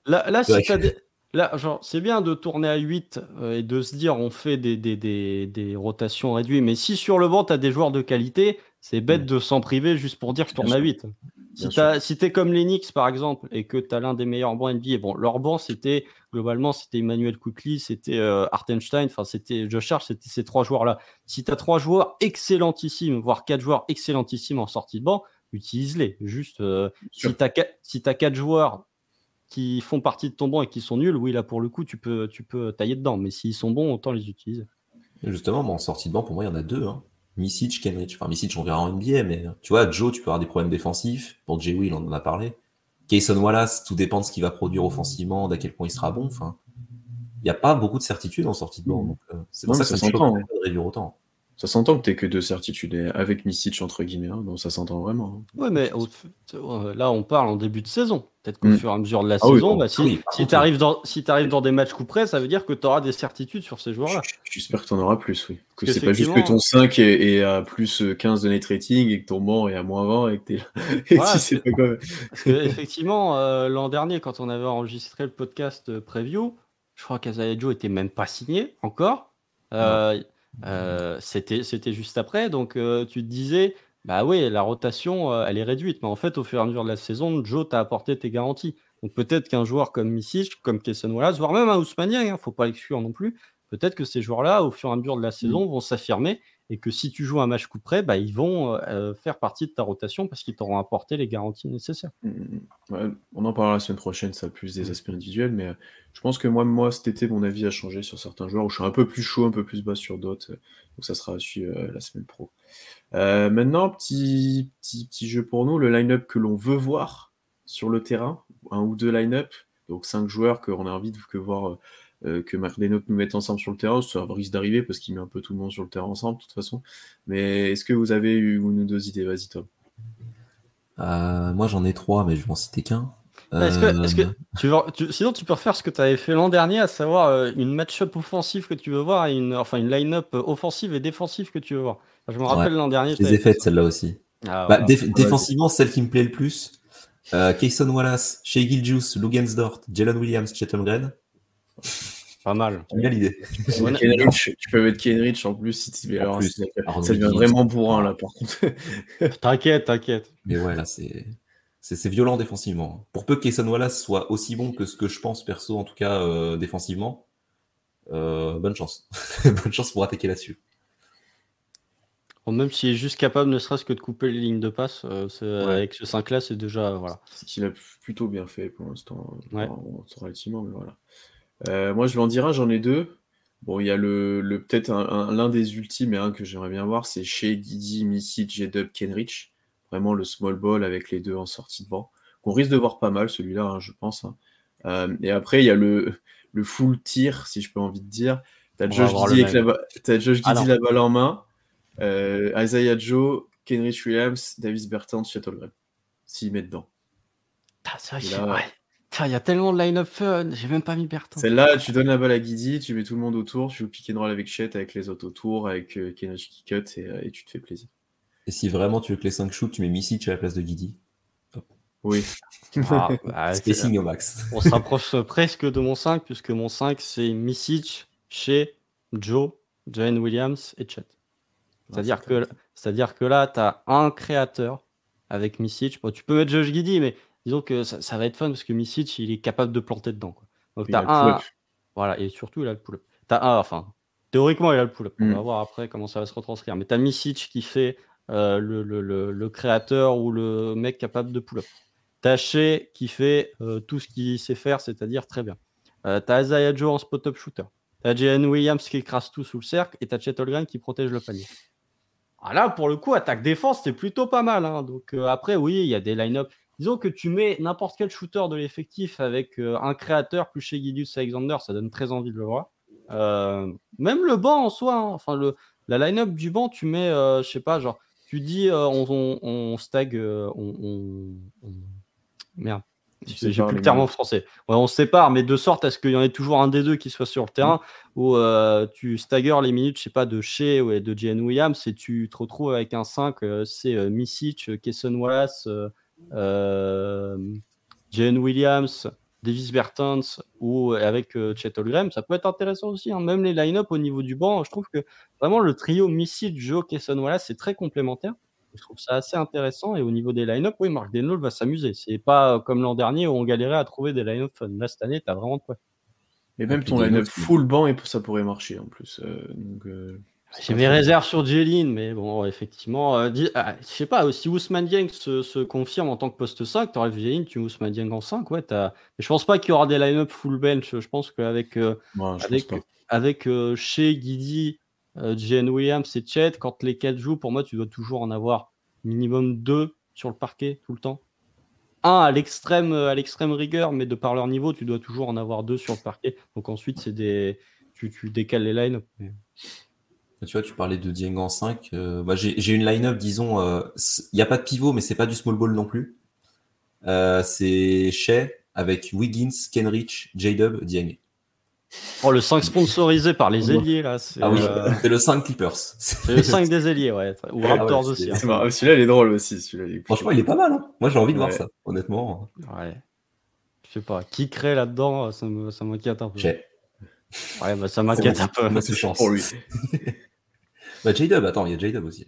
là, là, si t'as des- là, genre, c'est bien de tourner à 8 euh, et de se dire on fait des, des, des, des rotations réduites, mais si sur le banc tu as des joueurs de qualité, c'est bête Mm. de s'en priver juste pour dire je Bien tourne à sûr. 8. Si t'as- si t'es comme l'Enix par exemple et que tu as l'un des meilleurs bancs NBA, bon, leur banc c'était globalement c'était Emmanuel Quickly, c'était euh, Hartenstein, enfin c'était Josh Hart, c'était ces trois joueurs-là. Si tu as trois joueurs excellentissimes, voire quatre joueurs excellentissimes en sortie de banc, utilise-les. Juste euh, si tu as, si t'as quatre joueurs qui font partie de ton banc et qui sont nuls, oui, là pour le coup, tu peux, tu peux tailler dedans. Mais s'ils sont bons, autant les utiliser. justement, bon, en sortie de banc, pour moi, il y en a deux. Hein. Misic, Kenrich. Enfin, Misic, on verra en NBA, mais tu vois, Joe, tu peux avoir des problèmes défensifs. Pour Jay Will, on en a parlé. Kayson Wallace, tout dépend de ce qu'il va produire offensivement, d'à quel point il sera bon. Enfin, il n'y a pas beaucoup de certitude en sortie de banc. Donc, euh, c'est pour Non, ça que ça me de réduire autant. Ça s'entend que t'es que deux certitudes et avec Misic entre guillemets. hein. Donc ça s'entend vraiment. hein. Ouais, mais euh, là, on parle en début de saison. Peut-être qu'au Mm. fur et à mesure de la Ah saison, bah, si, oui, par si contre, tu arrives dans, si t'arrives dans des matchs coup près, ça veut dire que tu auras des certitudes sur ces joueurs-là. J'espère que t'en auras plus, oui. Que Parce c'est pas juste que ton 5 est, est à plus 15 de net rating et que ton banc est à moins 20 et que t'es Voilà, si pas. Parce que, effectivement, euh, l'an dernier, quand on avait enregistré le podcast euh, preview, je crois qu'Azaejo était même pas signé encore. Euh, euh, C'était c'était juste après. Donc, euh, tu te disais, bah oui, la rotation, euh, elle est réduite. Mais en fait, au fur et à mesure de la saison, Joe t'a apporté tes garanties. Donc, peut-être qu'un joueur comme Misic, comme Kesson Wallace, voire même un Ousmane Dieng, hein, faut pas l'exclure non plus, peut-être que ces joueurs-là, au fur et à mesure de la saison, vont s'affirmer et que si tu joues un match coup près, bah, ils vont euh, faire partie de ta rotation parce qu'ils t'auront apporté les garanties nécessaires. Mm, Ouais, on en parlera la semaine prochaine, ça plus des aspects individuels, mais euh, je pense que moi, moi, cet été, mon avis a changé sur certains joueurs où je suis un peu plus chaud, un peu plus bas sur d'autres. euh, Donc ça sera euh, la semaine pro. Maintenant, petit, petit, petit jeu pour nous, le line-up que l'on veut voir sur le terrain, un ou deux line-up, donc cinq joueurs qu'on a envie de que voir euh, que Mardenot nous mette ensemble sur le terrain, ça risque d'arriver parce qu'il met un peu tout le monde sur le terrain ensemble de toute façon. Mais est-ce que vous avez eu une ou deux idées? Vas-y Tom. Euh, moi, j'en ai trois, mais je vais en citer qu'un. Est-ce que, est-ce que Euh, tu veux- tu- sinon tu peux refaire ce que tu avais fait l'an dernier, à savoir euh, une match-up offensive que tu veux voir et une, enfin une line-up offensive et défensive que tu veux voir. Je me rappelle l'an dernier. Je les ai fait faites, celle-là aussi. Ah, Bah, voilà. déf- défensivement, celle qui me plaît le plus, euh, Kayson Wallace, Shea Gilgeous, Lugensdort, Jalen Williams, Chet Holmgren. Pas mal. J'aime bien l'idée. Tu peux mettre Kenrich- tu peux mettre Kenrich en plus si tu alors, plus, ça devient vraiment bourrin là par contre. T'inquiète, t'inquiète. Mais ouais, là, c'est. C'est violent défensivement. Pour peu que Kayson Wallace soit aussi bon que ce que je pense perso, en tout cas euh, défensivement, euh, bonne chance. bonne chance pour attaquer là-dessus. Bon, même s'il est juste capable, ne serait-ce que de couper les lignes de passe, euh, Ouais. avec ce 5-là, c'est déjà. Voilà. Ce qu'il a plutôt bien fait pour l'instant, Ouais. Relativement, mais voilà. Euh, moi, je vais en dire un, j'en ai deux. Bon, il y a le, le peut-être un- un- l'un des ultimes que j'aimerais bien voir, c'est chez Guidi, Missy, J-Dub, Kenrich. Vraiment le small ball avec les deux en sortie de banc. Qu'on risque de voir pas mal, celui-là, hein, je pense. hein. Euh, et après, il y a le, le full tir, si je peux envie de dire. T'as On Josh avec la, Josh Ah balle en main. Euh, Isaiah Joe, Kenrich Williams, Davis Bertrand, Holmgren. S'il met dedans. Vrai que- là- ouais. Il y a tellement de line-up fun, j'ai même pas mis Bertrand. Celle-là, tu donnes la balle à Guidi, tu mets tout le monde autour, tu joues pick and roll avec Chet, avec les autres autour, avec euh, qui cut et, euh, et tu te fais plaisir. Et si vraiment tu veux que les 5 shoots, tu mets Misic à la place de Guidi. Oui. Ah, bah, c'est- Spacing au max. on se rapproche presque de mon 5, puisque mon 5, c'est Misic, Shea, Joe, Jane Williams et Chet. C'est-à-dire que, c'est-à-dire que là, tu as un créateur avec Misic. Bon, tu peux mettre Josh Giddy, mais disons que ça, ça va être fun parce que Misic, il est capable de planter dedans. quoi. Donc, Il tu a as le un. pull-up. Voilà, et surtout, il a le pull-up. T'as un, enfin, théoriquement, il a le pull-up. On Mm. va voir après comment ça va se retranscrire. Mais tu as Misic qui fait euh, le, le- le- le créateur ou le mec capable de pull-up. T'as Shea qui fait euh, tout ce qu'il sait faire, c'est-à-dire très bien. Euh, t'as Isaiah Joe en spot-up shooter. T'as Jalen Williams qui écrase tout sous le cercle et t'as Chet Holmgren qui protège le panier. Ah là, pour le coup, attaque-défense, c'est plutôt pas mal. hein. Donc après, oui, il y a des line-up. Disons que tu mets n'importe quel shooter de l'effectif avec euh, un créateur plus chez Gideus Alexander, ça donne très envie de le voir. Euh, même le banc en soi, hein. enfin le, la line-up du banc, tu mets, euh, je sais pas, genre, tu dis euh, on, on, on stag, on, on- merde, j'ai plus le terme en français. Ouais, on se sépare, mais de sorte à ce qu'il y en ait toujours un des deux qui soit sur le terrain, où euh, tu staggers les minutes, je sais pas, de Shea ou de Jalen Williams, et tu te retrouves avec un 5, euh, c'est Misic, Kesson Wallace, euh, euh, Jalen Williams, Davis Bertans, ou avec euh, Chet Holmgren, ça peut être intéressant aussi. hein. Même les line-up au niveau du banc, je trouve que vraiment le trio Misic, Joe, Kesson Wallace, c'est très complémentaire. Je trouve ça assez intéressant. Et au niveau des line-up, oui, Mark Denlow va s'amuser. C'est pas euh, comme l'an dernier où on galérait à trouver des line-up fun. Là, cette année, tu as vraiment de quoi. Et même ton line-up full banc, et ça pourrait marcher en plus. euh, donc, euh, J'ai mes réserves sur Jeline, mais bon, effectivement, euh, dis- ah, je sais pas, si Ousmane Dieng se, se confirme en tant que poste 5, tu aurais Jeline, tu Ousmane Dieng en 5, ouais, t'as- mais je pense pas qu'il y aura des line-up full bench, je pense qu'avec euh, avec, euh, Shea, Guidi, euh, Jalen Williams et Chet, quand les 4 jouent, pour moi, tu dois toujours en avoir minimum 2 sur le parquet tout le temps. Un à l'extrême à l'extrême rigueur, mais de par leur niveau, tu dois toujours en avoir deux sur le parquet. Donc ensuite, c'est des tu, tu décales les mais- Tu vois, tu parlais de Dieng en 5. euh, bah, j'ai j'ai une line-up, disons, euh, il n'y a pas de pivot, mais c'est pas du small ball non plus. Euh, c'est Shea avec Wiggins, Kenrich, J-Dub, Dieng. Oh, le 5 sponsorisé par les ailiers, là. C'est Ah oui, euh, c'est le 5 Clippers. c'est le 5 des ailiers, ouais. Ou Ah ouais, Raptors aussi. hein. C'est marrant. Celui-là, il est drôle aussi. Celui-là, il est Franchement, il est pas mal. Hein. Moi, j'ai envie de voir ça, honnêtement. Ouais. Je sais pas. Qui crée là-dedans, ça me- ça m'inquiète un peu. Shea. Ouais, bah, ça m'inquiète un peu. pour lui. Bah, J-Dub, attends, il y a J-Dub aussi.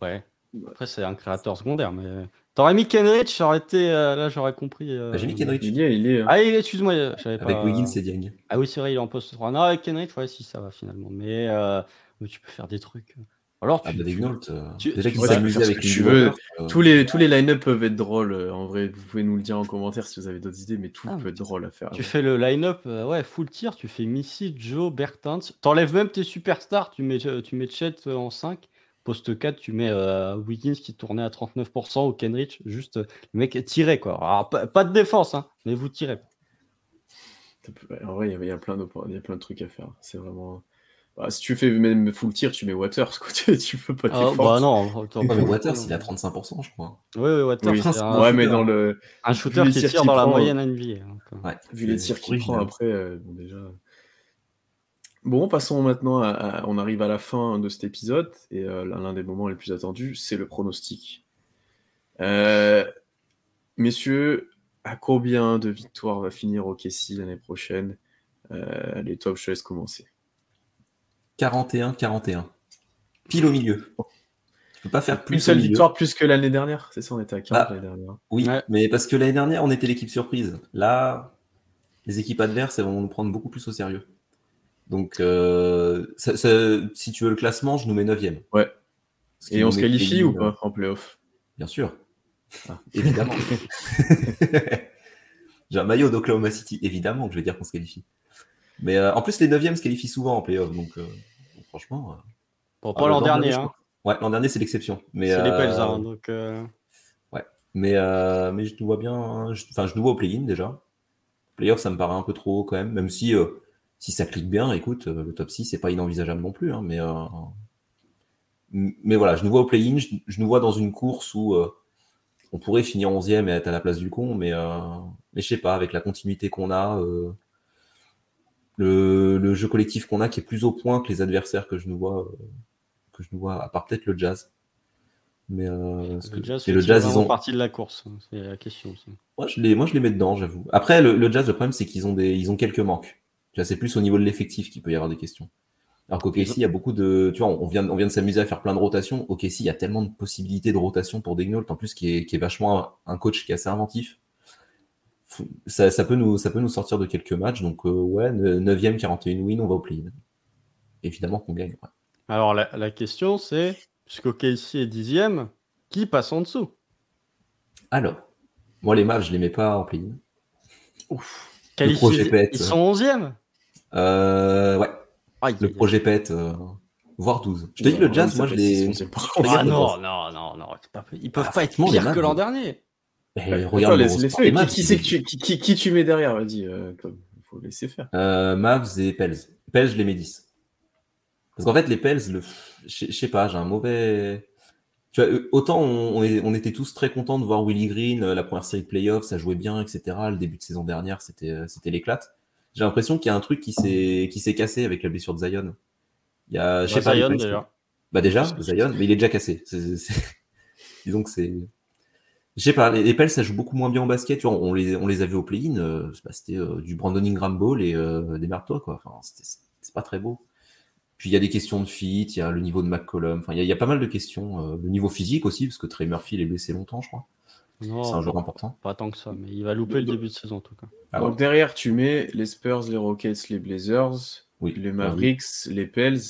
Ouais. Après, c'est un créateur secondaire, mais. T'aurais mis Kenrich, j'aurais été. euh, là, j'aurais compris. euh, Bah, j'ai mis Kenrich. Il est, il est. Ah, il est- excuse-moi, Avec pas. Wiggins et Dieng. Ah oui, c'est vrai, il est en poste 3. Non, avec Kenrich, ouais, si, ça va finalement. Mais, euh, mais tu peux faire des trucs. Alors, tu, Ah bah, tu- euh, tu- déjà avec que tu veux. euh, Tous les, tous les line-up peuvent être drôles. euh, En vrai, vous pouvez nous le dire en commentaire si vous avez d'autres idées, mais tout Ah, peut être drôle à faire. Tu fais le line-up, euh, ouais, full tir, tu fais Missy, Joe, Bertans. T'enlèves même tes superstars, tu mets, tu mets Chet en 5. Poste 4, tu mets euh, Wiggins qui tournait à 39% ou Kenrich, juste le mec tiré quoi. Alors, pas, pas de défense, hein, mais vous tirez. En vrai, il y a- il y, a plein de, il y a plein de trucs à faire. C'est vraiment. Bah, si tu fais même full tir, tu mets Waters. Quoi. Tu, tu peux pas Ah, bah non, attends, mais Waters, il a 35%, je crois. Oui, oui, Waters, Oui, c'est un, ouais, mais shooter, dans le. un shooter les qui tire dans la moyenne NBA. hein, quoi. Ouais. Vu les tirs qu'il prend après, euh, bon, déjà. Bon, passons maintenant à, à- On arrive à la fin de cet épisode, et euh, l'un des moments les plus attendus, c'est le pronostic. Euh, messieurs, à combien de victoires va finir OKC l'année prochaine? Euh, allez, toi, je te laisse commencer. 41-41. Pile au milieu. Tu peux pas faire plus. Une seule victoire plus que l'année dernière, c'est ça, on était à 40 Ah. l'année dernière. Oui, Ouais. mais parce que l'année dernière, on était l'équipe surprise. Là, les équipes adverses, elles vont nous prendre beaucoup plus au sérieux. Donc, euh, ça- ça- si tu veux le classement, je nous mets 9 Ouais. Et on se qualifie ou pas pas en playoff? Bien sûr. Ah. Évidemment. J'ai un maillot d'Oklahoma City, évidemment que je vais dire qu'on se qualifie. Mais euh, en plus, les 9e se qualifient souvent en playoff, donc euh, franchement. euh, Bon, Ah, pas l'an dernier, hein. Ouais, l'an dernier, c'est l'exception. Mais, c'est les Pels, hein, donc euh, Mais, mais je nous vois bien. je- Enfin, je nous vois au play-in déjà. Playoff, ça me paraît un peu trop haut quand même. Même si, si ça clique bien, écoute, le top 6, c'est pas inenvisageable non plus. hein, mais, mais voilà, je nous vois au play-in. Je, je nous vois dans une course où on pourrait finir 11e et être à la place du con. Mais, euh, mais je sais pas, avec la continuité qu'on a, euh, le, le jeu collectif qu'on a qui est plus au point que les adversaires que je nous vois, euh, que je nous vois à part peut-être le jazz. Mais euh, parce que- le Jazz et le jazz, ils ont, partie de la course. hein, C'est la question aussi. moi, je les, moi, je les mets dedans, j'avoue. Après, le, le Jazz, le problème, c'est qu'ils ont des, ils ont quelques manques. C'est plus au niveau de l'effectif qu'il peut y avoir des questions. Alors qu'au KC, il y a beaucoup de, tu vois, on vient, on vient de s'amuser à faire plein de rotations. Au KC, il y a tellement de possibilités de rotation pour Degnault, en plus, qui est, qui est vachement un coach qui est assez inventif. Ça, ça peut nous, ça peut nous sortir de quelques matchs. Donc, euh, ouais, 9ème, 41 win, on va au play-in. Évidemment qu'on gagne. ouais. Alors la, la question c'est, puisque KC est dixième, qui passe en dessous? Alors, moi, les Mavs, je les mets pas en play-in. Qualifiés- projet pète. Ils sont onzième? Euh, ouais, le projet pète, euh, voire 12. Je te dis, le Jazz, moi, je les. Ah Regarde, non, non, non, non, ils peuvent Ah, pas être Mavs, que l'an ils- dernier. Eh, regarde, laisse, laisse Mavs, qui, tu, qui, qui- qui tu mets derrière? Vas-y, euh, faut laisser faire. Euh, Mavs et Pels. Pels, je les mets 10. Parce qu'en fait, les Pels, le... je sais pas, j'ai un mauvais. Tu vois, euh, autant on, on est- on était tous très contents de voir Willie Green, euh, la première série de playoffs, ça jouait bien, etc. Le début de saison dernière, c'était euh, c'était l'éclate. J'ai l'impression qu'il y a un truc qui s'est qui s'est cassé avec la blessure de Zion. Il y a, je sais Bah, pas, Zion, déjà. Bah déjà, Zion, mais il est déjà cassé. C'est- c'est- Disons que c'est. Je sais pas, les, les Pels, ça joue beaucoup moins bien au basket. Tu vois, on les, on les a vus au play-in, euh, c'était euh, du Brandon Ingram Ball et euh, des toi quoi. Enfin, c'était- c'est pas très beau. Puis il y a des questions de fit, il y a le niveau de McCollum, enfin, il y, a- il y a pas mal de questions. euh, le niveau physique aussi, parce que Trey Murphy, il est blessé longtemps, je crois. C'est un joueur important. pas tant que ça, mais il va louper le début de saison en tout cas. Ah Donc ouais. derrière, tu mets les Spurs, les Rockets, les Blazers, Oui. les Mavericks, les Pels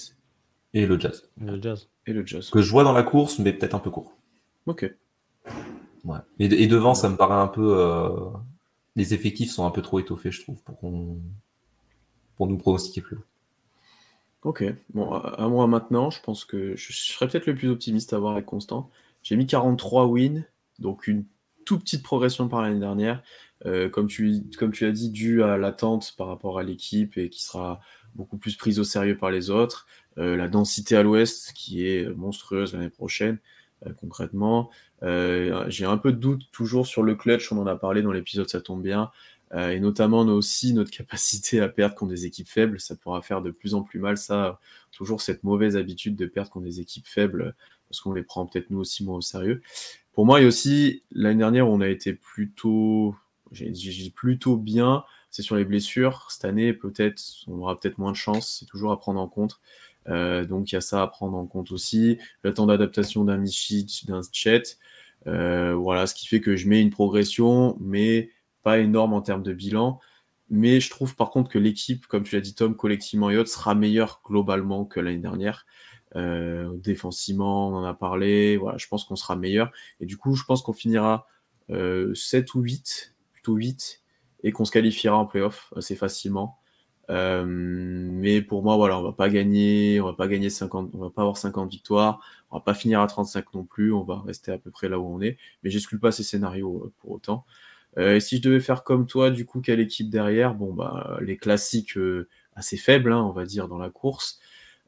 Et le Jazz. Le Jazz. et le Jazz. Que je vois dans la course, mais peut-être un peu court. Ok. Et, de- et devant, ça me paraît un peu. euh, Les effectifs sont un peu trop étoffés, je trouve, pour pour nous pronostiquer plus haut. Ok. Bon, à, moi maintenant, je pense que je serais peut-être le plus optimiste à voir avec Constant. J'ai mis 43 wins, donc une toute petite progression par l'année dernière. Euh, comme, tu, comme tu as dit, dû à l'attente par rapport à l'équipe et qui sera beaucoup plus prise au sérieux par les autres. Euh, la densité à l'ouest qui est monstrueuse l'année prochaine, concrètement. Euh, J'ai un peu de doute toujours sur le clutch, on en a parlé dans l'épisode, ça tombe bien. Euh, et notamment nous aussi notre capacité à perdre contre des équipes faibles, ça pourra faire de plus en plus mal ça, toujours cette mauvaise habitude de perdre contre des équipes faibles, parce qu'on les prend peut-être nous aussi moins au sérieux. Pour moi, il y a aussi l'année dernière, on a été plutôt, j'ai plutôt bien, c'est sur les blessures. Cette année, peut-être, on aura peut-être moins de chance, c'est toujours à prendre en compte. Euh, donc il y a ça à prendre en compte aussi. Le temps d'adaptation d'un Michi, d'un Chet. Euh, voilà, ce qui fait que je mets une progression, mais pas énorme en termes de bilan. Mais je trouve par contre que l'équipe, comme tu l'as dit Tom, collectivement et autres, sera meilleure globalement que l'année dernière. Euh, défensivement, on en a parlé. Voilà, je pense qu'on sera meilleur. Et du coup, je pense qu'on finira euh, 7 ou 8, plutôt 8, et qu'on se qualifiera en playoff assez facilement. Euh, mais pour moi, voilà, on va pas gagner, on va pas gagner 50, on va pas avoir 50 victoires, on va pas finir à 35 non plus, on va rester à peu près là où on est. Mais j'exclus pas ces scénarios euh, pour autant. Euh, et si je devais faire comme toi, du coup, quelle équipe derrière? Bon, bah, les classiques euh, assez faibles, hein, on va dire, dans la course.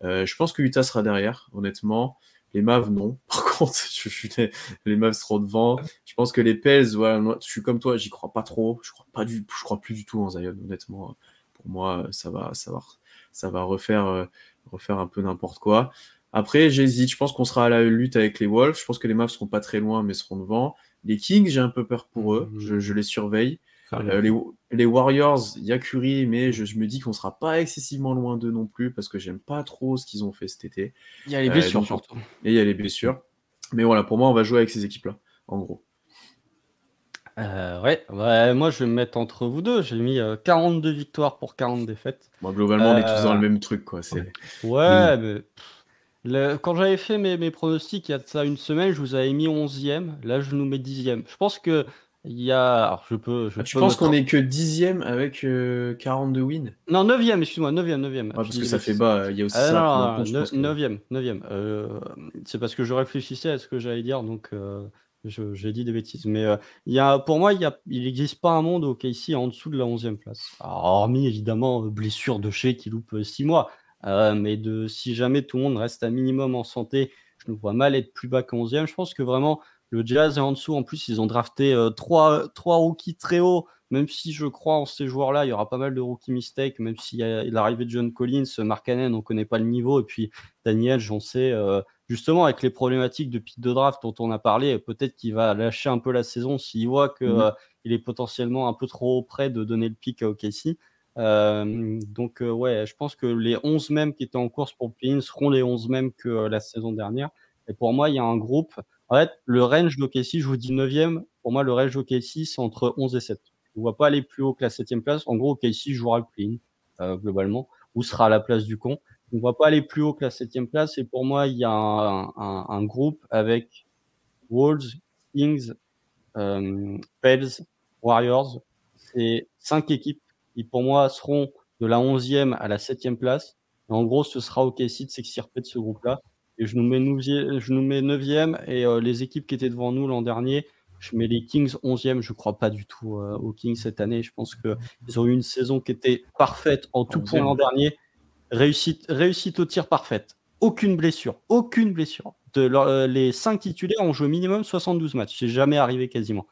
Euh, je pense que Utah sera derrière, honnêtement. Les Mavs, non. Par contre, je, je- les Mavs seront devant. Je pense que les Pels, voilà, moi, je suis comme toi, j'y crois pas trop. Je crois pas du, je crois plus du tout en Zion, honnêtement. Pour moi, ça va, ça va, ça va refaire, euh, refaire un peu n'importe quoi. Après, j'hésite. Je pense qu'on sera à la lutte avec les Wolves. Je pense que les Mavs seront pas très loin, mais seront devant. Les Kings, j'ai un peu peur pour eux. Mhm. Je, je les surveille. Euh, les, les, Warriors, il y a Curry, mais je, je me dis qu'on sera pas excessivement loin d'eux non plus parce que j'aime pas trop ce qu'ils ont fait cet été. Il y a les blessures surtout. Et il y a les blessures. Mais voilà, pour moi, on va jouer avec ces équipes-là, en gros. Euh, ouais, bah, moi je vais me mettre entre vous deux. J'ai mis 42 victoires pour 40 défaites. Moi, globalement, on est tous dans le même truc. Quoi. Ouais, mais quand j'avais fait mes, mes, pronostics il y a ça une semaine, je vous avais mis 11e. Là, je nous mets 10e. Je pense que il y a. Alors, je peux. Je ah, tu penses qu'on est que 10e avec 42 euh, wins? Non, 9e, excuse-moi, 9e. 9e. parce que ça fait bas. Il y a aussi ah, ça. Non, 9e. 9e. Euh, c'est parce que je réfléchissais à ce que j'allais dire, donc euh, j'ai dit des bêtises. Mais il y a, pour moi, il n'existe pas un monde au KC en dessous de la 11e place. hormis évidemment blessure de chez qui loupe 6 mois. Euh, mais de, si jamais tout le monde reste à minimum en santé, je me vois mal être plus bas qu'en 11e. Je pense que vraiment, le Jazz est en dessous. En plus, ils ont drafté euh, trois, trois rookies très hauts. Même si je crois en ces joueurs-là, il y aura pas mal de rookie mistakes. Même s'il y a l'arrivée de John Collins, Mark Cannon, on ne connaît pas le niveau. Et puis Daniel, j'en sais, euh, justement, avec les problématiques de pick de draft dont on a parlé, peut-être qu'il va lâcher un peu la saison s'il voit qu'il mmh. est potentiellement un peu trop près de donner le pick à OKC. Euh, donc, euh, ouais, je pense que les 11 mêmes qui étaient en course pour le seront les 11 mêmes que euh, la saison dernière. Et pour moi, il y a un groupe. En fait, le range d'OKC, je vous dis 9e. Pour moi, le range d'OKC, c'est entre 11 et 7. Je ne vois pas aller plus haut que la 7e place. En gros, OKC jouera le play globalement, ou sera à la place du con. On ne voit pas aller plus haut que la 7e place. Et pour moi, il y a un, un, un groupe avec Wolves, Kings, euh, Pels, Warriors. C'est cinq équipes qui pour moi seront de la 11e à la 7e place. en gros, ce sera OKC de s'extirper de ce groupe-là. Et je nous mets 9e, je nous mets 9e et euh, les équipes qui étaient devant nous l'an dernier, je mets les Kings 11e. Je ne crois pas du tout euh, aux Kings cette année. Je pense qu'ils ont eu une saison qui était parfaite en tout point l'an dernier. Réussite, réussite au tir parfaite. Aucune blessure. Aucune blessure. De, euh, les 5 titulaires ont joué minimum 72 matchs. C'est jamais arrivé quasiment.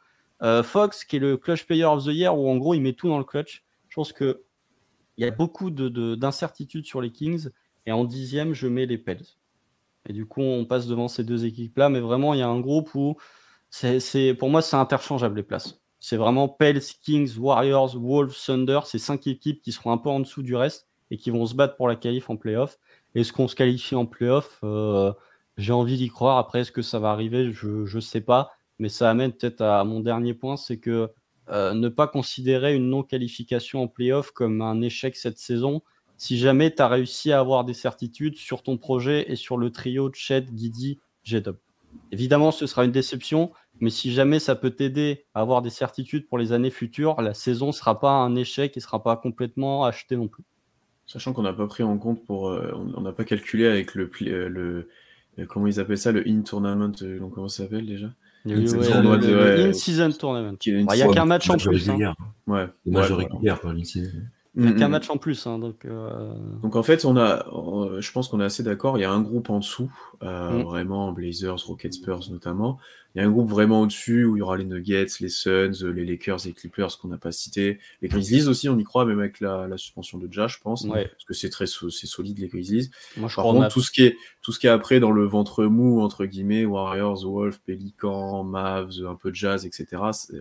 Fox, qui est le clutch player of the year, où en gros il met tout dans le clutch. Je pense qu'il y a beaucoup d'incertitudes de, sur les Kings. Et en dixième, je mets les Pels. Et du coup, on passe devant ces deux équipes-là. Mais vraiment, il y a un groupe où, c'est, pour moi, c'est interchangeable les places. C'est vraiment Pels, Kings, Warriors, Wolves, Thunder. C'est cinq équipes qui seront un peu en dessous du reste et qui vont se battre pour la qualif en playoff. Est-ce qu'on se qualifie en playoff? Euh, J'ai envie d'y croire. Après, est-ce que ça va arriver? Je ne sais pas. Mais ça amène peut-être à mon dernier point, c'est que euh, ne pas considérer une non-qualification en playoff comme un échec cette saison si jamais tu as réussi à avoir des certitudes sur ton projet et sur le trio de Chet, Guidi, J-Dub. Évidemment, ce sera une déception, mais si jamais ça peut t'aider à avoir des certitudes pour les années futures, la saison ne sera pas un échec et ne sera pas complètement achetée non plus. Sachant qu'on n'a pas pris en compte pour. Euh, on n'a pas calculé avec le, euh, le, Comment ils appellent ça Le in-tournament Comment ça s'appelle déjà? Il y a in-season tournament. Il n'y a qu'un match en plus. Hein. Ouais. Le match régulier, in-season. Il n'y a qu'un match en plus. Hein, donc, euh... donc en fait, on a, je pense qu'on est assez d'accord. Il y a un groupe en dessous, euh, mm. vraiment Blazers, Rockets, Spurs notamment. Il y a un groupe vraiment au-dessus où il y aura les Nuggets, les Suns, les Lakers, les Clippers qu'on n'a pas cités. Les Grizzlies aussi, on y croit, même avec la, la suspension de Ja, je pense. Ouais. Parce que c'est très c'est solide, les Grizzlies. Moi, je Par contre, tout, ce qui est, tout ce qui est après dans le ventre mou, entre guillemets, Warriors, Wolves, Pelicans, Mavs, un peu de Jazz, etc.,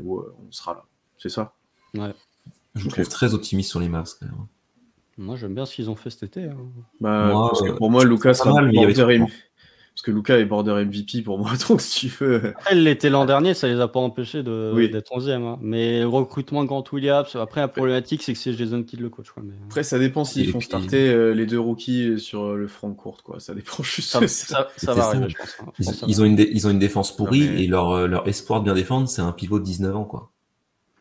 on sera là. C'est ça? Ouais. Je me trouve très optimiste sur les Mavs quand même. Moi, j'aime bien ce qu'ils ont fait cet été. Hein. Bah, moi, parce que pour moi, Lucas sera mal, border Parce que Lucas est border MVP pour moi, donc si tu veux. Elle l'était l'an dernier, ça les a pas empêchés d'être 11e. Hein. Mais recrutement Grant Williams, après, la problématique, c'est que c'est Jason Kidd le coach. Mais... Après, ça dépend s'ils font starter euh, les deux rookies sur le front court. Quoi. Ça dépend juste. Ça, ça, ça va arriver, je pense. Hein. Ils, ont une ils ont une défense pourrie mais... et leur, euh, leur espoir de bien défendre, c'est un pivot de 19 ans. quoi.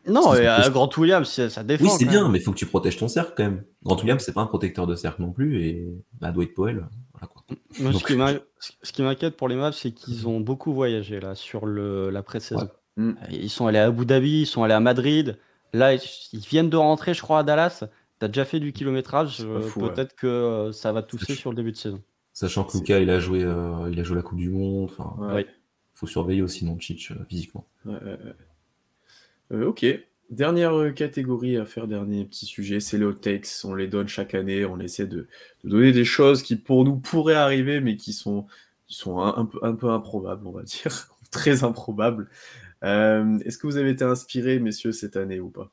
Non, et à Grant Williams, ça défend. Oui, c'est bien, mais il faut que tu protèges ton cercle quand même. Grant Williams, c'est pas un protecteur de cercle non plus, et bah, Dwight Powell, voilà quoi. Moi, Donc... Ce qui m'inquiète pour les Mavs, c'est qu'ils ont beaucoup voyagé là sur le, la pré-saison. Ouais. Mm. Ils sont allés à Abu Dhabi, ils sont allés à Madrid. Là, ils viennent de rentrer, je crois, à Dallas. Tu as déjà fait du kilométrage. Euh, Peut-être ouais. que euh, ça va tousser sur le début de saison. Sachant que Luca, il a joué, euh, il a joué la Coupe du Monde. Enfin, ouais. faut surveiller aussi non Chich physiquement. Ok. Dernière euh, catégorie à faire, dernier petit sujet, c'est les hot takes. On les donne chaque année. On essaie de, de, donner des choses qui pour nous pourraient arriver, mais qui sont, qui sont un, un, peu, un peu improbables, on va dire. Très improbables. Euh, Est-ce que vous avez été inspiré, messieurs, cette année ou pas?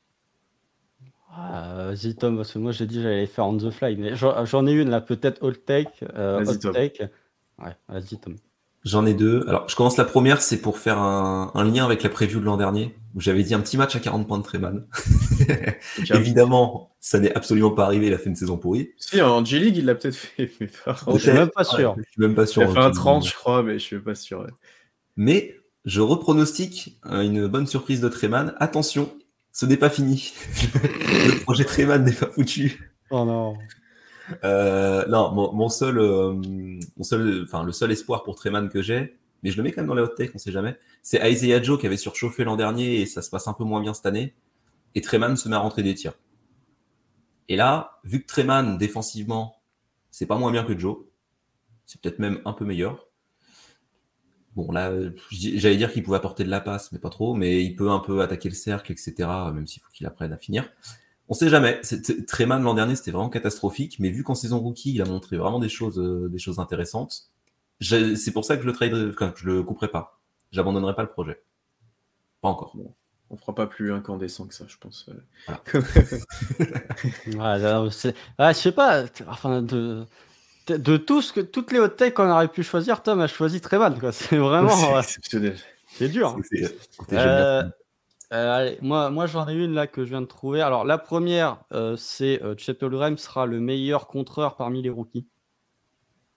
Ah, Vas-y Tom, parce que moi j'ai dit que j'allais les faire on the fly, mais j'en ai une là, peut-être take. euh, Vas-y, hot Tom. take. Ouais, vas-y Tom. J'en ai deux. Alors, je commence la première, c'est pour faire un, un lien avec la preview de l'an dernier, où j'avais dit un petit match à 40 points de Treman. Évidemment, ça n'est absolument pas arrivé, il a fait une saison pourrie. Si, en G-League, il l'a peut-être fait. Mais Je suis même pas sûr. Ouais, je suis même pas Il sûr. a fait un 30, je crois, mais je suis pas sûr. ouais. Mais je repronostique euh, une bonne surprise de Treman. Attention, ce n'est pas fini. le projet Treman n'est pas foutu. Oh non. Euh, non, mon, mon seul, euh, mon seul, enfin le seul espoir pour Treman que j'ai, mais je le mets quand même dans les hot takes, on sait jamais. C'est Isaiah Joe qui avait surchauffé l'an dernier et ça se passe un peu moins bien cette année. Et Treman se met à rentrer des tirs. Et là, vu que Treman défensivement, c'est pas moins bien que Joe, c'est peut-être même un peu meilleur. Bon là, j'allais dire qu'il pouvait apporter de la passe, mais pas trop. Mais il peut un peu attaquer le cercle, etc. Même s'il faut qu'il apprenne à finir. On sait jamais. Treman l'an dernier, c'était vraiment catastrophique. Mais vu qu'en saison rookie, il a montré vraiment des choses, euh, des choses intéressantes. C'est pour ça que je le trade, enfin, que je le couperai pas. J'abandonnerai pas le projet. Pas encore. On fera pas plus incandescent que ça, je pense. C'est- ah, je sais pas, enfin, de, de, de tout ce que, toutes les hot takes qu'on aurait pu choisir, Tom a choisi très mal. quoi. C'est vraiment, C'est ouais, exceptionnel. c'est dur. génial. Euh, euh, allez, moi, moi j'en ai une là que je viens de trouver. Alors, la première, euh, c'est euh, Chet Holmgren sera le meilleur contreur parmi les rookies.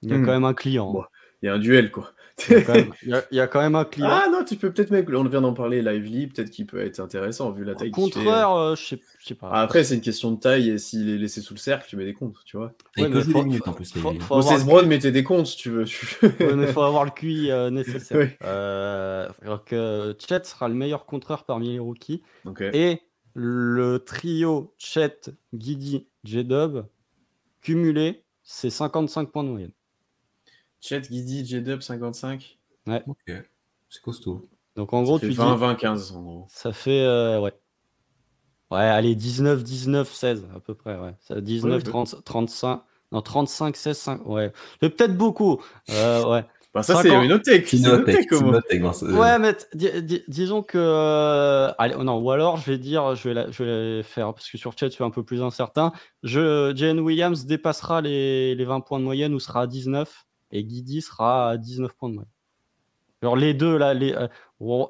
Il y a Hmm. quand même un client. hein. Bon. Il y a un duel, quoi. Il, y a quand même, il y a- il y a quand même un client. ah non, tu peux peut-être mettre. On vient d'en parler lively, peut-être qu'il peut être intéressant vu la taille fait. contreur, euh, je sais, pas. Ah, après, c'est une question de taille et s'il est laissé sous le cercle, tu mets des comptes, tu vois. Il ouais, peut mais jouer faut- des minutes en plus. faut- les- faut- Moses avoir le Brown mettait des comptes, si tu veux. tu- Ouais, mais il faut avoir le QI euh, nécessaire. Oui. Euh, alors que Chet sera le meilleur contreur parmi les rookies. Ok. Et le trio Chet, Guidi, J-Dub, cumulé, c'est 55 points de moyenne. Chet, Guidi, J-Dub, 55. Ok, c'est costaud. Donc en gros, tu fait dis, 20, 20, 15 en gros. ça fait, euh, ouais. Ouais, allez, 19, 19, 16 à peu près, ouais. Ça, 19, Ouais, 30, 35, non, 35, 16, 5, ouais. C'est peut-être beaucoup. Euh, ouais. Bah, ça, 50. c'est une autre tech. Ouais, mais t- di- di- disons que. euh, allez, non, ou alors je vais dire, je vais, la, je vais la faire, parce que sur chat, je suis un peu plus incertain. Je, Jalen Williams dépassera les, les 20 points de moyenne ou sera à 19, et Guidi sera à 19 points de moyenne. Alors les deux, là, les, euh,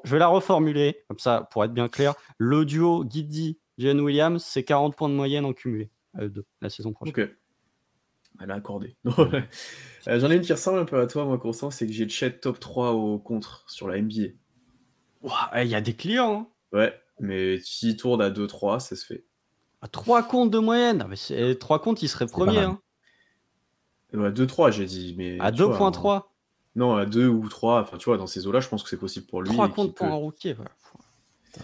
je vais la reformuler, comme ça, pour être bien clair. Le duo Guidi, Jalen Williams, c'est 40 points de moyenne en cumulé, à eux deux, la saison prochaine. Ok. Elle a accordé. Euh, J'en ai une qui ressemble un peu à toi, moi, Constant, c'est que j'ai Chet top 3 au contre sur la NBA. Il y a des clients, hein. Ouais, mais s'il tourne à 2-3, ça se fait. À 3 comptes de moyenne. Ah, mais c'est- 3 comptes, il serait premier. hein. Ouais, 2-3, j'ai dit. Mais, À tu vois, 2.3. Non, à 2 ou 3. Enfin, tu vois, dans ces eaux-là, je pense que c'est possible pour lui. 3 et qu'il comptes pour peut- un rookie. voilà.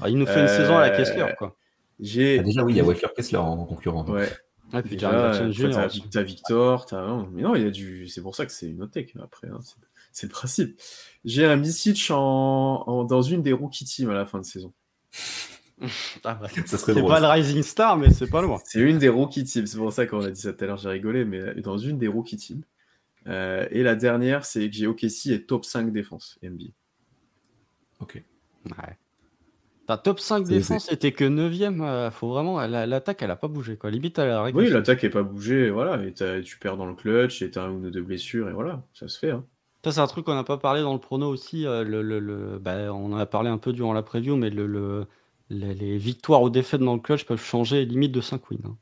Ah, il nous fait une Euh, saison à la Kessler, quoi. J'ai. Ah, déjà, oui, il y a Walker Kessler en concurrent. donc. Ouais. Ah, puis t'as, t'as Victor, t'as... non, mais non, il y a du... c'est pour ça que c'est une autre tech, après, hein, c'est... c'est le principe. J'ai un Misic en... en- dans une des rookie teams à la fin de saison. Ah, C'est pas le Rising Star, mais c'est pas loin. C'est une des rookie teams, c'est pour ça qu'on a dit ça tout à l'heure, j'ai rigolé, mais dans une des rookie teams. Euh, et la dernière, c'est que j'ai OKC est top 5 défense NBA. Ok. Ouais. Ta top 5 C'est- défense était que 9ème. faut vraiment. la- L'attaque, elle a pas bougé. Quoi. Limite, elle a Oui, l'attaque est pas bougée, voilà, et tu perds dans le clutch, et t'as un ou deux blessures, et voilà, ça se fait. Hein. Ça, c'est un truc qu'on n'a pas parlé dans le prono aussi. euh, le, le- le- bah, on en a parlé un peu durant la preview, mais le, le- les, les victoires ou défaites dans le clutch peuvent changer limite de 5 wins. hein.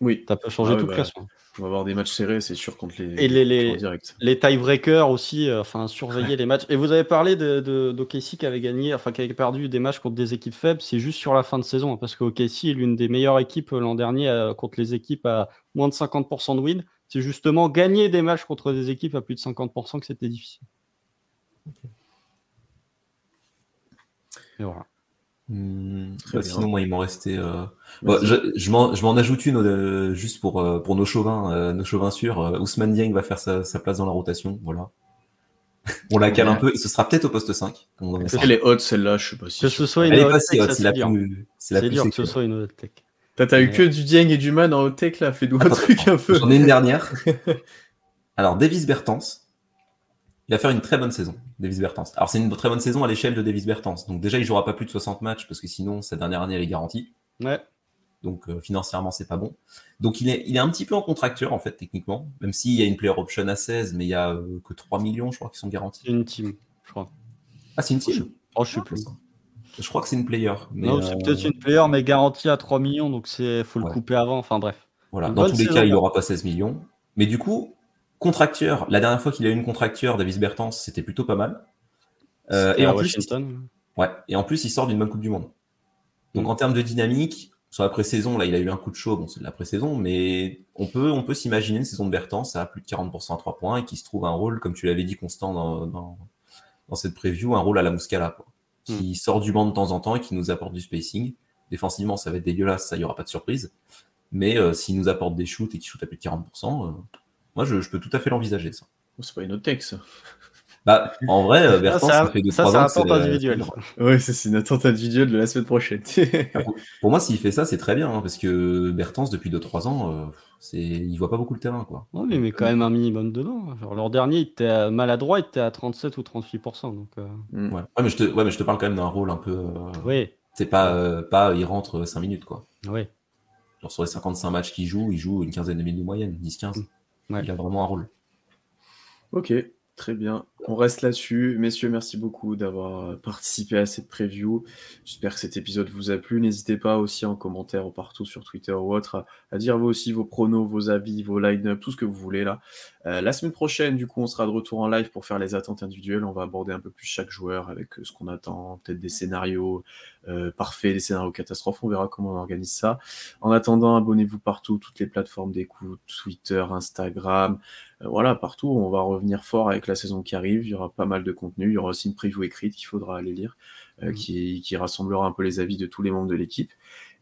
Oui, Ça peut changer Ah tout bah, le classement. on va avoir des matchs serrés, c'est sûr, contre les, Et les- les-. Les tiebreakers aussi, euh, enfin surveiller les matchs. Et vous avez parlé de, de, d'OKC qui avait gagné, enfin qui avait perdu des matchs contre des équipes faibles. C'est juste sur la fin de saison, hein, parce que OKC est l'une des meilleures équipes euh, l'an dernier euh, contre les équipes à moins de 50% de win. C'est justement gagner des matchs contre des équipes à plus de 50% que c'était difficile. Et voilà. Très bah, sinon, moi, il m'en restait. euh, Vas-y. je je m'en ajoute une euh, juste pour, euh, pour nos chauvins, euh, nos chauvins sûrs. Euh, Ousmane Dieng va faire sa, sa place dans la rotation. Voilà. On la cale un peu et ce sera peut-être au poste 5. comme on dit. Elle est haute, celle-là, je sais pas si. Que ce soit une Elle est hot pas tech, si haute, c'est la plus. C'est dur que ce soit une hot tech. T'as, eu que du Dieng et du Man en haute tech là, fais-nous un truc un peu. J'en ai une dernière. Alors, Davis Bertans. Il va faire une très bonne saison, Davis Bertans. Alors, c'est une très bonne saison à l'échelle de Davis Bertans. Donc, déjà, il jouera pas plus de 60 matchs parce que sinon, sa dernière année, elle est garantie. Ouais. Donc euh, financièrement, c'est pas bon. Donc il est, il est un petit peu en contracteur, en fait, techniquement. Même s'il y a une player option à 16, mais il y a euh, que 3 millions, je crois, qui sont garantis. C'est une team, je crois. Ah, c'est une team? Oh, je sais plus. Je crois que c'est une player. Mais non, euh, c'est peut-être une player, mais garantie à 3 millions, donc c'est faut le Ouais. couper avant. Enfin bref. Voilà. Une Dans tous les saison, cas, il n'aura pas 16 millions. Mais du coup, contracteur, la dernière fois qu'il a eu une contracteur, Davis Bertans, c'était plutôt pas mal. Euh, et, en plus, Washington. ouais, et en plus, il sort d'une bonne Coupe du Monde. Donc Mm. en termes de dynamique, sur la pré-saison, là, il a eu un coup de chaud, bon, c'est de la pré-saison, mais on peut, on peut s'imaginer une saison de Bertans à plus de 40% à 3 points et qui se trouve un rôle, comme tu l'avais dit, constant dans, dans, dans cette preview, un rôle à la Muscala, quoi, qui sort du banc de temps en temps et qui nous apporte du spacing. Défensivement, ça va être dégueulasse, ça, il n'y aura pas de surprise. Mais euh, s'il nous apporte des shoots et qu'il shoot à plus de 40%, euh, moi, je, je peux tout à fait l'envisager, ça. Oh, c'est pas une autre texte. Bah, en vrai, euh, Bertans, ça, ça, fait 2-3 ça, ans c'est un que c'est attente la- individuelle. Oui, ça, c'est une attente individuelle de la semaine prochaine. Pour moi, s'il fait ça, c'est très bien, hein, parce que Bertans, depuis 2-3 ans, euh, c'est... il voit pas beaucoup le terrain, quoi. Non, mais il met quand même un minimum dedans. Genre, l'an dernier, il était à- maladroit, il était à 37 ou 38%. Donc, euh, Mm. Ouais. Ouais, mais je te, ouais, mais je te parle quand même d'un rôle un peu. euh, oui, C'est pas, euh, pas il rentre 5 minutes, quoi. oui. Genre sur les 55 matchs qu'il joue, il joue une quinzaine de minutes de moyenne, 10-15. Ouais. Il a vraiment un rôle. Ok, très bien. On reste là-dessus. Messieurs, merci beaucoup d'avoir participé à cette preview. J'espère que cet épisode vous a plu. N'hésitez pas aussi en commentaire ou partout sur Twitter ou autre à, dire vous aussi vos pronos, vos avis, vos line-up, tout ce que vous voulez là. Euh, la semaine prochaine, du coup, on sera de retour en live pour faire les attentes individuelles. On va aborder un peu plus chaque joueur avec euh, ce qu'on attend, peut-être des scénarios euh, parfaits, des scénarios catastrophes. On verra comment on organise ça. En attendant, abonnez-vous partout, toutes les plateformes d'écoute, Twitter, Instagram. Voilà, partout, on va revenir fort avec la saison qui arrive. Il y aura pas mal de contenu. Il y aura aussi une preview écrite qu'il faudra aller lire, euh, Mhm. qui, qui rassemblera un peu les avis de tous les membres de l'équipe.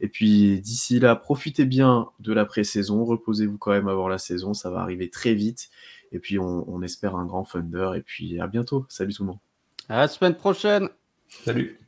Et puis d'ici là, profitez bien de la pré-saison. Reposez-vous quand même avant la saison. Ça va arriver très vite. Et puis on, on espère un grand Thunder. Et puis à bientôt. Salut tout le monde. À la semaine prochaine! Salut